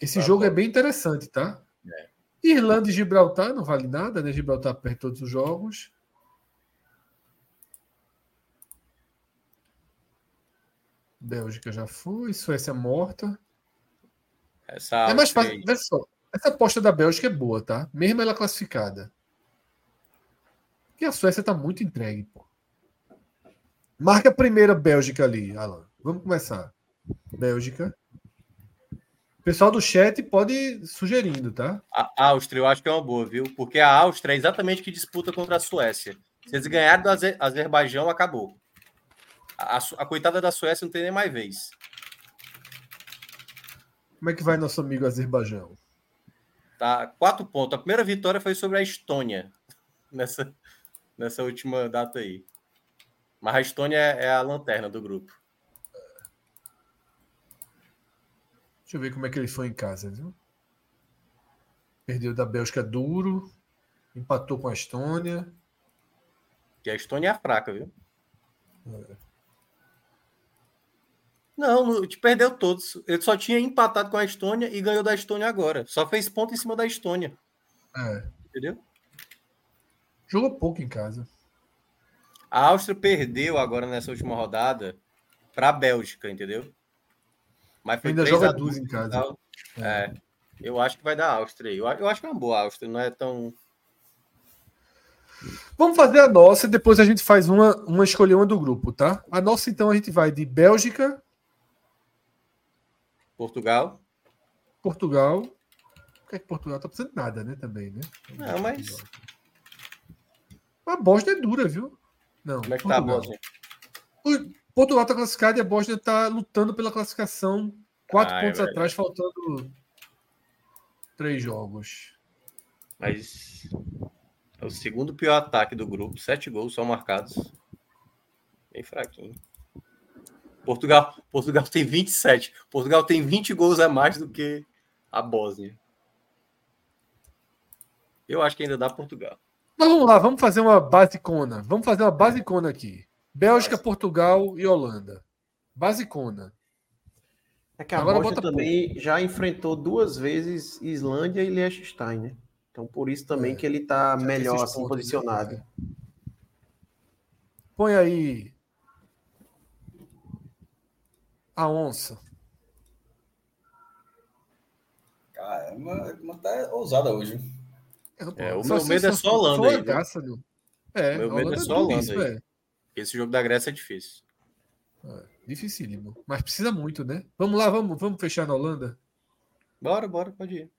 Esse jogo é bem interessante, tá? É. Irlanda e Gibraltar não vale nada, né? Gibraltar perde todos os jogos. Bélgica já foi, Suécia morta. Essa é mais fácil. Olha só, essa aposta da Bélgica é boa, tá? Mesmo ela classificada. Porque a Suécia tá muito entregue, pô. Marca a primeira Bélgica ali, Alan. Vamos começar. Bélgica. O pessoal do chat pode ir sugerindo, tá? A Áustria eu acho que é uma boa, viu? Porque a Áustria é exatamente que disputa contra a Suécia. Se eles ganharem do Azer Azerbaijão, acabou. A, a, coitada da Suécia não tem nem mais vez. Como é que vai nosso amigo Azerbaijão? Tá, quatro pontos. A primeira vitória foi sobre a Estônia nessa, nessa última data aí. Mas a Estônia é, é a lanterna do grupo. Deixa eu ver como é que ele foi em casa, viu? Perdeu da Bélgica duro, empatou com a Estônia. E a Estônia é fraca, viu? É. Não, te perdeu todos. Ele só tinha empatado com a Estônia e ganhou da Estônia agora. Só fez ponto em cima da Estônia. É. Entendeu? Jogou pouco em casa. A Áustria perdeu agora nessa última rodada para a Bélgica, entendeu? Mas ainda joga duas em casa. É. é. Eu acho que vai dar Áustria. Eu, eu acho que é uma boa Áustria, não é tão. Vamos fazer a nossa e depois a gente faz uma, uma escolher uma do grupo, tá? A nossa, então, a gente vai de Bélgica. Portugal. Portugal. Por que, é que Portugal tá precisando de nada, né? Também, né? Não, mas. A Bósnia é dura, viu? Não. Como é que Portugal. tá a Bósnia? Portugal está classificado e a Bósnia está lutando pela classificação. Quatro ah, é pontos é atrás, faltando três jogos. Mas é o segundo pior ataque do grupo. Sete gols só marcados. Bem fraquinho. Portugal, Portugal tem 27. Portugal tem 20 gols a mais do que a Bósnia. Eu acho que ainda dá Portugal. Mas vamos lá, vamos fazer uma basicona. Vamos fazer uma basicona aqui. Bélgica, Portugal e Holanda. Basicona. É que a Agora Bósnia também pouco. já enfrentou duas vezes Islândia e Liechtenstein, né? Então por isso também é. que ele está melhor assim pontos, posicionado. Né? Põe aí a onça. Caramba, uma tá ousada hoje. É, o meu medo é só Holanda. Aí, né? É, meu medo é só Holanda. Aí. Esse jogo da Grécia é difícil. É, dificílimo. Mas precisa muito, né? Vamos lá, vamos, vamos fechar na Holanda? Bora, bora, pode ir.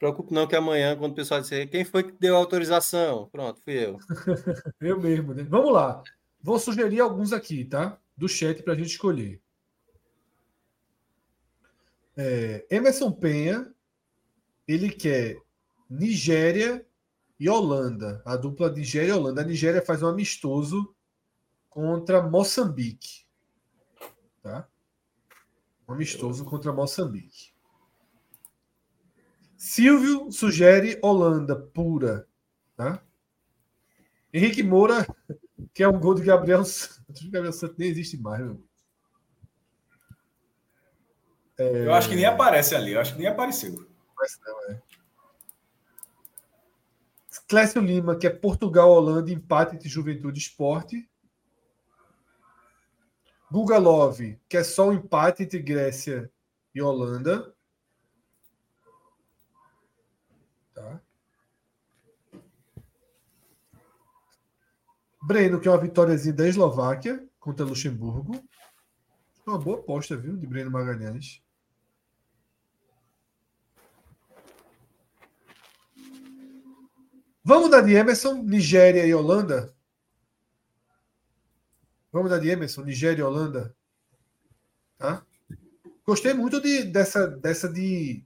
Preocupe não que amanhã, quando o pessoal disser quem foi que deu autorização, pronto, fui eu. eu mesmo, né? Vamos lá. Vou sugerir alguns aqui, tá? Do chat para a gente escolher. É, Emerson Penha, ele quer Nigéria e Holanda. A dupla Nigéria e Holanda. A Nigéria faz um amistoso contra Moçambique. Tá? Um amistoso contra Moçambique. Silvio sugere Holanda pura. Tá? Henrique Moura, que é um gol de Gabriel Santos. Gabriel Santos nem existe mais, meu. É... Eu acho que nem aparece ali, eu acho que nem apareceu. Mas não, é. Clécio Lima, que é Portugal, Holanda, empate de Juventude Esporte. Guga Love, que é só um empate entre Grécia e Holanda. Breno, que é uma vitóriazinha da Eslováquia contra Luxemburgo. Uma boa aposta, viu, de Breno Magalhães. Vamos dar de Emerson, Nigéria e Holanda? Vamos dar de Emerson, Nigéria e Holanda? Tá? Gostei muito de, dessa, dessa de,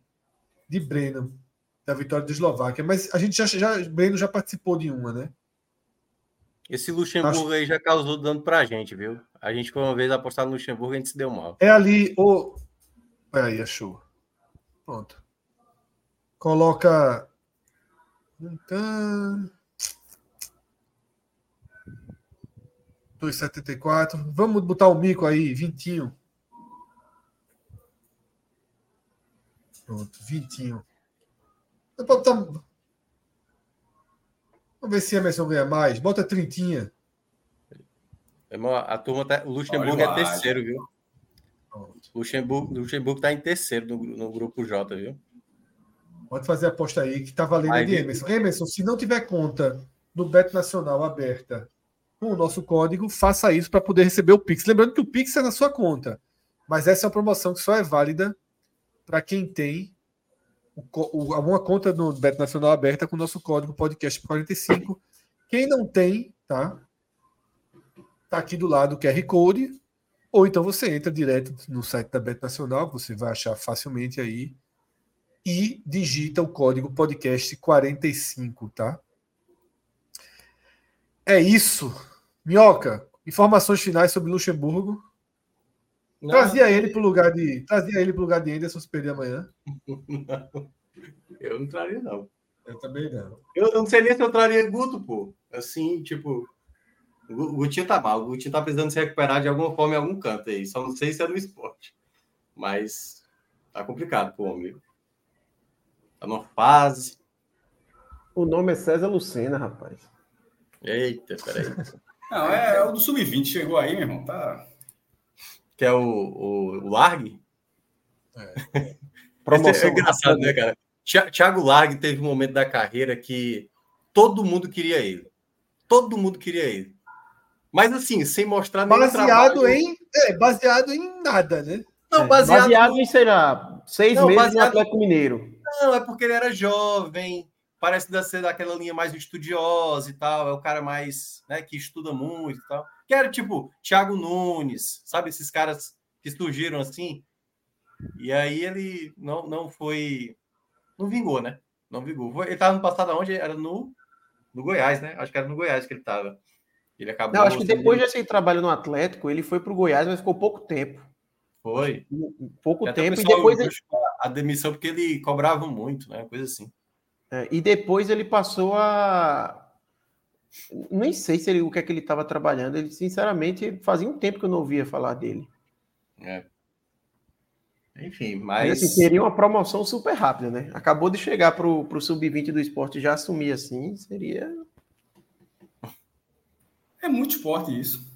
de Breno, da vitória da Eslováquia, mas a gente já, já. Breno já participou de uma, né? Esse Luxemburgo Acho... aí já causou dano pra gente, viu? A gente foi uma vez apostar no Luxemburgo e a gente se deu mal. É ali o. Aí, achou. Pronto. Coloca. Então... 2,74. Vamos botar o mico aí, vintinho. Pronto, vintinho. Vamos ver se a Emerson ganha mais. Bota trintinha. A turma tá... O Luxemburgo Olha é terceiro, viu? Luxemburgo, Luxemburgo tá em terceiro no, no grupo J, viu? Pode fazer a aposta aí que tá valendo aí, de Emerson. Emerson, se não tiver conta do Beto Nacional aberta com o nosso código, faça isso para poder receber o Pix. Lembrando que o Pix é na sua conta, mas essa é uma promoção que só é válida para quem tem alguma conta no Beto Nacional aberta com o nosso código podcast 45. Quem não tem, tá? Tá aqui do lado o QR Code, ou então você entra direto no site da Beto Nacional, você vai achar facilmente aí e digita o código podcast 45, tá? É isso. Minhoca, informações finais sobre Luxemburgo. Não, trazia ele para o lugar de. Trazia ele para lugar de Anderson se perder amanhã. Não, eu não traria, não. Eu também não. Eu, eu não sei nem se eu traria Guto, pô. Assim, tipo. O Gutinho tá mal. O Gutinho tá precisando se recuperar de alguma forma em algum canto aí. Só não sei se é no esporte. Mas tá complicado pro homem. Tá numa fase. O nome é César Lucena, rapaz. Eita, peraí. Não, é, é o do Sub-20, chegou aí, meu irmão. Tá. Que é o, o, o Largue? É. Promoção é engraçado, né, cara? Thiago Largue teve um momento da carreira que todo mundo queria ele. Todo mundo queria ele. Mas assim, sem mostrar nenhum baseado trabalho. em é, baseado em nada, né? Não, baseado, baseado em, sei lá, seis não, meses baseado... no Atlético Mineiro. Não, é porque ele era jovem, parece ser daquela linha mais estudiosa e tal, é o cara mais, né, que estuda muito e tal. Que era tipo Thiago Nunes, sabe esses caras que surgiram assim? E aí ele não, não foi, não vingou, né? Não vingou. Ele estava no passado onde era no no Goiás, né? Acho que era no Goiás que ele estava. Ele acabou. Não, acho que depois desse trabalho no Atlético, ele foi para o Goiás, mas ficou pouco tempo. Foi. Pouco tempo e depois ele... a demissão porque ele cobrava muito, né? Coisa assim. É, e depois ele passou a nem sei se ele, o que é que ele estava trabalhando. Ele, sinceramente, fazia um tempo que eu não ouvia falar dele. É. Enfim, mas. mas assim, seria uma promoção super rápida, né? Acabou de chegar para o sub-20 do esporte já assumir assim, seria. É muito esporte isso.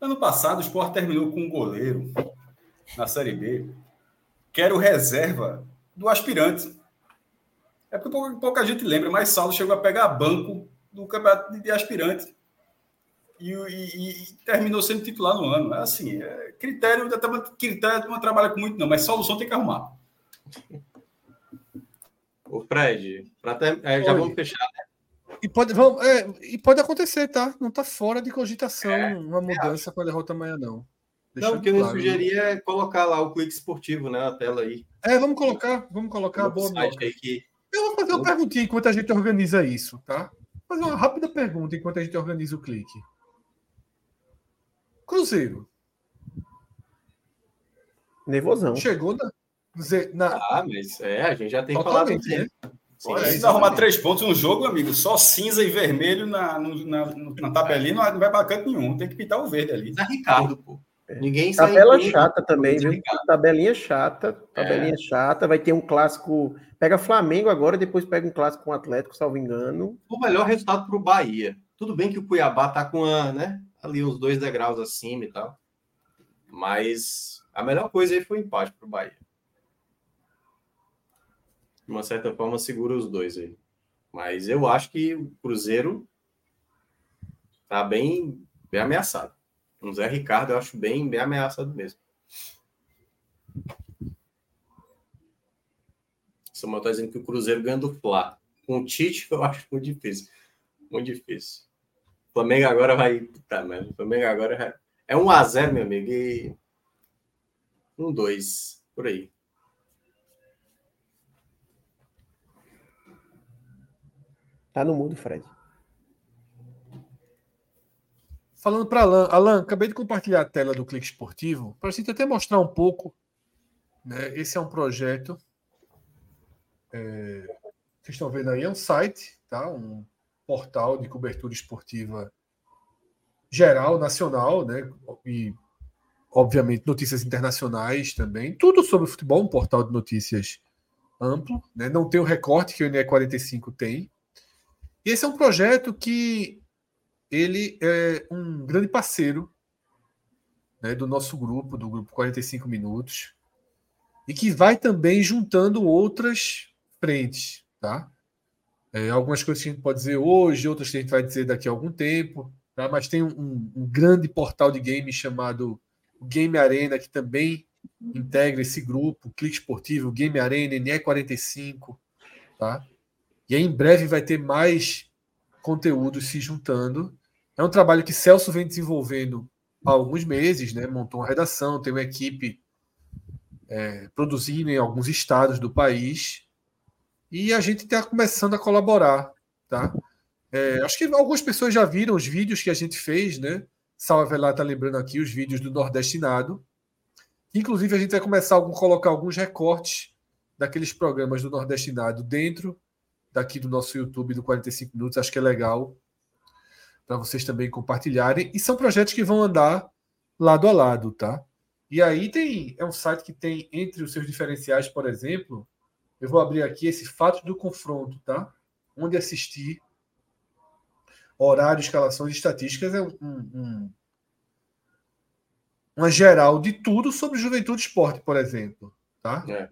Ano passado, o esporte terminou com um goleiro na Série B, que era o reserva do aspirante. É porque pouca, pouca gente lembra, mas Saulo chegou a pegar banco do campeonato de aspirante e, e, e, terminou sendo titular no ano. É assim, é critério, critério não trabalha com muito, não, mas solução tem que arrumar. O Fred, ter, é, já vamos fechar, né? E pode, vamos, é, e pode acontecer, tá? Não tá fora de cogitação é, uma mudança com a derrota amanhã, não. Deixa não, o que eu claro, sugeria é colocar lá o clique esportivo, né? Na tela aí. É, vamos colocar, vamos colocar a boa site aí que... Eu vou fazer uma perguntinha enquanto a gente organiza isso, tá? Fazer uma rápida pergunta enquanto a gente organiza o clique. Cruzeiro. Nervosão. Chegou na. na... Ah, mas é, a gente já tem Totalmente, falado. Né? Sim, Olha, se arrumar três pontos no jogo, amigo, só cinza e vermelho na, na, na tabelinha não vai canto nenhum. Tem que pintar o verde ali. É Ricardo, pô. Ninguém Tabela chata também, viu? Tabelinha chata, tabelinha é. chata. Vai ter um clássico. Pega Flamengo agora, depois pega um clássico com o Atlético, salvo engano. O melhor resultado para o Bahia. Tudo bem que o Cuiabá tá com a, né, ali uns dois degraus acima e tal. Mas a melhor coisa aí foi o empate para o Bahia. De uma certa forma, segura os dois aí. Mas eu acho que o Cruzeiro tá bem, bem ameaçado. O Zé Ricardo eu acho bem, bem ameaçado mesmo. Samuel está dizendo que o Cruzeiro ganha do Fla. Com o Tite, eu acho muito difícil. Muito difícil. Flamengo agora vai. Tá, mas o Flamengo agora vai... é um a 0 meu amigo. E Um, dois, por aí. Tá no mundo, Fred. Falando para Alan, Alan, acabei de compartilhar a tela do Clique Esportivo para a gente até mostrar um pouco. Né? Esse é um projeto. É, vocês estão vendo aí, é um site, tá? um portal de cobertura esportiva geral, nacional, né? E, obviamente, notícias internacionais também. Tudo sobre futebol, um portal de notícias amplo. Né? Não tem o recorte que o NE45 tem. E esse é um projeto que ele é um grande parceiro né, do nosso grupo, do grupo 45 Minutos, e que vai também juntando outras frentes, tá? É, algumas coisas que a gente pode dizer hoje, outras que a gente vai dizer daqui a algum tempo, tá? mas tem um, um grande portal de games chamado Game Arena, que também integra esse grupo, Clique Esportivo, Game Arena, NE45, tá? E aí, em breve vai ter mais conteúdos se juntando. É um trabalho que Celso vem desenvolvendo há alguns meses, né? Montou uma redação, tem uma equipe é, produzindo em alguns estados do país e a gente está começando a colaborar, tá? É, acho que algumas pessoas já viram os vídeos que a gente fez, né? Salve lá está lembrando aqui os vídeos do Nordestinado. Inclusive a gente vai começar a colocar alguns recortes daqueles programas do Nordestinado dentro daqui do nosso YouTube do 45 minutos. Acho que é legal para vocês também compartilharem. E são projetos que vão andar lado a lado, tá? E aí tem é um site que tem entre os seus diferenciais, por exemplo, eu vou abrir aqui esse fato do confronto, tá? Onde assistir, horário, escalações, estatísticas é um, um, uma geral de tudo sobre Juventude Esporte, por exemplo, tá? É.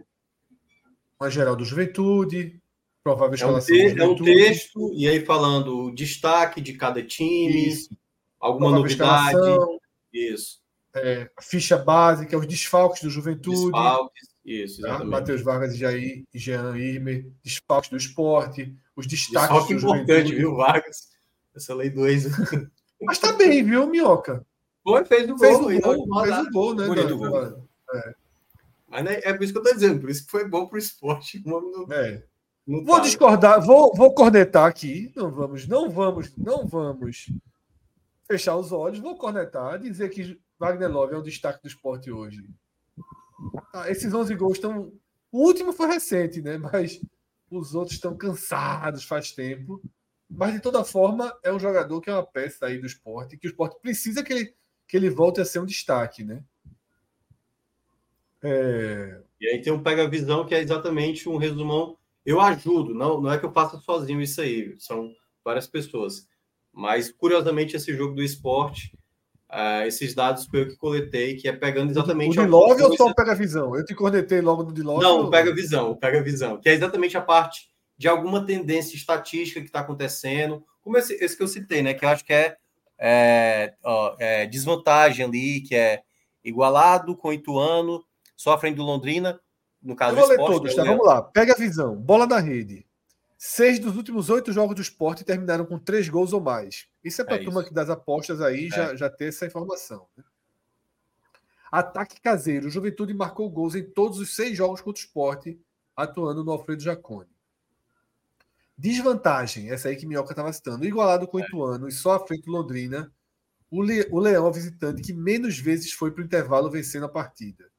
Uma geral do Juventude, provável escalação. É um, te, é um texto, e aí falando o destaque de cada time, Isso. alguma novidade. Escalação, Isso. É, ficha básica, os desfalques do Juventude. Desfalques, isso, tá? exatamente. Matheus Vargas e Jair Jean Irmer, desfalques do esporte, os destaques Desfalque do importante, Juventude. viu, Vargas? Essa lei 2. Mas tá bem, viu, Minhoca? Foi, fez o fez gol. O gol fez o gol, né? Bonito gol. É. Mas né, é por isso que eu tô dizendo, por isso que foi bom pro esporte. No... É. Vou discordar, vou, vou cornetar aqui. Não vamos, não vamos, não vamos fechar os olhos. Vou cornetar, dizer que Wagner Love é o destaque do esporte hoje. Ah, esses 11 gols estão. O último foi recente, né? Mas os outros estão cansados faz tempo. Mas de toda forma, é um jogador que é uma peça aí do esporte, que o esporte precisa que ele, que ele volte a ser um destaque, né? É... E aí tem um pega-visão que é exatamente um resumão eu ajudo, não, não é que eu faça sozinho isso aí, são várias pessoas. Mas, curiosamente, esse jogo do esporte, uh, esses dados foi eu que coletei, que é pegando exatamente. O de Love ou só o Pega Visão? Eu te cornetei logo no de Love? Não, o Pega Visão, o Pega Visão, que é exatamente a parte de alguma tendência estatística que está acontecendo, como esse, esse, que eu citei, né? Que eu acho que é, é, ó, é desvantagem ali, que é igualado com Ituano, só à frente do Londrina, no caso Eu vou ler todos, tá? Vamos lá. Pega a visão. Bola da rede. Seis dos últimos oito jogos do esporte terminaram com três gols ou mais. Isso é para a é turma que das apostas aí é. já, já ter essa informação. Né? Ataque caseiro. O Juventude marcou gols em todos os seis jogos contra o esporte, atuando no Alfredo Jacone. Desvantagem, essa aí que Minhoca estava citando. Igualado com o é. Ituano e só à frente do Londrina, o, Le, o Leão, visitante, que menos vezes foi para o intervalo vencendo a partida.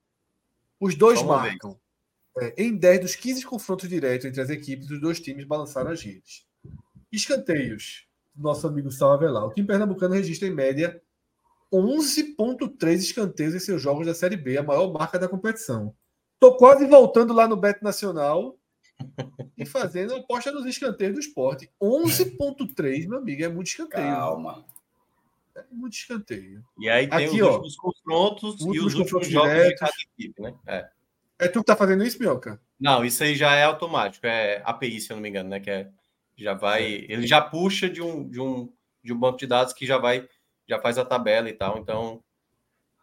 Os dois marcam. Vez. É, em 10 dos 15 confrontos diretos entre as equipes, os dois times balançaram as redes. Escanteios. Nosso amigo Salva Velar. O time pernambucano registra em média 11,3 escanteios em seus jogos da Série B, a maior marca da competição. Estou quase voltando lá no Beto Nacional e fazendo a aposta nos escanteios do esporte. 11,3, meu amigo, é muito escanteio. Calma. É muito escanteio. E aí tem Aqui, os ó, últimos confrontos e os últimos jogos diretos. de cada equipe, né? É. É tu que tá fazendo isso, Mioca? Não, isso aí já é automático, é API, se eu não me engano, né? Que é, já vai. Ele já puxa de um, de um, de um banco de dados que já vai, já faz a tabela e tal. Então,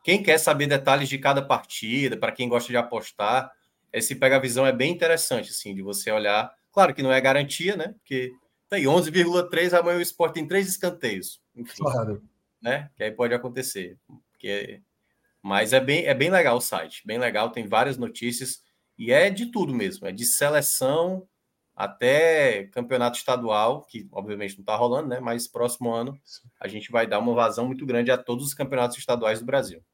quem quer saber detalhes de cada partida, para quem gosta de apostar, esse pega visão é bem interessante, assim, de você olhar. Claro que não é garantia, né? Porque tem 11,3, amanhã o esporte tem três escanteios. Enfim, claro. Né? Que aí pode acontecer. Porque Mas é bem, é bem legal o site, bem legal, tem várias notícias e é de tudo mesmo, é de seleção até campeonato estadual, que obviamente não está rolando, né? Mas próximo ano a gente vai dar uma vazão muito grande a todos os campeonatos estaduais do Brasil.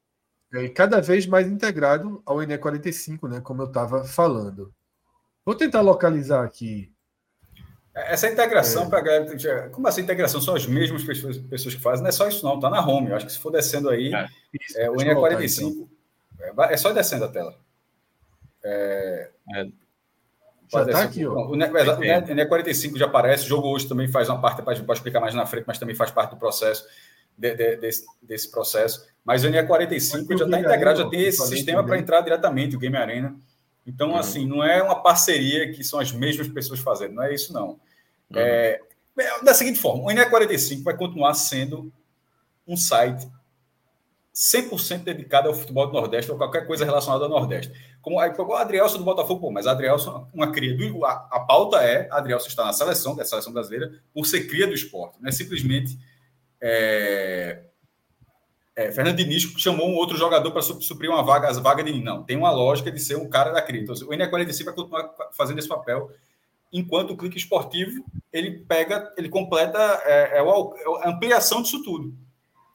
É, e cada vez mais integrado ao NE45, né? Como eu estava falando. Vou tentar localizar aqui. Essa integração, é. para galera, como essa integração são as mesmas pessoas, pessoas que fazem, não é só isso, não, tá na home. Eu acho que se for descendo aí, é, isso, é o NE45, então. é, é só descendo a tela. É, é. Já tá aqui, ó. O NE45 já aparece, o jogo hoje também faz uma parte, pode explicar mais na frente, mas também faz parte do processo, de, de, desse, desse, processo. Mas o NE45 já está integrado, já tem esse sistema para entrar diretamente, o Game Arena. Então, uhum. assim, não é uma parceria que são as mesmas pessoas fazendo, não é isso, não. Uhum. É, é da seguinte forma, o NE45 vai continuar sendo um site 100% dedicado ao futebol do Nordeste ou qualquer coisa relacionada ao Nordeste. Como aí o Adrielson do Botafogo, pô, mas Adrielson, uma cria do. A, a pauta é Adrielson está na seleção, que é a seleção brasileira, por ser cria do esporte. Não é simplesmente. É, é, Fernando Diniz chamou um outro jogador para suprir uma vaga, as vagas de não. Tem uma lógica de ser um cara da cria. Então, o NE45 vai continuar fazendo esse papel, enquanto o clique esportivo ele pega, ele completa é, é, a ampliação disso tudo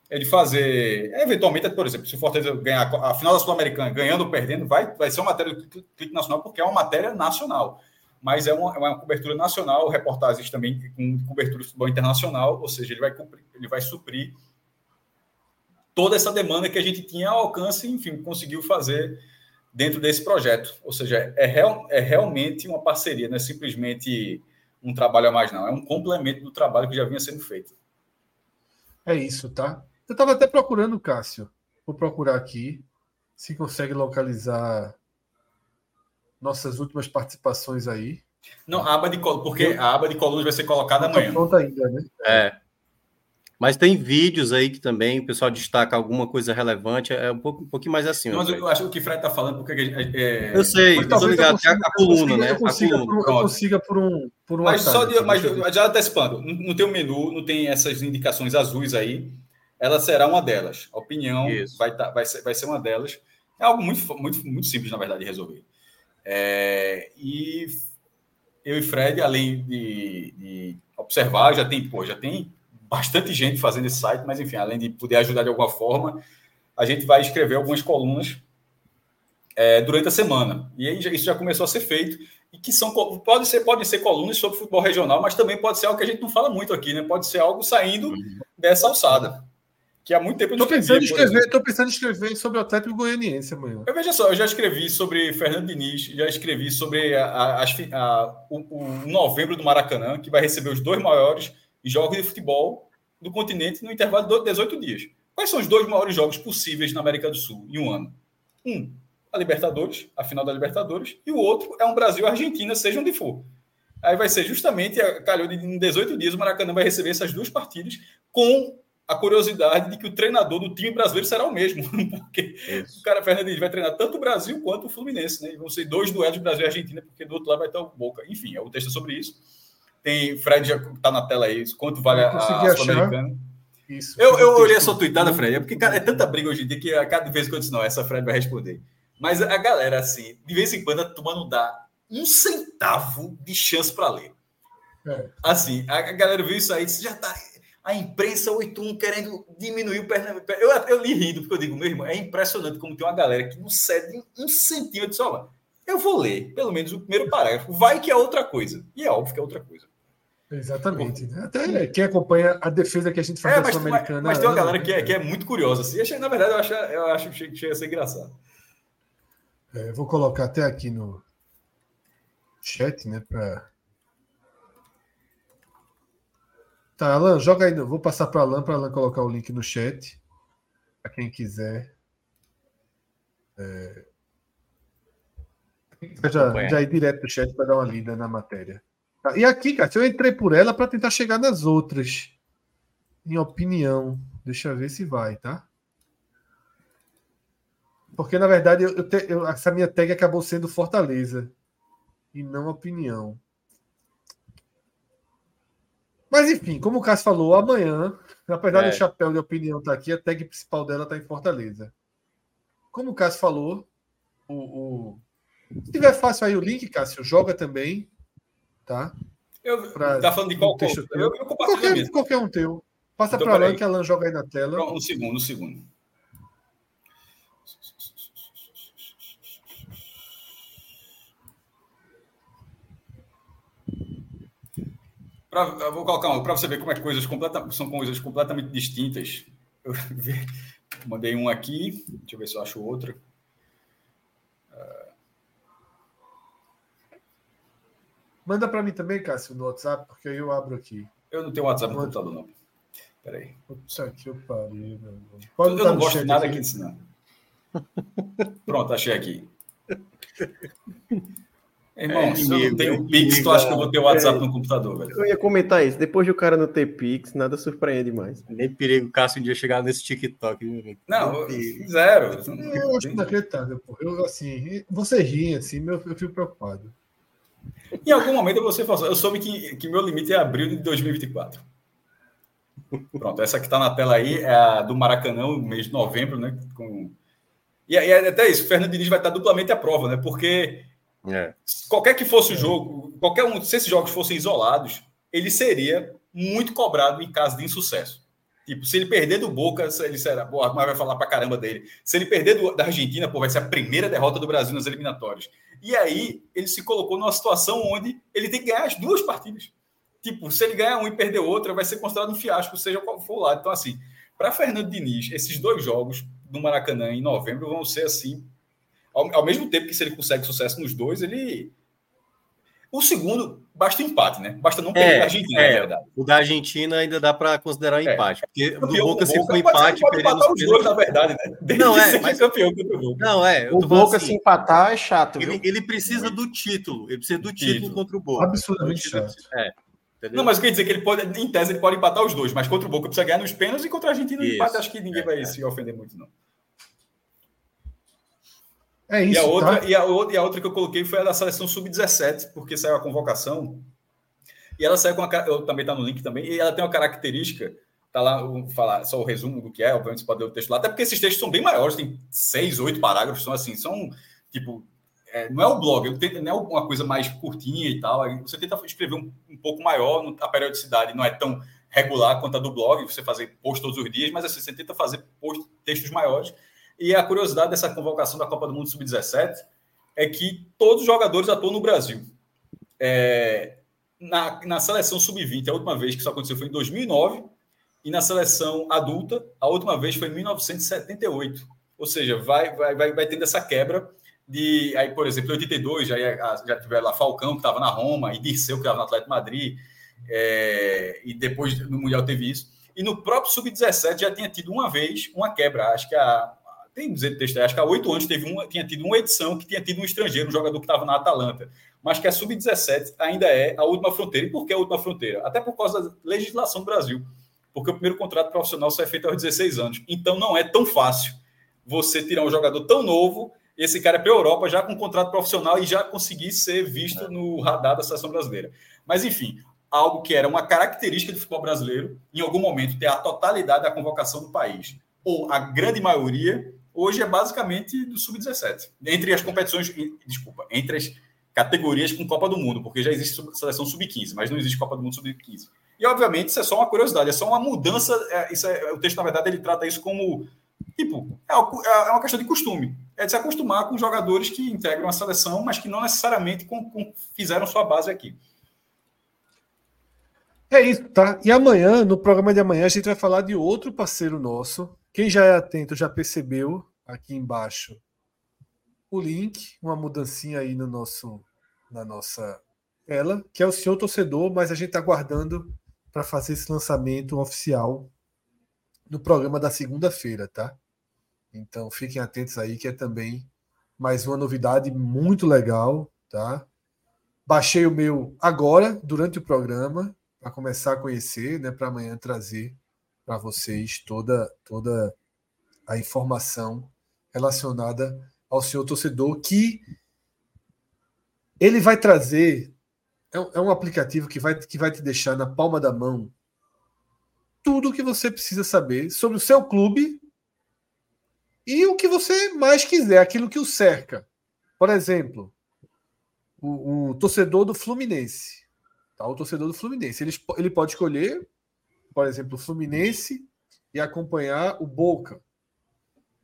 ele fazer, eventualmente, por exemplo, se o Fortaleza ganhar a final da Sul-Americana, ganhando ou perdendo, vai, vai ser uma matéria do clique nacional, porque é uma matéria nacional. Mas é uma, é uma cobertura nacional, reportagens também com cobertura de futebol internacional, ou seja, ele vai, cumprir, ele vai suprir toda essa demanda que a gente tinha ao alcance, enfim, conseguiu fazer dentro desse projeto. Ou seja, é, real, é realmente uma parceria, não é simplesmente um trabalho a mais, não. É um complemento do trabalho que já vinha sendo feito. É isso, tá? Eu estava até procurando, Cássio. Vou procurar aqui se consegue localizar nossas últimas participações aí. Não, a aba de porque a aba de colunas vai ser colocada amanhã. Pronta ainda, né? É. Mas tem vídeos aí que também o pessoal destaca alguma coisa relevante, é um, pouco, um pouquinho mais assim. Mas eu acho que o que o Fred está falando, porque. É, é... Eu sei, eu tô ligado, consiga, a, a coluna, né? Eu consiga, coluna. Por, eu consiga por um. Por um mas só de, mas já antecipando, não tem o um menu, não tem essas indicações azuis aí. Ela será uma delas. A opinião vai, tá, vai, ser, vai ser uma delas. É algo muito, muito, muito simples, na verdade, de resolver. É, e eu e Fred, além de, de observar, já tem, pô, já tem bastante gente fazendo esse site, mas enfim, além de poder ajudar de alguma forma, a gente vai escrever algumas colunas é, durante a semana. E aí isso já começou a ser feito. E que são pode ser pode ser colunas sobre futebol regional, mas também pode ser algo que a gente não fala muito aqui, né? Pode ser algo saindo dessa alçada. Que há muito tempo eu não pensando escrever, Tô pensando em escrever sobre o Atlético Goianiense amanhã. Eu veja só, eu já escrevi sobre Fernando Diniz, já escrevi sobre a, a, a, o, o novembro do Maracanã, que vai receber os dois maiores jogos de futebol do continente no intervalo de 18 dias. Quais são os dois maiores jogos possíveis na América do Sul em um ano? Um, a Libertadores, a final da Libertadores, e o outro é um Brasil-Argentina, seja onde for. Aí vai ser justamente, calhou de em 18 dias, o Maracanã vai receber essas duas partidas com a curiosidade de que o treinador do time brasileiro será o mesmo, porque Isso. o cara Fernandes vai treinar tanto o Brasil quanto o Fluminense, né? E vão ser dois duelos Brasil e Argentina, porque do outro lado vai estar o Boca. Enfim, é o texto sobre isso. Tem Fred já está na tela aí, quanto vale a, a Sul-Americana. Isso. Eu, eu olhei a sua tweetada, Fred, é porque cara, é tanta briga hoje em dia que a cada vez que eu disse, não, essa Fred vai responder. Mas a galera, assim, de vez em quando a turma não dá um centavo de chance para ler. É. Assim, a, galera viu isso aí e disse, já tá. A imprensa 81 querendo diminuir o Pernambuco. Eu, eu li rindo, porque eu digo, meu irmão, é impressionante como tem uma galera que não cede um centímetro de só. Eu vou ler, pelo menos, o primeiro parágrafo. Vai que é outra coisa. E é óbvio que é outra coisa. Exatamente. Né? Até quem acompanha a defesa que a gente faz é, da Sul-Americana. Mas, mas, tem uma galera que é, que é muito curiosa. Assim. Na verdade, eu acho, eu acho que chega a ser engraçado. É, vou colocar até aqui no chat, né? Pra... Tá, Alan, joga aí. Vou passar para Alan para Alan colocar o link no chat. Para quem quiser. É... Já, já ir direto no chat para dar uma lida na matéria. E aqui, cara, eu entrei por ela para tentar chegar nas outras. Em opinião. Deixa eu ver se vai, tá? Porque, na verdade, eu, eu, te, eu essa minha tag acabou sendo Fortaleza. E não opinião. Mas, enfim, como o Cássio falou, amanhã, apesar é. do chapéu de opinião estar tá aqui, a tag principal dela está em Fortaleza. como o Cássio falou, o, o... se tiver fácil aí o link, Cássio, joga também, tá? Eu, pra, tá falando de qual texto? Eu, eu qualquer, qualquer um teu. Passa então, para Alan, que a Alan joga aí na tela. Um segundo, um segundo. Pra, vou colocar um para você ver como é que coisas completa, são coisas completamente distintas. Eu mandei um aqui, deixa eu ver se eu acho outro. Manda para mim também, Cássio, no WhatsApp, porque aí eu abro aqui. Eu não tenho WhatsApp no computador, não. Peraí. Puta que eu pariu, meu Eu não gosto de nada aqui disso, não. Pronto, achei aqui. Irmão, é, se eu não tenho Pix, tu acha que eu vou ter o WhatsApp é, no computador, velho? Eu ia comentar isso. Depois de o cara não ter Pix, nada surpreende mais. Nem perigo o Cássio um dia chegar nesse TikTok. Não, zero. Eu acho inacreditável, pô. Eu, assim, você ri, assim, eu, eu fico preocupado. Em algum momento você falou, eu soube que, que meu limite é abril de 2024. Pronto, essa que está na tela aí é a do Maracanã, mês de novembro, né? Com... E, e até isso, o Fernando Diniz vai estar duplamente à prova, né? Porque é. qualquer que fosse o jogo, qualquer um, se esses jogos fossem isolados, ele seria muito cobrado em caso de insucesso. Tipo, se ele perder do Boca, ele será, pô, mas vai falar pra caramba dele. Se ele perder do, da Argentina, pô, vai ser a primeira derrota do Brasil nas eliminatórias. E aí, ele se colocou numa situação onde ele tem que ganhar as duas partidas. Tipo, se ele ganhar um e perder outra, vai ser considerado um fiasco, seja qual for o lado. Então, assim, para Fernando Diniz, esses dois jogos do Maracanã em novembro vão ser assim. Ao, ao mesmo tempo que se ele consegue sucesso nos dois, ele o segundo, basta empate, né? Basta não perder é, a Argentina, é, na verdade. O da Argentina ainda dá para considerar um é. empate. Porque campeão, do Boca, se for empate, pode empatar os dois, na verdade, né? Desde não, é, mas... campeão contra o Boca. Não, é. O Boca assim, se empatar é chato. Ele, ele, precisa do título. Ele precisa do título, título contra o Boca. Absurdamente chato. É. Entendeu? Não, mas quer dizer que ele pode, em tese, ele pode empatar os dois, mas contra o Boca precisa ganhar nos pênaltis e contra a Argentina no empate, acho que ninguém vai é. se ofender muito, não. É isso. E a, outra, tá? e, a, e a outra que eu coloquei foi a da seleção sub-17, porque saiu a convocação. E ela saiu com a. Eu também está no link também. E ela tem uma característica. Tá lá, vou falar só o resumo do que é, obviamente você pode ler o texto lá, até porque esses textos são bem maiores, tem seis, oito parágrafos, são assim, são tipo. É, não é o blog, tento, não é uma coisa mais curtinha e tal. Você tenta escrever um, um pouco maior, a periodicidade não é tão regular quanto a do blog, você fazer post todos os dias, mas assim, você tenta fazer post, textos maiores. E a curiosidade dessa convocação da Copa do Mundo Sub-17 é que todos os jogadores atuam no Brasil. É, na, na seleção sub-20, a última vez que isso aconteceu foi em 2009, e na seleção adulta, a última vez foi em 1978. Ou seja, vai, vai, vai, vai tendo essa quebra de. Aí, por exemplo, em 82, já, já tiveram lá Falcão, que estava na Roma, e Dirceu, que estava no Atlético Madrid, é, e depois no Mundial teve isso. E no próprio Sub-17 já tinha tido uma vez uma quebra. Acho que a, tem dizer texto, acho que há oito anos teve uma, tinha tido uma edição que tinha tido um estrangeiro, um jogador que estava na Atalanta, mas que a sub-17 ainda é a última fronteira. E por que a última fronteira? Até por causa da legislação do Brasil. Porque o primeiro contrato profissional só é feito aos 16 anos. Então não é tão fácil você tirar um jogador tão novo, esse cara é para a Europa já com um contrato profissional e já conseguir ser visto é. no radar da seleção brasileira. Mas enfim, algo que era uma característica do futebol brasileiro, em algum momento ter a totalidade da convocação do país, ou a grande maioria, hoje é basicamente do sub-17. Entre as competições, desculpa, entre as categorias com Copa do Mundo, porque já existe seleção sub-15, mas não existe Copa do Mundo sub-15. E obviamente isso é só uma curiosidade, é só uma mudança. É, isso é, o texto, na verdade, ele trata isso como tipo, é, é uma questão de costume. É de se acostumar com jogadores que integram a seleção, mas que não necessariamente com, com, fizeram sua base aqui. É isso, tá? E amanhã, no programa de amanhã, a gente vai falar de outro parceiro nosso, quem já é atento já percebeu aqui embaixo o link, uma mudancinha aí no nosso, na nossa tela, que é o senhor torcedor, mas a gente está aguardando para fazer esse lançamento oficial no programa da segunda-feira, tá? Então fiquem atentos aí que é também mais uma novidade muito legal, tá? Baixei o meu agora, durante o programa, para começar a conhecer, né, para amanhã trazer para vocês toda, toda a informação relacionada ao senhor torcedor, que ele vai trazer. É um, é um aplicativo que vai, que vai te deixar na palma da mão tudo o que você precisa saber sobre o seu clube e o que você mais quiser, aquilo que o cerca. Por exemplo, o, o torcedor do Fluminense. Tá? O torcedor do Fluminense. Ele, ele pode escolher, por exemplo, o Fluminense e acompanhar o Boca.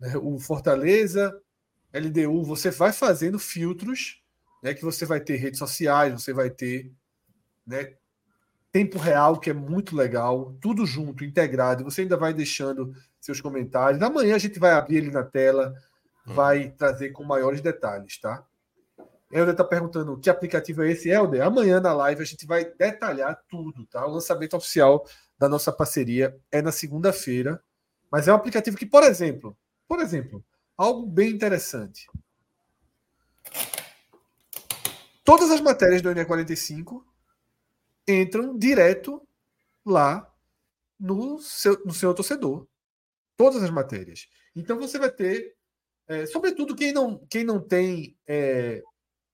Né? O Fortaleza, LDU. Você vai fazendo filtros né, que você vai ter redes sociais, você vai ter né, tempo real, que é muito legal, tudo junto, integrado. Você ainda vai deixando seus comentários. Amanhã a gente vai abrir ele na tela, hum. vai trazer com maiores detalhes, tá? Helder está perguntando que aplicativo é esse, Helder. Amanhã na live a gente vai detalhar tudo, tá? O lançamento oficial da nossa parceria é na segunda-feira, mas é um aplicativo que, por exemplo, por exemplo, algo bem interessante. Todas as matérias do NE45 entram direto lá no seu, no seu torcedor. Todas as matérias. Então você vai ter, é, sobretudo quem não, quem não tem é,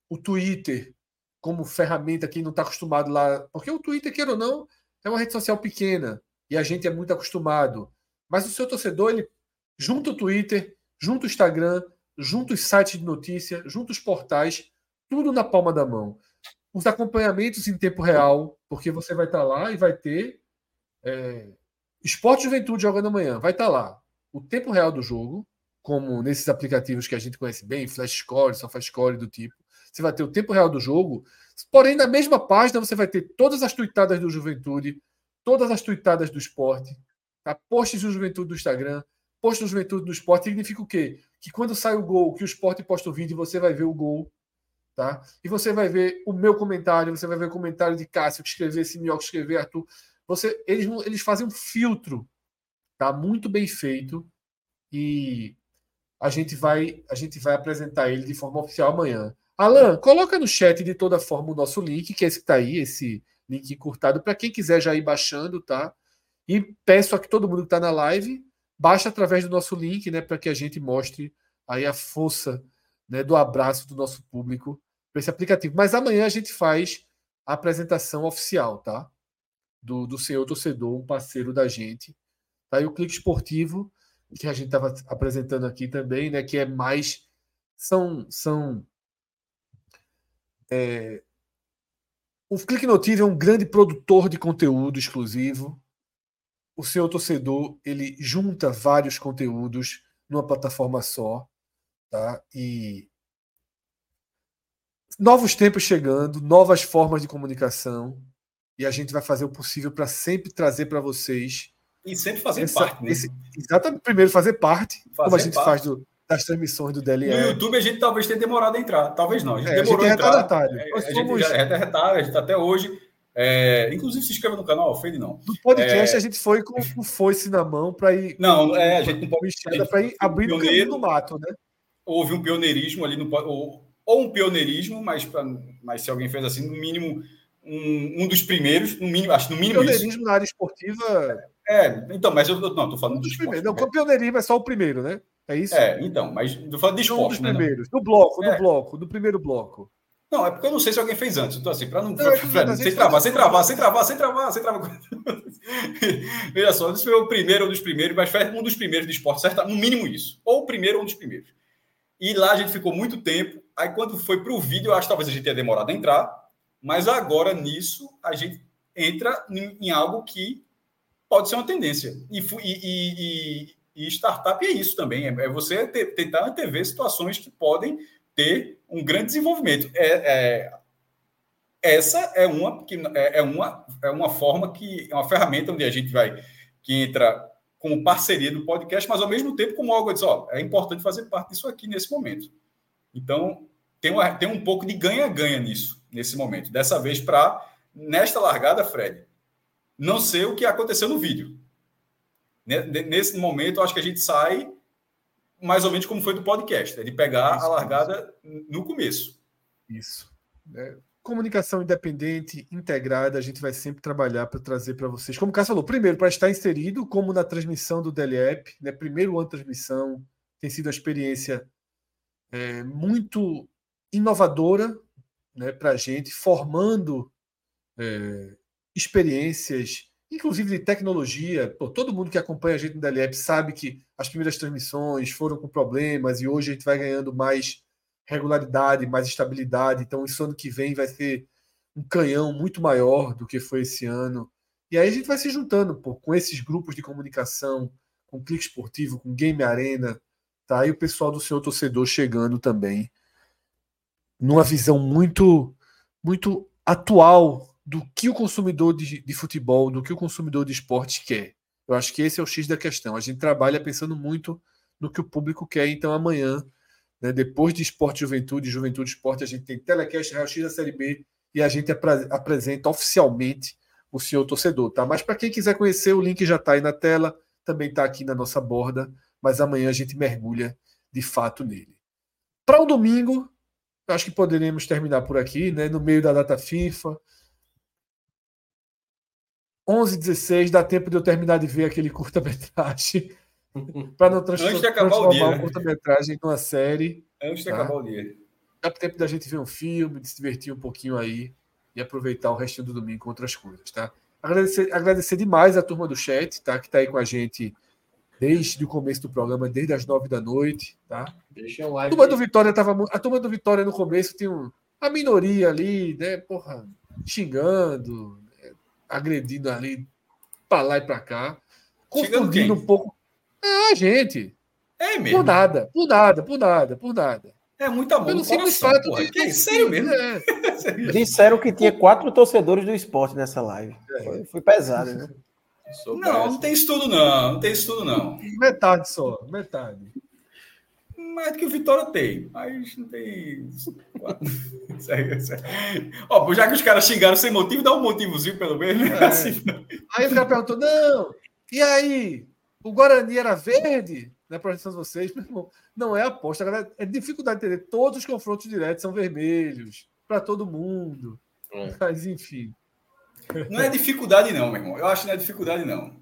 o Twitter como ferramenta, quem não está acostumado lá. Porque o Twitter, queira ou não, é uma rede social pequena e a gente é muito acostumado. Mas o seu torcedor, ele junta o Twitter, junta o Instagram, junta os sites de notícia, junta os portais, tudo na palma da mão. Os acompanhamentos em tempo real, porque você vai estar tá lá e vai ter é, Esporte Juventude jogando amanhã, vai estar tá lá o tempo real do jogo, como nesses aplicativos que a gente conhece bem, Flash Score, SofaScore do tipo você vai ter o tempo real do jogo, porém na mesma página você vai ter todas as tuitadas do Juventude, todas as tuitadas do esporte, tá? posts do Juventude do Instagram, posts do Juventude do esporte, significa o quê? Que quando sai o gol, que o esporte posta o vídeo, você vai ver o gol, tá? E você vai ver o meu comentário, você vai ver o comentário de Cássio que escreveu, Simeão que escreveu, Arthur. Você, eles, eles fazem um filtro, tá? Muito bem feito e a gente vai a gente vai apresentar ele de forma oficial amanhã. Alan, coloca no chat de toda forma o nosso link, que é esse que está aí, esse link encurtado, para quem quiser já ir baixando, tá? E peço a que todo mundo que está na live baixe através do nosso link, né, para que a gente mostre aí a força né, do abraço do nosso público para esse aplicativo. Mas amanhã a gente faz a apresentação oficial, tá? Do, do senhor torcedor, um parceiro da gente. Tá? E o clique esportivo, que a gente estava apresentando aqui também, né? Que é mais. São, são é, o Clique Notive é um grande produtor de conteúdo exclusivo. O seu torcedor ele junta vários conteúdos numa plataforma só, tá? E novos tempos chegando, novas formas de comunicação, e a gente vai fazer o possível para sempre trazer para vocês e sempre fazer essa, parte, né? Esse, exatamente, primeiro fazer parte, fazer como a gente parte. faz do, das transmissões do DLE. No YouTube a gente talvez tenha demorado a entrar. Talvez não. A gente é, demorou a, gente é entrar. É, a gente já é retardatário, a gente está até hoje. É, inclusive, se inscreva no canal, Fede não. No podcast é, a gente foi com o foice na mão para ir. Não, é, a gente não pode. Para ir abrindo o caminho no mato, né? Houve um pioneirismo ali no. Ou, ou um pioneirismo, mas, pra, mas se alguém fez assim, no mínimo, um, um dos primeiros, no mínimo, acho no mínimo. Pioneirismo isso. na área esportiva. É, então, mas eu não, estou falando um dos primeiros. Não, o pioneirismo é só o primeiro, né? É isso? É, então, mas eu falo de esporte. Um dos né, primeiros, do bloco, é. do bloco, do primeiro bloco. Não, é porque eu não sei se alguém fez antes. Então, assim, para não. não pra, sem, travar, sem travar, sem travar, sem travar, sem travar, Veja só, esse foi o primeiro ou um dos primeiros, mas foi um dos primeiros de esporte, certo? No mínimo isso. Ou o primeiro ou um dos primeiros. E lá a gente ficou muito tempo. Aí, quando foi para o vídeo, eu acho que talvez a gente tenha demorado a entrar. Mas agora, nisso, a gente entra em, em algo que pode ser uma tendência. E, e, e, e startup é isso também, é, é você ter, tentar antever situações que podem ter um grande desenvolvimento. É, é essa é uma é, é, uma é uma forma que é uma ferramenta onde a gente vai que entra como parceria do podcast, mas ao mesmo tempo como algo diz, ó, é importante fazer parte disso aqui nesse momento. Então tem, uma, tem um pouco de ganha-ganha nisso nesse momento. Dessa vez para nesta largada, Fred, não sei o que aconteceu no vídeo. Nesse momento, eu acho que a gente sai mais ou menos como foi do podcast, é de pegar isso, a largada isso. no começo. Isso. É, comunicação independente, integrada, a gente vai sempre trabalhar para trazer para vocês. Como o Cássio falou, primeiro, para estar inserido, como na transmissão do DLEP, né, primeiro ano de transmissão, tem sido uma experiência é, muito inovadora né, para a gente, formando é, experiências inclusive de tecnologia. Pô, todo mundo que acompanha a gente no DLEP sabe que as primeiras transmissões foram com problemas e hoje a gente vai ganhando mais regularidade, mais estabilidade. Então, isso ano que vem vai ser um canhão muito maior do que foi esse ano. E aí a gente vai se juntando pô, com esses grupos de comunicação, com Clique Esportivo, com Game Arena, tá? E o pessoal do seu torcedor chegando também numa visão muito muito atual do que o consumidor de, de, futebol, do que o consumidor de esporte quer. Eu acho que esse é o X da questão. A gente trabalha pensando muito no que o público quer. Então, amanhã, né, depois de Esporte Juventude, Juventude Esporte, a gente tem Telecast Real X da Série B e a gente apresenta oficialmente o senhor torcedor. Tá? Mas para quem quiser conhecer, o link já está aí na tela, também está aqui na nossa borda, mas amanhã a gente mergulha de fato nele. Para o domingo, acho que poderíamos terminar por aqui, né, no meio da data FIFA 11 16 dá tempo de eu terminar de ver aquele curta-metragem. para não transformar, Antes de acabar o dia. Né? curta-metragem numa série. Antes de tá? acabar o dia. Dá tempo da gente ver um filme, de se divertir um pouquinho aí e aproveitar o restinho do domingo com outras coisas, tá? Agradecer, agradecer demais a turma do chat, tá? Que está aí com a gente desde o começo do programa, desde as nove da noite, tá? Deixa um like. A turma do Vitória tava, a turma do Vitória no começo tinha um, a minoria ali, né? Porra, xingando, agredindo ali para lá e para cá, confundindo um pouco. É a gente. É mesmo. Por nada, por nada, por nada, por nada. É muito amor Pelo simples fato de. Que é sério mesmo? É. Disseram que tinha quatro torcedores do esporte nessa live. É. Foi, foi pesado, né? Não, não tem estudo, não. Não tem estudo, não. Metade só, metade mais do que o Vitória tem, mas não tem. Ó, já que os caras xingaram sem motivo, dá um motivozinho pelo menos. É. Assim, aí o cara perguntou: não, e aí? O Guarani era verde? Na né, projeção de vocês, meu irmão, não é aposta, galera. É dificuldade de entender. Todos os confrontos diretos são vermelhos para todo mundo. É. Mas enfim. Não é dificuldade, não, meu irmão. Eu acho que não é dificuldade, não.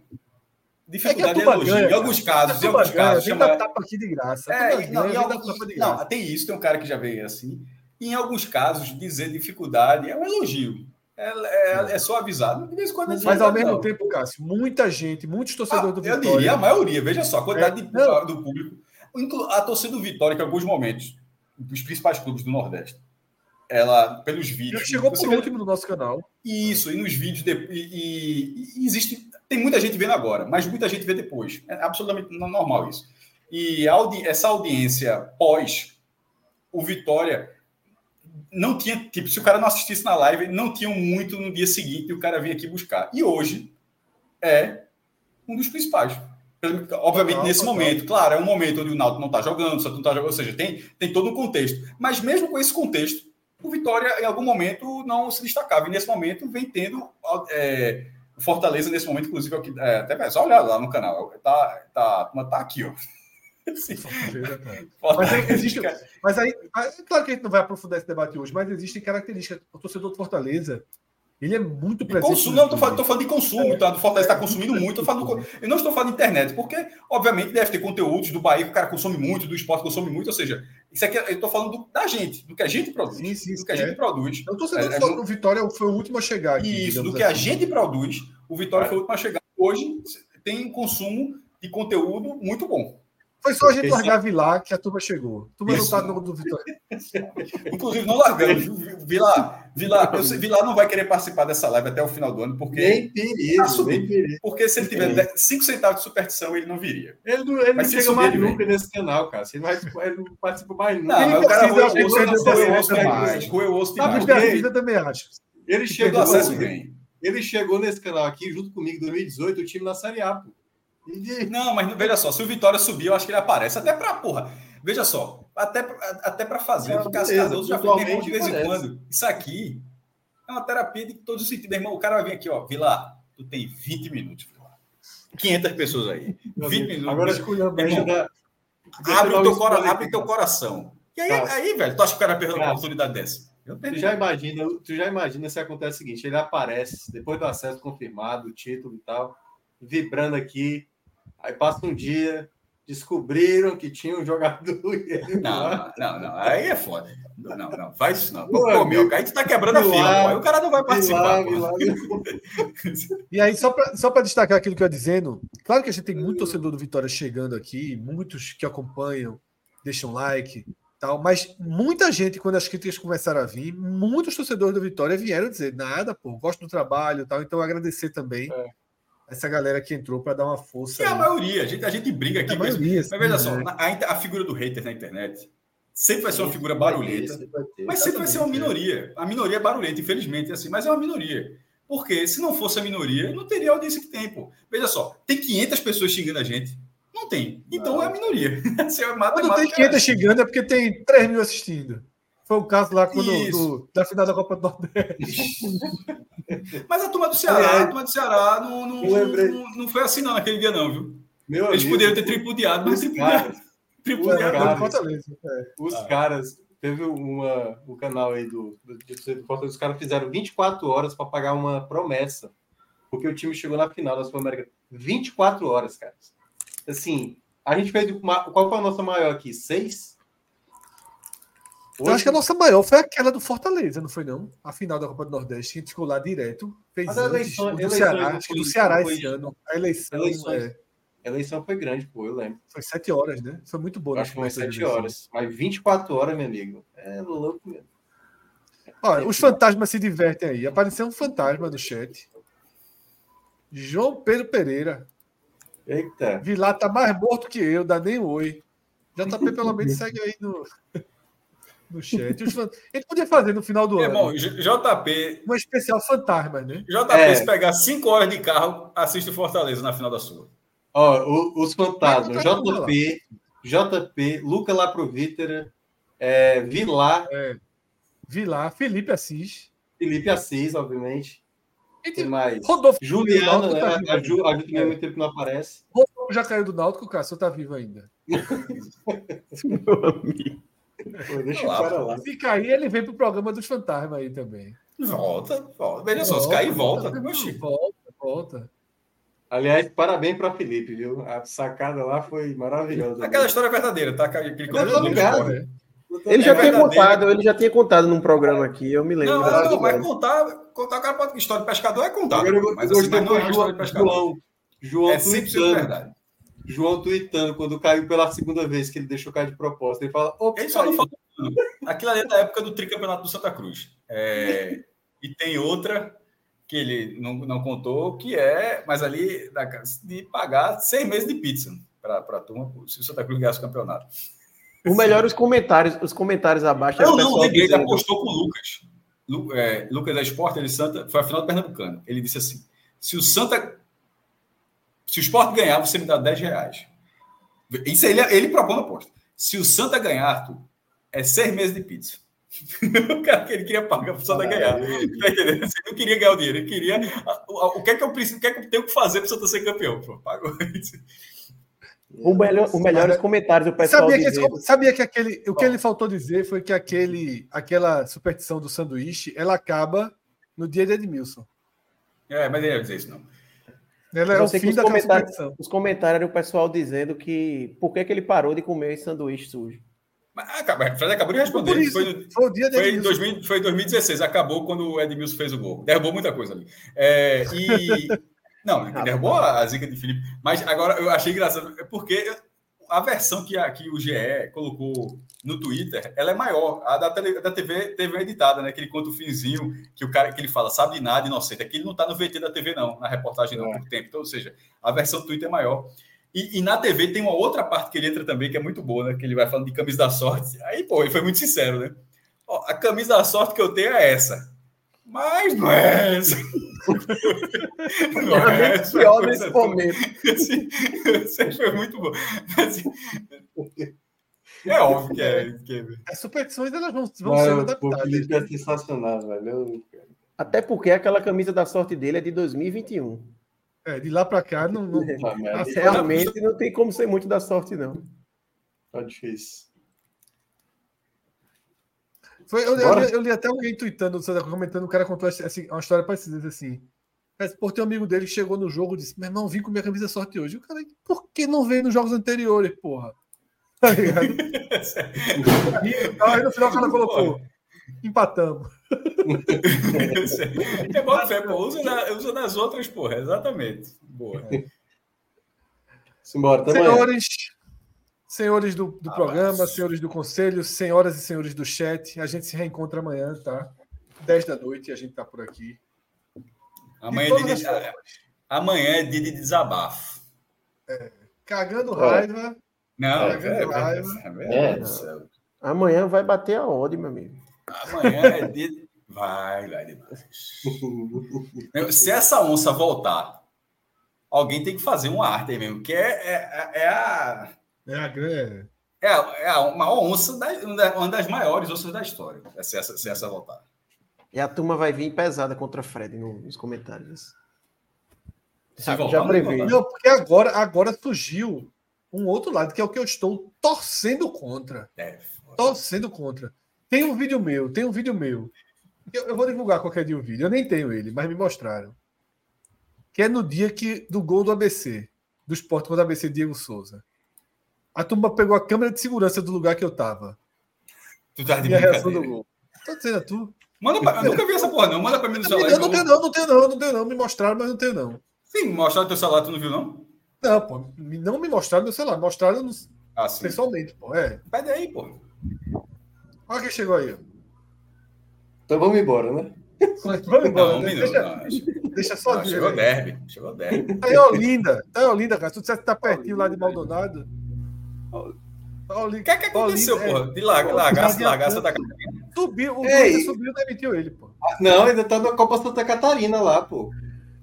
Dificuldade é, é elogio. Ganha, em alguns casos, em alguns casos. Chama... tapa aqui de graça. É, não, ganha, alguns... de graça. não, tem isso, tem um cara que já veio assim. E em alguns casos, dizer dificuldade é um elogio. É, é, é só avisado. De vez quando é Mas ao mesmo não. tempo, Cássio, muita gente, muitos torcedores ah, do Vitória. Eu diria a maioria, veja só, a quantidade é, de, do público. A torcida do Vitória, que em alguns momentos, dos principais clubes do Nordeste, ela, pelos vídeos. Já chegou por último no nosso canal. Isso, e nos vídeos. De, e, e, e, existe. Tem muita gente vendo agora, mas muita gente vê depois. É absolutamente normal isso. E audi, essa audiência pós o Vitória não tinha. Tipo, se o cara não assistisse na live, não tinha muito no dia seguinte e o cara vinha aqui buscar. E hoje é um dos principais. Obviamente, nesse momento, claro, é um momento onde o Náutico não está jogando, só não está jogando, ou seja, tem, tem todo um contexto. Mas mesmo com esse contexto, o Vitória, em algum momento, não se destacava. E nesse momento vem tendo é, Fortaleza, nesse momento, inclusive, é, é até só olhar lá no canal. Tá, tá, tá aqui, ó. mas, existe, mas aí, claro que a gente não vai aprofundar esse debate hoje, mas existem características. O torcedor do Fortaleza ele é muito presente. Consumo, não, estou falando, falando, de consumo, é, tá? Do Fortaleza está consumindo muito. Falando, eu não estou falando de internet, porque, obviamente, deve ter conteúdos do Bahia que o cara consome muito, do esporte consome muito. Ou seja, isso aqui eu estou falando do, da gente, do que a gente produz. Sim, sim, do que a gente produz. Eu estou sendo é, é, o Vitória foi o último a chegar. Aqui, isso, do que assim. a gente produz, o Vitória é. foi o último a chegar. Hoje tem consumo de conteúdo muito bom. Foi só a gente largar Vilar que a turma chegou. A turma Isso. não tá no do Vitória. Inclusive, não largamos. Vilar, Vilar, eu sei, Vilar não vai querer participar dessa live até o final do ano, porque. Nem perigo, nem perigo. Porque se ele tiver 5 centavos de superstição, ele não viria. Ele não, ele não chega mais nunca nesse canal, cara. Ele, vai, ele não participa mais nunca. Não, mas o cara roeu o osso demais. Roeu o osso demais. A vida também acho. Ele chegou, acesso bem. Ele chegou nesse canal aqui, junto comigo, em 2018, o time na Série A, pô. Não, mas veja só, se o Vitória subir, eu acho que ele aparece. Até pra, porra, veja só, até, até pra fazer é, o que Cascadoso já fez de vez em quando. Isso aqui é uma terapia de todos os sentidos. Irmão, o cara vai vir aqui, ó, Vila, tu tem 20 minutos, 500 pessoas aí. 20 minutos. Agora escolha da... Abre o teu, cora... abre teu coração. E aí, aí, velho, tu acha que o cara perdeu uma oportunidade dessa? Tu já, imagina, tu já imagina se acontece o seguinte: ele aparece depois do acesso confirmado, o título e tal, vibrando aqui, Aí passa um dia, descobriram que tinha um jogador. Não, não, não. Aí é foda. Não, não, faz isso não. Pô, pô meu, aí tu tá quebrando a fila. Aí o cara não vai participar. e aí, só para só destacar aquilo que eu ia dizendo, claro que a gente tem muito torcedor do Vitória chegando aqui, muitos que acompanham, deixam like, tal, mas muita gente, quando as críticas começaram a vir, muitos torcedores do Vitória vieram dizer: nada, pô, gosto do trabalho tal. Então, agradecer também. É essa galera que entrou para dar uma força. É a maioria, a gente, a gente briga aqui. É a maioria, mas, veja só, a, a, figura do hater na internet sempre vai ser uma figura barulhenta, mas sempre vai ser uma minoria. A minoria é barulhenta, infelizmente, assim, mas é uma minoria. Porque se não fosse a minoria, não teria a audiência que tem, pô. Veja só, tem 500 pessoas xingando a gente. Não tem. Então não. é a minoria. Você mata, Quando tem 500 xingando é porque tem 3 mil assistindo. Foi o caso lá quando, do, da final da Copa do Nordeste. Mas a turma do Ceará, é. a turma do Ceará não, não, não, não, foi assim não naquele dia, não, viu? Meu Eles amigo, poderiam ter tripudiado, mas tripudiado. tripudiado. Caras, é. Os ah. caras, teve uma, um canal aí do, do, do os caras fizeram 24 horas para pagar uma promessa. Porque o time chegou na final da Sul-América. 24 horas, cara. Assim, a gente fez. Qual foi a nossa maior aqui? Seis? Hoje... Eu acho que a nossa maior foi aquela do Fortaleza, não foi não? A final da Copa do Nordeste, que a gente ficou lá direto. Fez Mas antes, eleição, do Ceará, acho que do Ceará esse ano. A eleição, eleições, é... a eleição foi grande, pô, eu lembro. Foi sete horas, né? Foi muito boa. Acho que foi sete horas. Mas 24 horas, meu amigo. É louco mesmo. Olha, os fantasmas se divertem aí. Apareceu um fantasma no chat. João Pedro Pereira. Eita. Vilar tá mais morto que eu, dá nem oi. JP pelo menos segue aí no no chat. Ele podia fazer no final do ano. Bom, JP. Um especial fantasma, né? JP, é. se pegar 5 horas de carro, assiste o Fortaleza na final da sua. Ó, os fantasmas. JP, JP, Luca Laprovítera, é, Vilar. É. Vilar, Felipe Assis. Felipe Assis, obviamente. Tem mais. Rodolfo Juliana, né? Tá a Ju, a Ju também há muito tempo não aparece. Rodolfo já caiu do Náutico, o Cássio tá vivo ainda. Meu amigo. Pô, deixa lá, o cara lá. Se cair, ele vem pro programa dos fantasmas aí também. Volta, volta. Veja só, se cair, volta. Volta, volta. Aliás, parabéns para Felipe, viu? A sacada lá foi maravilhosa. Aquela né? história é verdadeira, tá? Aquele né? Ele já é tinha contado, ele já tinha contado num programa aqui, eu me lembro. Não, não, não mas contar, contar o cara pode história de pescador é contar. Mas, assim, mas não é história de pescador. João, João é sempre verdade. João tweetando quando caiu pela segunda vez que ele deixou cair de proposta. Ele fala. Ele só não falou. Aquilo ali é da época do tricampeonato do Santa Cruz. É, e tem outra que ele não, não contou, que é, mas ali de pagar seis meses de pizza para a turma, se o Santa Cruz ganhasse o campeonato. O melhor os comentários, os comentários abaixo. Não, não, lembrei, ele apostou com o Lucas. Lu, é, Lucas da Esporte, ele Santa, foi a final do Pernambucano. Ele disse assim: se o Santa se o Sport ganhar, você me dá 10 reais. Isso ele, ele propõe a aposta. Se o Santa ganhar, Arthur, é seis meses de pizza. o cara que ele queria pagar para o Santa ganhar. Tá entendendo? Ele não queria ganhar o dinheiro, ele queria. O que é que eu preciso, o que é que eu tenho que fazer para o Santa ser campeão? Pô, pagou isso. O melhor, o melhores comentários do pessoal. Sabia que, sabia que aquele, o que ele faltou dizer foi que aquele, aquela superstição do sanduíche ela acaba no dia de Edmilson. É, mas ele ia dizer isso não. Ela é o fim da comentários, Os comentários eram o pessoal dizendo que por que, que ele parou de comer esse sanduíche sujo. Mas, ah, Fred acabou de responder. Isso, foi, foi, o dia foi, em 2000, foi 2016, acabou quando o Edmilson fez o gol. Derrubou muita coisa ali. É, e. Não, derrubou a zica de Felipe. Mas agora eu achei engraçado, é porque a versão que, a, que o GE colocou no Twitter, ela é maior. A da, tele, da TV teve editada, né? Que ele conta o finzinho, que o cara que ele fala, sabe de nada, inocente. Aqui ele não está no VT da TV, não, na reportagem não, é. por tempo. Então, ou seja, a versão do Twitter é maior. E, e, na TV tem uma outra parte que ele entra também, que é muito boa, né? Que ele vai falando de camisa da sorte. Aí, pô, ele foi muito sincero, né? Ó, a camisa da sorte que eu tenho é essa. Mas não é essa. Não é. Pior nesse momento. Assim, foi muito bom. Assim, é óbvio que é. Que é. As superstições elas vão, vão ser adaptadas. é sensacional, velho. Até porque aquela camisa da sorte dele é de 2021. É, de lá para cá, não, não... realmente não tem como ser muito da sorte, não. Tá difícil. Foi, eu, eu, eu, li até alguém tweetando, comentando, o cara contou assim, uma história parecida assim. Mas, por ter um amigo dele que chegou no jogo e disse: Meu irmão, vim com minha camisa sorte hoje. O cara, por que não veio nos jogos anteriores, porra? Tá ligado? aí no final o cara colocou: Empatamos. é bom fé, pô. Usa, na, usa nas outras, porra. Exatamente. Boa. Simbora, Senhores, senhores do, do ah, programa, mas... senhores do conselho, senhoras e senhores do chat, a gente se reencontra amanhã, tá? 10 da noite, a gente tá por aqui. Amanhã, é dia, de, amanhã é dia de desabafo. É, cagando raiva. Não, cagando é, raiva. É, é, amanhã vai bater a ode, meu amigo. Amanhã é dia. De... Vai, vai demais. Se essa onça voltar, alguém tem que fazer uma arte aí mesmo, que é, é, é a. É a grande. É, é uma onça, da, uma das maiores onças da história, se essa, se essa voltar. E a turma vai vir pesada contra Fred nos comentários. Sabe, já prevê. Não, porque agora, agora surgiu um outro lado, que é o que eu estou torcendo contra. É, torcendo contra. Tem um vídeo meu, tem um vídeo meu. Eu, eu, vou divulgar qualquer dia o um vídeo. Eu nem tenho ele, mas me mostraram. Que é no dia que, do gol do ABC, do esporte contra o ABC Diego Souza. A turma pegou a câmera de segurança do lugar que eu tava. Tu tá de e a reação do gol. Tô dizendo a tu. Manda pra, eu nunca vi essa porra, não. Manda pra mim no celular. Eu não tenho, não, não tenho, não, não tenho, não. Me mostraram, mas não tenho, não. Sim, mostraram teu celular, tu não viu, não? Não, pô. Não me mostraram meu celular, mostraram no... ah, pessoalmente, pô. É. Pede aí, pô. Olha quem chegou aí. Então vamos embora, né? Vamos embora. Não, né? deixa, não, deixa só não, Chegou aí. derby. Chegou derby. Tá em Olinda. Tá em Olinda, cara. Se tu dissesse que tá pertinho lá de Maldonado. O que é que aconteceu, Olinda, pô? De largar, largar, largar Santa Catarina. Subiu, o Ei. subiu e demitiu ele, pô. Ah, não, ainda tá na Copa Santa Catarina lá, pô.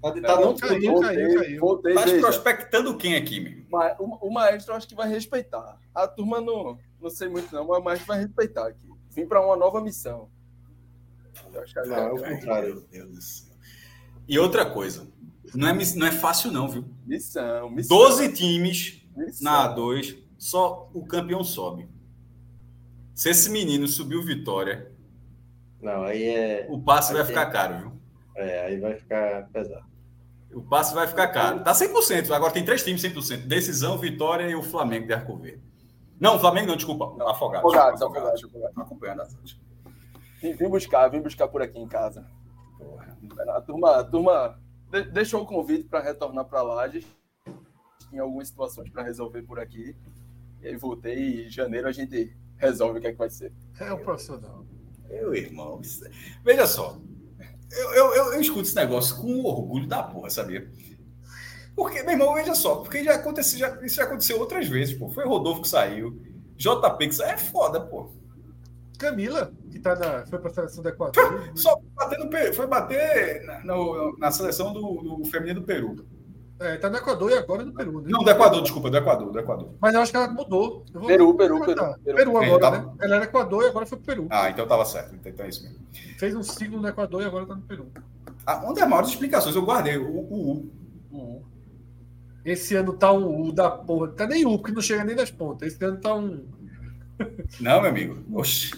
Tá, tá não, caiu, caiu, caiu. Voltei, tá prospectando quem aqui, meu? O, o maestro acho que vai respeitar. A turma não, não sei muito não, mas o maestro vai respeitar aqui. Vim para uma nova missão. Não, é o contrário. Meu Deus do céu. E outra coisa, não é, não é fácil não, viu? Missão, missão. 12 times missão. na A2, só o campeão sobe. Se esse menino subiu Vitória, não, aí é. O passe vai ficar caro, viu? É, aí vai ficar pesado. O passe vai ficar caro. Tá 100%. Agora tem três times 100%. Decisão, Vitória e o Flamengo de Arco Verde. Não, Flamengo não, desculpa. Afogado. Afogados, Afogados. Afogados. Acompanhando a Vim, vim buscar, vim buscar por aqui em casa. Porra. A turma, a turma deixou o convite para retornar para Lages. Tinha algumas situações para resolver por aqui. E aí voltei e em janeiro a gente resolve o que é que vai ser. É o profissional. Meu irmão, é- veja só. Eu, eu, eu, eu, escuto esse negócio com orgulho da porra, sabia? Porque, meu irmão, veja só, porque já aconteceu, já, isso já aconteceu outras vezes, pô. Foi Rodolfo que saiu, JP que saiu, é foda, pô. Camila, que tá na, foi para a seleção do Equador. Foi, só bater no, foi bater na, no, na seleção do, do feminino do Peru. É, tá no Equador e agora no Peru. Né? Não, do Equador, desculpa, do Equador, do Equador. Mas eu acho que ela mudou. Peru, Peru, Peru, Peru, Peru. agora, tava... né? Ela era Equador e agora foi pro Peru. Ah, então tava certo. Então, então é isso mesmo. Fez um ciclo no Equador e agora tá no Peru. Ah, uma das maiores explicações, eu guardei o U. Esse ano tá um U da porra. Tá nem U, porque não chega nem das pontas. Esse ano tá um. Não, meu amigo. Oxi.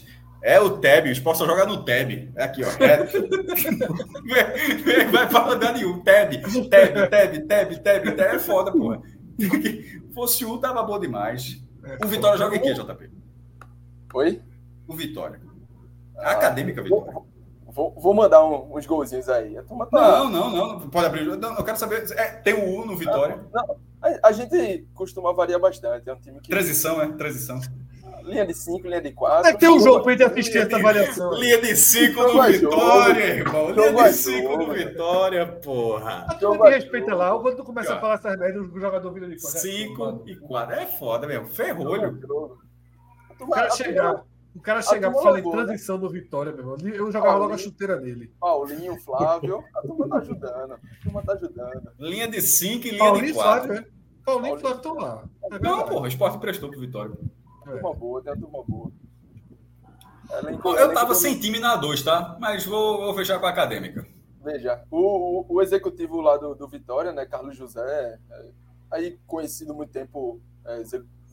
É o Teb, o esporte só joga no Teb. É aqui, ó. É... vai falar da nenhum. Teb, Teb, Teb, Teb, Teb, Teb. É foda, porra. Fosse o, tava bom demais. O Vitória joga em quê, JP? Oi? O Vitória. A acadêmica Vitória. Vou, vou mandar um, uns golzinhos aí. Tá... Não, não, não. Pode abrir. Não, eu quero saber. É, tem o U no Vitória? Não, não. A, a, gente costuma variar bastante. É um time que. Transição, é? Transição. Linha de 5, linha de 4. É que tem um jogo pra gente assistir essa variação. Linha de 5 no Vitória, irmão. Linha de 5 no Vitória, porra. A turma me respeita lá. Quando tu começa a falar essas merdas, o jogador vira de 4. 5 e 4. É foda mesmo. Ferrolho. O cara chegar. O cara chegar pra falar em transição no Vitória, meu irmão. Eu jogava logo a chuteira nele. Paulinho, Flávio, a turma tá ajudando. A turma tá ajudando. Linha de 5 e linha Paulinho de 4. Flávio, é. Paulinho e Flávio estão lá. É não, porra, o esporte prestou pro Vitória. É. Turma boa, tem a turma boa. eu tava sem time na 2, tá? Mas vou, vou fechar com a acadêmica. Veja, o, o, o executivo lá do, do, Vitória, né, Carlos José, é, aí conhecido muito tempo é,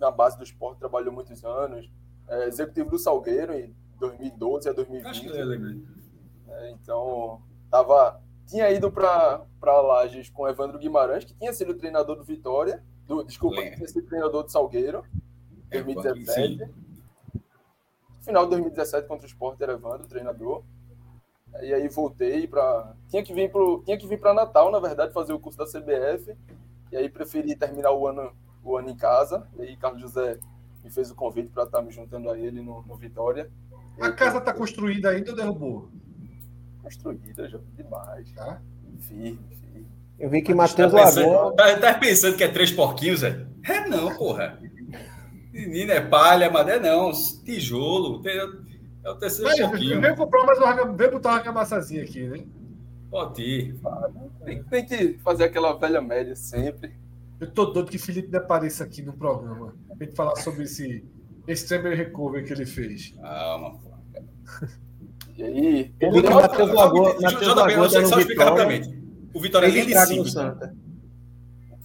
na base do esporte, trabalhou muitos anos é, executivo do Salgueiro em 2012 a 2020. Acho que. É, então, tava, tinha ido para Lages com Evandro Guimarães, que tinha sido treinador do Vitória, do, desculpa, que tinha sido treinador do Salgueiro, 2017. Final de 2017 contra o Sport era Evandro, treinador. E aí voltei para tinha que vir pro tinha que vir para Natal, na verdade, fazer o curso da CBF. E aí preferi terminar o ano o ano em casa. E aí Carlos José me fez o convite para estar me juntando a ele no, no Vitória. A casa está construída ainda ou derrubou? Construída, já demais. Tá? Firme, firme. Eu vi que Matheus tá Lagoa. Tá, tá, pensando que é três porquinhos, é? É não, porra. Menina é palha, mas é não. Tijolo. É o terceiro Mas, porquinho. Vem comprar mais uma, vem botar uma argamassazinha aqui, né? Pode ir. Tem, tem, que fazer aquela velha média sempre. Eu tô doido que Felipe não apareça aqui no programa. Tem que falar sobre esse extreme recovery que ele fez. Calma, E aí? O Matheus Lagoa. Só explicar rapidamente. O Vitória é líder 5.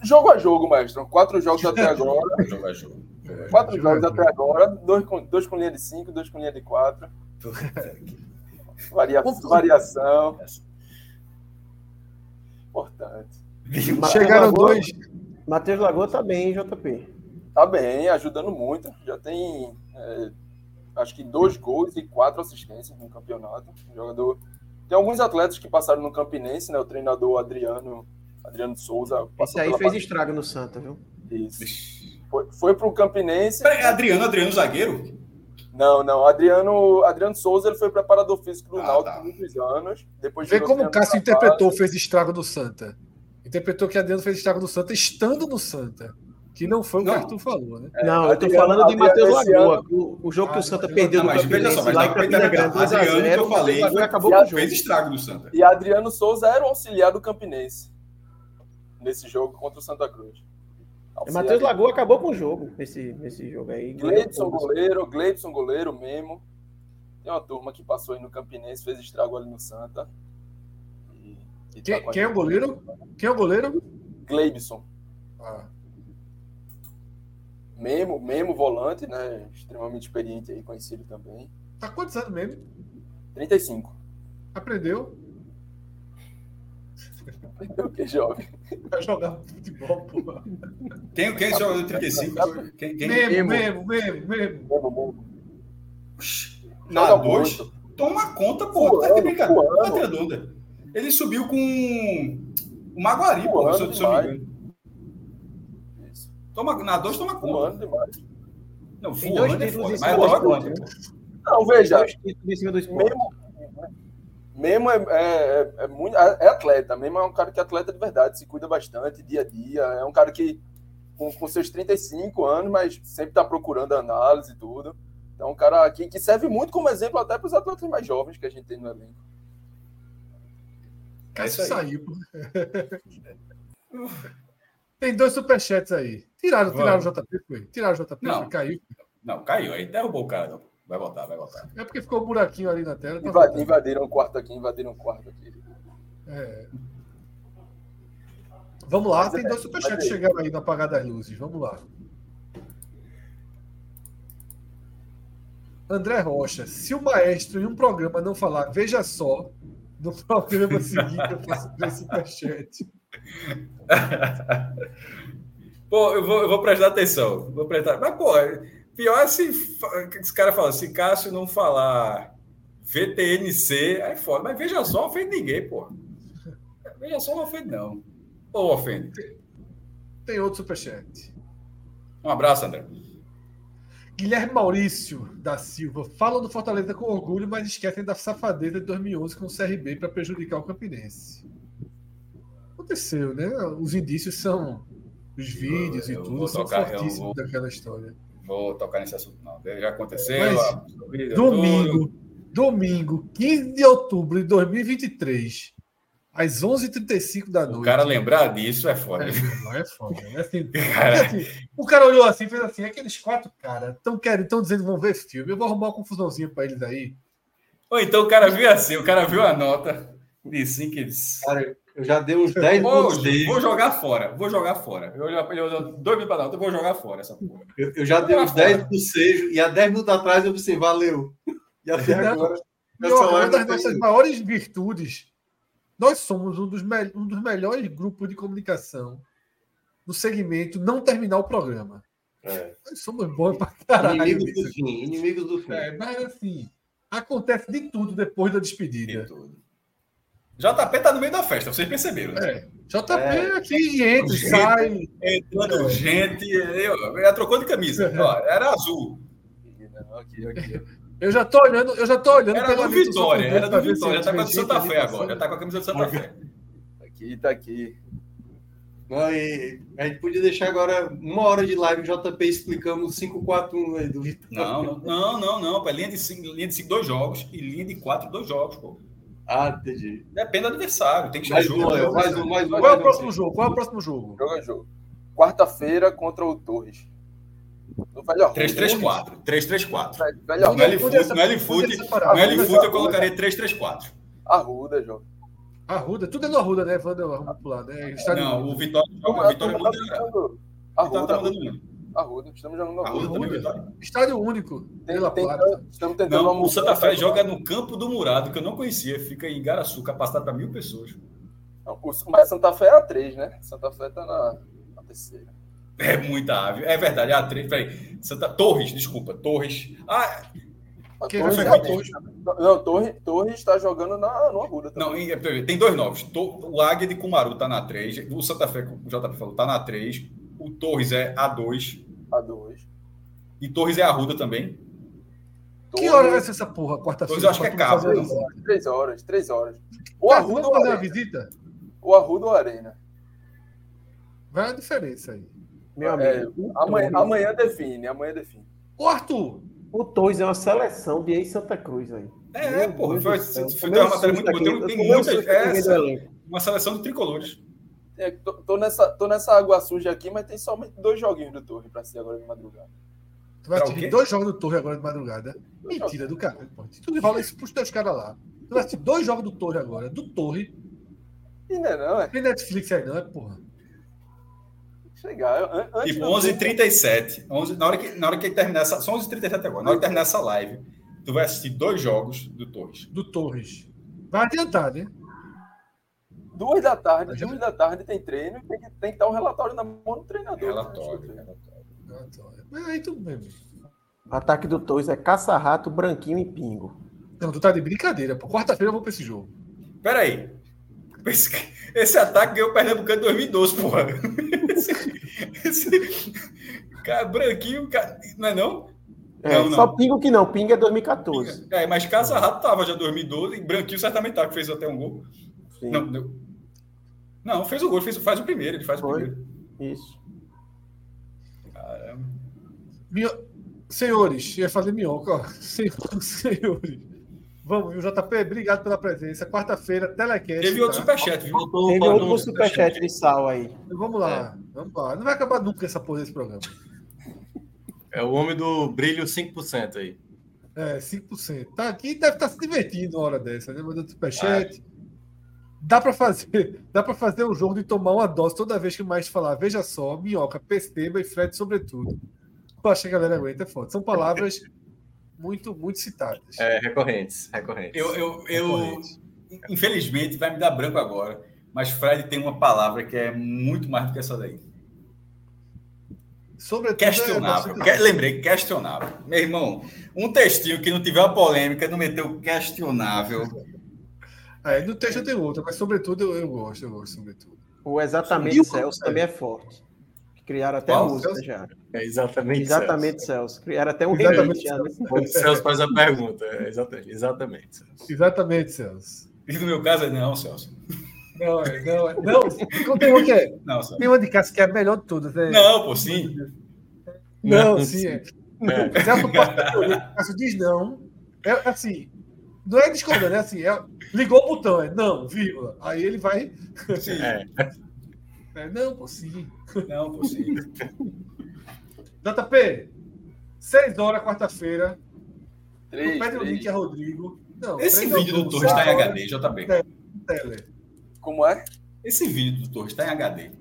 Jogo a jogo, mestre. Quatro jogos até agora. jogo a jogo. Quatro jogos até agora. Dois com, dois com linha de cinco, dois com linha de quatro. Varia, variação. Importante. Chegaram dois. Matheus Lagoa tá bem, JP. Tá bem, ajudando muito. Já tem é, acho que dois gols e quatro assistências no campeonato. jogador. Tem alguns atletas que passaram no Campinense, né? O treinador Adriano, Adriano Souza. Esse aí fez parte... estrago no Santa, viu? Isso. Foi, foi pro Campinense. Peraí, Adriano, Adriano zagueiro? Não, não. Adriano, Adriano Souza ele foi preparador físico do ah, Náutico tá. por muitos anos. Depois Vê como o Cássio interpretou, fez estrago no Santa. Interpretou que Adriano fez estrago no Santa estando no Santa. Que não foi o não. que tu falou, né? Não, eu tô falando de Matheus Lagoa. O, o, jogo ah, que o Santa perdeu no Campinense lá em Campina Grande, Adriano, que eu falei, acabou com o jogo. fez estrago do Santa. E Adriano Souza era o auxiliar do Campinense nesse jogo contra o Santa Cruz. É, Matheus Lagoa acabou com o jogo nesse, nesse jogo aí. Gleidson goleiro, Gleidson goleiro mesmo. Tem uma turma que passou aí no Campinense, fez estrago ali no Santa. E, e quem, tá quem é o goleiro? Quem é o goleiro? Gleibson. Ah. Memo, Memo volante, né? Extremamente experiente aí, conhecido também. Tá quantos anos mesmo? 35. Aprendeu? Aprendeu o que, jovem? Vai jogar futebol, porra. Quem, quem joga no 35? Quem, quem? Memo, Memo, Memo, Memo. Memo, Na dois? Toma conta, porra. Tá de brincadeira. Tá Ele subiu com o Maguari, porra, se eu não me engano. Toma, na 2 toma conta. demais. Não, voando é foda, mas toma conta. Não, veja, mesmo, mesmo é, é, é, muito, é, é, atleta, mesmo é um cara que é atleta de verdade, se cuida bastante dia a dia, é um cara que com, com seus 35 anos, mas sempre está procurando análise e tudo. Então, um cara que, que serve muito como exemplo até para os atletas mais jovens que a gente tem no elenco. Cássio é saiu. Tem dois superchats aí. Tiraram, tiraram o JP, foi? Tiraram o JP, não, caiu. Não, caiu. Aí derrubou o cara. Não. Vai voltar, vai voltar. É porque ficou um buraquinho ali na tela. Tá Invad, invadiram o quarto aqui, invadiram o quarto aqui. É. Vamos lá, mas tem é, dois superchats chegando aí no apagar das luzes. Vamos lá. André Rocha, se o maestro em um programa não falar, veja só, no programa seguinte eu faço dois superchats. pô, eu vou, eu vou prestar atenção. Vou prestar. Mas, pô, pior é se esse cara fala, se Cássio não falar VTNC, aí foda. Mas veja só, não ofende ninguém, pô. Veja só, não ofende, não. Ou ofende? Tem outro superchat. Um abraço, André. Guilherme Maurício da Silva fala do Fortaleza com orgulho, mas esquecem da safadeza de 2011 com o CRB para prejudicar o Campinense aconteceu, né? Os indícios são os vídeos eu, e tudo, são tocar, fortíssimos vou, daquela história. Vou tocar nesse assunto, não. Já aconteceu. Mas, domingo, domingo, 15 de outubro de 2023, às 11h35 da noite. O cara lembrar disso é foda. É, não é foda. É assim, cara... assim, o cara olhou assim e fez assim: aqueles quatro caras estão querendo, tão dizendo que vão ver filme. Eu vou arrumar uma confusãozinha para eles aí. Ou então o cara viu assim, o cara viu a nota. Disse assim que eles. Cara, eu já dei uns 10 vou, vou jogar fora, vou jogar fora. Eu, eu, eu dois minutos para dar, eu vou jogar fora essa porra. Eu, eu já dei uns 10 do Sejo e há 10 minutos atrás eu pensei, valeu. E até agora. E uma das nossas maiores virtudes Nós somos um dos, um dos melhores grupos de comunicação no segmento não terminar o programa. É. Nós somos bons pra caralho. Inimigos do fim, inimigos do fim. É, mas assim, acontece de tudo depois da despedida. De tudo. JP tá no meio da festa, vocês perceberam, né? É. JP é. aqui entra, gente, sai. Entrando é. gente, eu, ela trocou de camisa. É. Ó, era azul. Eu já tô olhando, eu já tô olhando era do Vitória, era do Vitória, já tá com a Santa Fé agora, já tá com a camisa de Santa Fé. Aqui, tá aqui. Não, e a gente podia deixar agora uma hora de live JP explicando o 5-4-1 aí do Vitória. Não, não, não, não, Linha de 5, linha de cinco, dois jogos e linha de 4, dois jogos, pô. Ah, entendi. Depende do adversário, tem que mais jogo. Um, mais um, mais um. Qual é o próximo jogo? Qual é o próximo jogo? Jogo é jogo. Quarta-feira contra o Torres. No Velho 3-3-4. 3-3-4. No L-Foot, no eu colocaria 3-3-4. Arruda, João. Arruda, tudo é no Arruda, né? Wander Arruda pro lado, né? Não, o Vitória joga, o Vitória muda. Arruda, mandando Arruda, estamos jogando Arruda. Arruda Estádio único. Tem, tem, estamos tentando não, o Santa Fé joga no campo do Murado, que eu não conhecia, fica em Garaçu, capacidade para mil pessoas. Não, mas Santa Fé é a 3, né? Santa Fé está na, na terceira. É muita ave. É verdade, é a 3. Peraí. Santa... Torres, desculpa. Torres. Ah. Quem Torres, é Torres. Não, Torres, Torres está jogando na, no Arruda. Também. Não, tem dois novos. O Águia de Cumaru está na 3. O Santa Fé, o JP falou, está na 3. O Torres é A2. A2. E Torres é Arruda também. Que hora vai ser essa porra, quarta-feira? Eu acho que é cabo. Três horas, três horas. O Arruda ou fazer uma visita? O Arruda ou Arena? Vai a diferença aí. Meu é, amigo. É, amanhã, amanhã define, amanhã define. Ô, Arthur! O Torres é uma seleção de ex-Santa Cruz aí. É, pô, foi, foi, foi uma matéria muito boa. Tem, tem muitas. É, uma seleção de tricolores. É, tô, tô, nessa, tô nessa água suja aqui, mas tem somente dois joguinhos do Torre para ser agora de madrugada. Tu vai assistir dois jogos do Torre agora de madrugada? Mentira do cara. Tu rola isso pros teus caras lá. Tu vai assistir dois jogos do Torre agora, do Torre. E não é não, é? Tem Netflix aí não, é porra chegar. Antes tipo, 11h37. 11, na, hora que, na hora que terminar essa. São 11h37 agora. Na hora que terminar essa live, tu vai assistir dois jogos do Torres. Do Torres. Vai adiantar, né? Duas da tarde, duas da tarde tem treino tem que, tem que dar um relatório na mão do treinador. Relatório, né? relatório. Mas aí tudo bem. Ataque do Torres é caça-rato, branquinho e pingo. Não, tu tá de brincadeira. Quarta-feira eu vou pra esse jogo. Peraí. Esse, esse ataque ganhou o Pernambucano em 2012, porra. Esse, esse, cara, branquinho, cara, não é não? É, não, não. Só Pingo que não, Pingo é 2014. Pinga. É, mas Casa Rato tava já 2012 e Branquinho certamente tá, que fez até um gol. Sim. Não, deu. Não, fez o gol, fez, faz o primeiro, ele faz Foi. o primeiro. Isso. Caramba. Senhores, ia fazer minhoca, ó. Senhores. Vamos, viu, JP? Obrigado pela presença. Quarta-feira, telecast. Teve outro tá? superchat, viu? Teve outro superchat de sal aí. Então, vamos lá, é. vamos lá. Não vai acabar nunca essa porra desse programa. É o homem do brilho 5% aí. É, 5%. Tá aqui deve estar tá se divertindo uma hora dessa, né? Mandando superchat. Ah. Dá para fazer, dá para fazer um jogo de tomar uma dose toda vez que o mais falar, veja só, minhoca, pesteba e Fred sobretudo. Eu acho que a galera aguenta, é foda. São palavras muito, muito citadas. É, recorrentes, recorrentes. Eu, eu, eu infelizmente, vai me dar branco agora, mas Fred tem uma palavra que é muito mais do que essa daí. Sobretudo é questionável. É que, lembrei, questionável. Meu irmão, um textinho que não tiver uma polêmica, não meteu questionável. É, no texto tem outra, mas sobretudo eu, eu gosto, eu gosto, sobretudo. O exatamente Celso também é forte. Criaram até Qual? música já. É exatamente. Exatamente, Celso. Celso. Criaram até um exatamente, já. Né? O Celso faz a pergunta. É, exatamente, exatamente. Celso. Exatamente, Celso. E no meu caso é não, Celso. Não, é, não, é, não. não tem uma que é. Não, Celso. Tem uma de casa que é a melhor de todas. É... Não, pô, sim. Não, não sim. É. é. Celso, Celso diz não. É assim. Não é discordando, é assim. É, ligou o botão, é não, vírgula. Aí ele vai. Sim. É. É, não, pô, sim. Não, pô, sim. JP, 6 horas, quarta-feira. Pede o link a Rodrigo. Não, Esse vídeo do Torres está em HD, JP. Tele. Como é? Esse vídeo do Torres está em HD.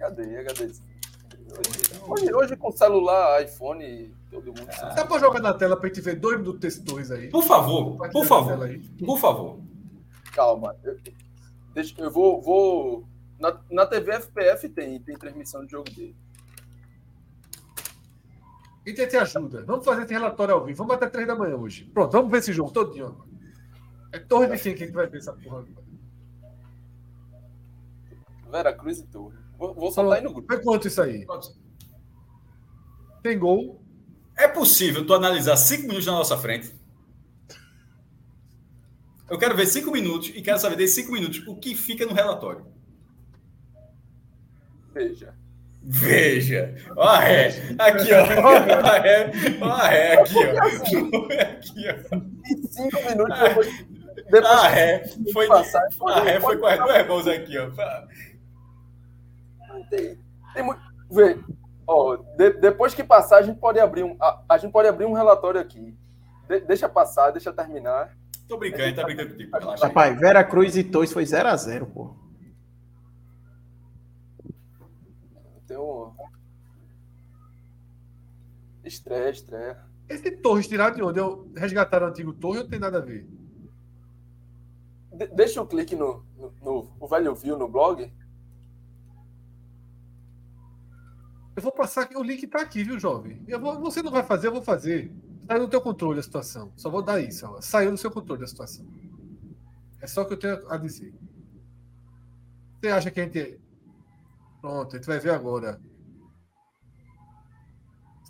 HD, HD. Hoje, hoje com celular, iPhone, todo mundo. Ah, Dá para jogar na tela para gente ver dois minutos Torres aí? Por favor, por favor. Por favor. Calma. Deixa, eu vou. vou na, na TV FPF tem, tem transmissão de jogo dele. Inter te ajuda. Vamos fazer esse relatório ao vivo. Vamos até três da manhã hoje. Pronto, vamos ver esse jogo todinho. É torre de quem que a gente vai ver essa porra Vera Cruz e Torre. Vou, vou soltar aí no grupo. Foi quanto isso aí? Tem gol. É possível tu analisar cinco minutos na nossa frente? Eu quero ver cinco minutos e quero saber desses cinco minutos o que fica no relatório. Veja. Veja. Ó a ré. Aqui, ó. Ó a ré. Ó a ré. Aqui, ó. Aqui, ó. Em cinco minutos Ah, depois. depois A ré foi, passar, a ré foi com as duas mãos aqui, ó. Tem, tem muito. Vê, ó, de- depois que passar, a gente pode abrir um, a, a gente pode abrir um relatório aqui. De- deixa passar, deixa terminar. Tô brincando, tá brincando contigo. Rapaz, Vera Cruz e Torres foi 0x0, pô. Tem um. Estreia, estreia. Esse Torres tirado de onde? Eu resgataram o antigo Torre ou tem nada a ver? De- deixa o clique no, no, no- O velho viu no blog. Eu vou passar. O link tá aqui, viu, jovem? Vou, você não vai fazer, eu vou fazer. Saiu do teu controle a situação. Só vou dar isso. Ó. Saiu do seu controle a situação. É só o que eu tenho a dizer. Você acha que a gente. Pronto, a gente vai ver agora.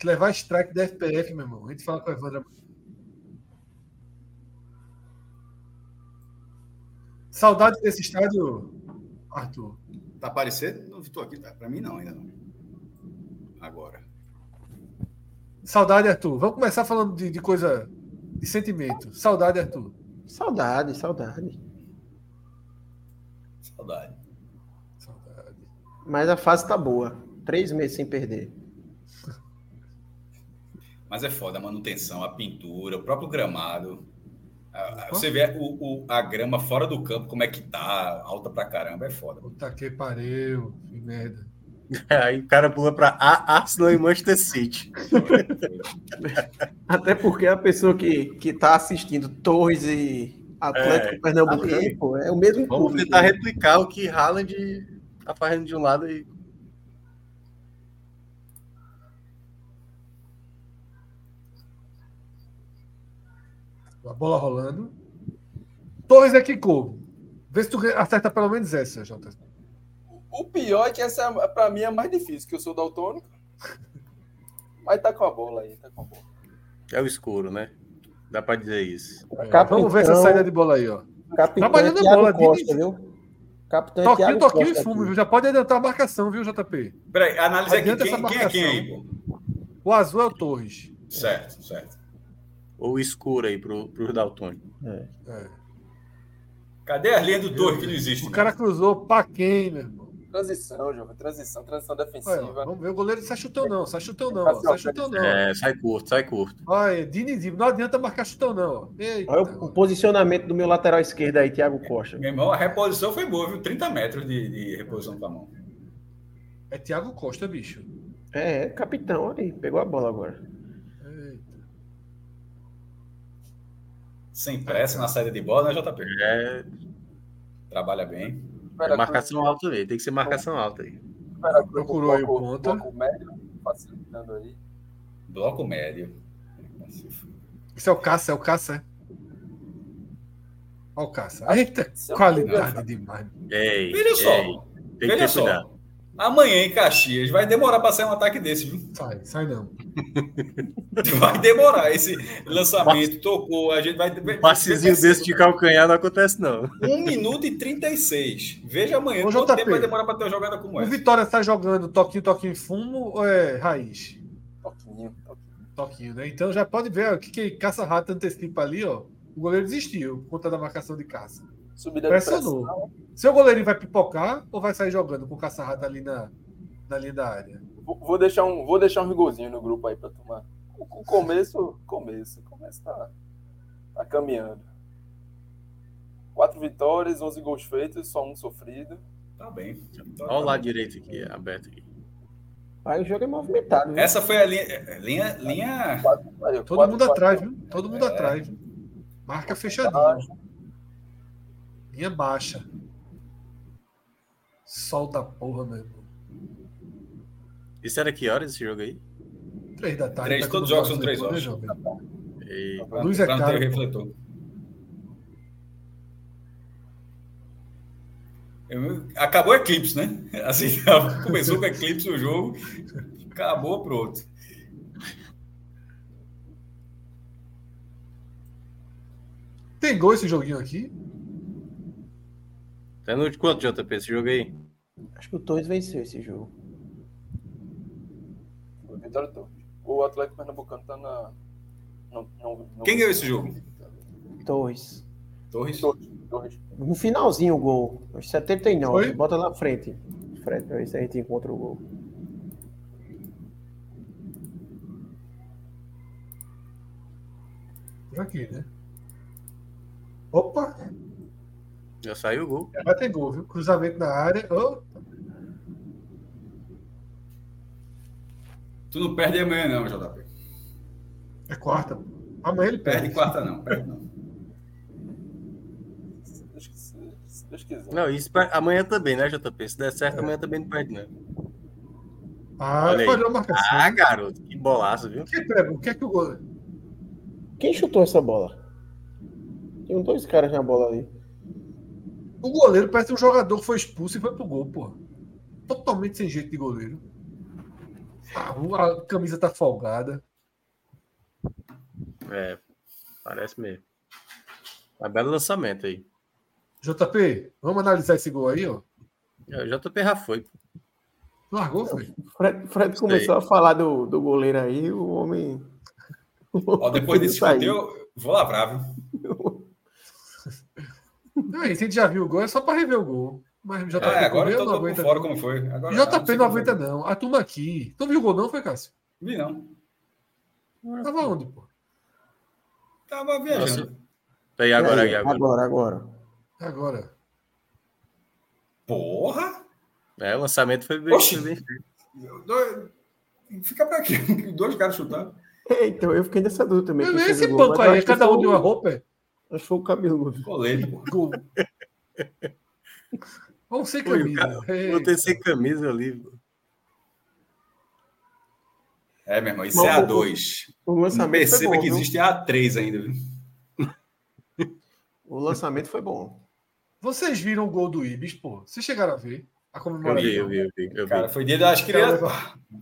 Se levar strike da FPF, meu irmão, a gente fala com a Evandra. Saudade desse estádio, Arthur. Tá aparecendo? Não, Vitor, aqui tá. Pra mim, não, ainda não. Agora. Saudade, Arthur. Vamos começar falando de, de coisa. de sentimento. Saudade, Arthur. Saudade, saudade. Saudade. Saudade. Mas a fase tá boa. Três meses sem perder. Mas é foda a manutenção, a pintura, o próprio gramado. A- a- Você vê o, o- a grama fora do campo, como é que tá, alta pra caramba, é foda. Puta que pariu. Que merda. Aí o cara pula pra A- Arsenal e Manchester City. Até porque a pessoa que, que tá assistindo Torres e Atlético É, Pernambucano, aí. pô, é o mesmo Vamos público. tentar replicar o que Haaland tá fazendo de um lado e. A bola rolando. Torres é Kiko. Vê se tu acerta pelo menos essa, Jota. O pior é que essa, é, pra mim, é a mais difícil, que eu sou daltônico. Mas tá com a bola aí, tá com a bola. É o escuro, né? Dá pra dizer isso. É, Capitão- Vamos ver essa saída de bola aí, ó. Capitão Trabalhando é a Thiago bola, Costa, viu? Capitão é Toquinho, Thiago toquinho e Costa fumo, aqui. viu? Já pode adiantar a marcação, viu, JP? Peraí, analisa aqui. Quem, quem é quem aí? O azul é o Torres. Certo, certo. Ou escuro aí pro, pro Daltônico. É. Cadê as linhas do Torre que não existe? O cara cruzou pra quem, meu irmão? Transição, jovem. Transição, transição Olha, defensiva. vamos ver o goleiro sai chutão não, sai chutão não, ó, sai chutão não. É, sai curto, sai curto. Olha, Diniz, não adianta marcar chutão não. Eita, Olha o, o posicionamento do meu lateral esquerdo aí, Thiago Costa. Meu irmão, a reposição foi boa, viu? 30 metros de, de reposição com a mão. é Thiago Costa, bicho. É, é, capitão aí, pegou a bola agora. Eita. Sem pressa na saída de bola, né, JP? É, Trabalha bem. É marcação alta aí, tem que ser marcação alta aí. Procurou aí o ponta. Bloco médio, facilitando aí. Bloco médio. Esse é o Caça, é o Caça, é? Olha o Caça. Eita, é qualidade demais. Ei, Veja só. ei, tem que Veja ter só. cuidado. Amanhã em Caxias vai demorar para sair um ataque desse, viu? Sai, sai não. Vai demorar esse lançamento, tocou, a gente vai. Um passezinho desse de calcanhar não acontece, não. 1 minuto e 36. Veja amanhã Ô, quanto JP. tempo vai demorar para ter uma jogada como O essa. Vitória tá jogando toquinho, toquinho, fumo ou é raiz? Toquinho, toquinho. Toquinho, né? Então já pode ver o que, que caça-rato antecipa ali, ó. O goleiro desistiu por conta da marcação de caça. Subida de Pressionou. pressão. Seu goleirinho vai pipocar ou vai sair jogando com o caça-rato ali na, na linha da área? Vou, deixar um, vou deixar um rigorzinho no grupo aí pra tomar. O, o começo, começo, começo tá, tá caminhando. Quatro vitórias, 11 gols feitos, só um sofrido. Tá bem. Olha o lado direito aqui, aberto aqui. Aí o jogo é movimentado, viu? Essa foi a linha. Linha. linha... Quatro, aí, Todo quatro, mundo quatro, atrás, viu? Todo mundo É. atrás. Viu? Marca fechadinho. Linha baixa. Solta a porra, meu irmão. Isso era que horas esse jogo aí? Três da tarde. Três, tá todos os jogos são três horas. E... Pra, Luz é pra caro, refletor. Eu- Acabou o eclipse, né? Assim, começou com o eclipse o jogo, acabou, pronto. Tem gol esse joguinho aqui? Tá no de quanto, JP, esse jogo aí? Acho que o Torres venceu esse jogo. Vitória Torres. O Atlético Pernambucano tá na. Não, não, não... Quem ganhou esse jogo? Torres. Torres? Torres. Torres. No finalzinho o gol. Aos 79. Foi? Bota na frente. Fred, pra ver se a gente encontra o gol. Aqui, né? Opa! Já saiu o gol. Vai ter gol, viu? Cruzamento na área. Oh, Tu não perde amanhã, não, JP. é quarta. Amanhã ele Perde perde. quarta, não. Perde, não. Se Deus, quiser-. Não, isso per- amanhã também, né, JP? Se der certo, amanhã também não perde, não. Ah, falhou a marcação. Ah, garoto, que bolaço, viu? O que, Trevor? O que é que o gol. Quem chutou essa bola? Tinham dois caras na bola ali. O goleiro parece um jogador que foi expulso e foi pro gol, porra. Totalmente sem jeito de goleiro. A camisa tá folgada. É, parece mesmo. Um belo lançamento aí. JP, vamos analisar esse gol aí, ó. É, O JP já foi. Largou, foi? Fred, Fred começou a falar do, do goleiro aí, o homem. Ó, depois desse eu vou lavrar, viu? Não, se a gente já viu o gol, é só pra rever o gol. Mas JP Ah, agora correu, eu tô, não aguenta. fora não. como foi. Agora, JP sei não aguenta, foi. não. A turma aqui. Tu viu o gol, não, foi, Cássio? Vi, não. Tava onde, pô? Tava viajando. Aí agora, aí É, agora. agora, agora. Agora. Porra! É, o lançamento foi bem, Oxi. foi bem feito. Fica pra quê? Dois caras chutando. É, então, eu fiquei nessa dúvida também. Mas esse gol, banco aí, cada um de uma roupa, é? Acho que foi o cabeludo. Colete, pô. Vamos sem Foi, o camisa. cara- Botei sem camisa ali. pô. É, meu irmão, isso Mas é o- A2. O Não lançamento foi perceba bom. que viu? existe A3 ainda, viu? O lançamento foi bom. Vocês viram o gol do Ibis, pô? Vocês chegaram a ver a Eu comemoração? vi, eu vi, eu vi. Eu vi. Cara, foi dia das crianças.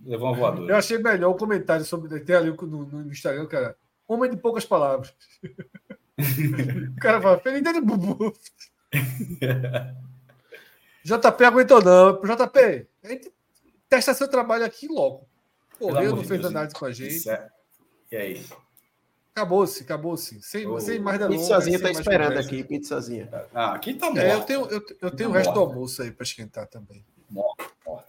Levou uma Eu voadora. achei melhor o comentário sobre. Tem ali no, no Instagram, cara. Homem de poucas palavras. o cara fala, feliz dia do bubu. JP aguentou, não. JP, a gente testa seu trabalho aqui logo. Correu, não fez Deus, análise com a gente. Isso é- E aí? Acabou-se, acabou-se. Sem, Ô, sem mais delongas. Pizzazinha tá esperando conversa. aqui, pizzazinha. Ah, aqui tá morto. É, eu tenho, eu, eu tenho o resto do Morto. almoço aí para esquentar também. Morto, morto.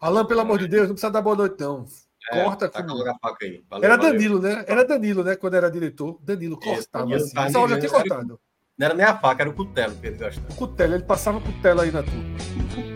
Alan, pelo amor de Deus, não precisa dar boa noite, não. É, Corta tá com a faca aí. Valeu, Era valeu. Danilo, né? Era Danilo, né? Quando era diretor. Danilo cortava. Assim. tá Essa hora já tinha cortado. Não era nem a faca, era o cutelo que ele gostava. Cutelo, ele passava cutelo aí na turma.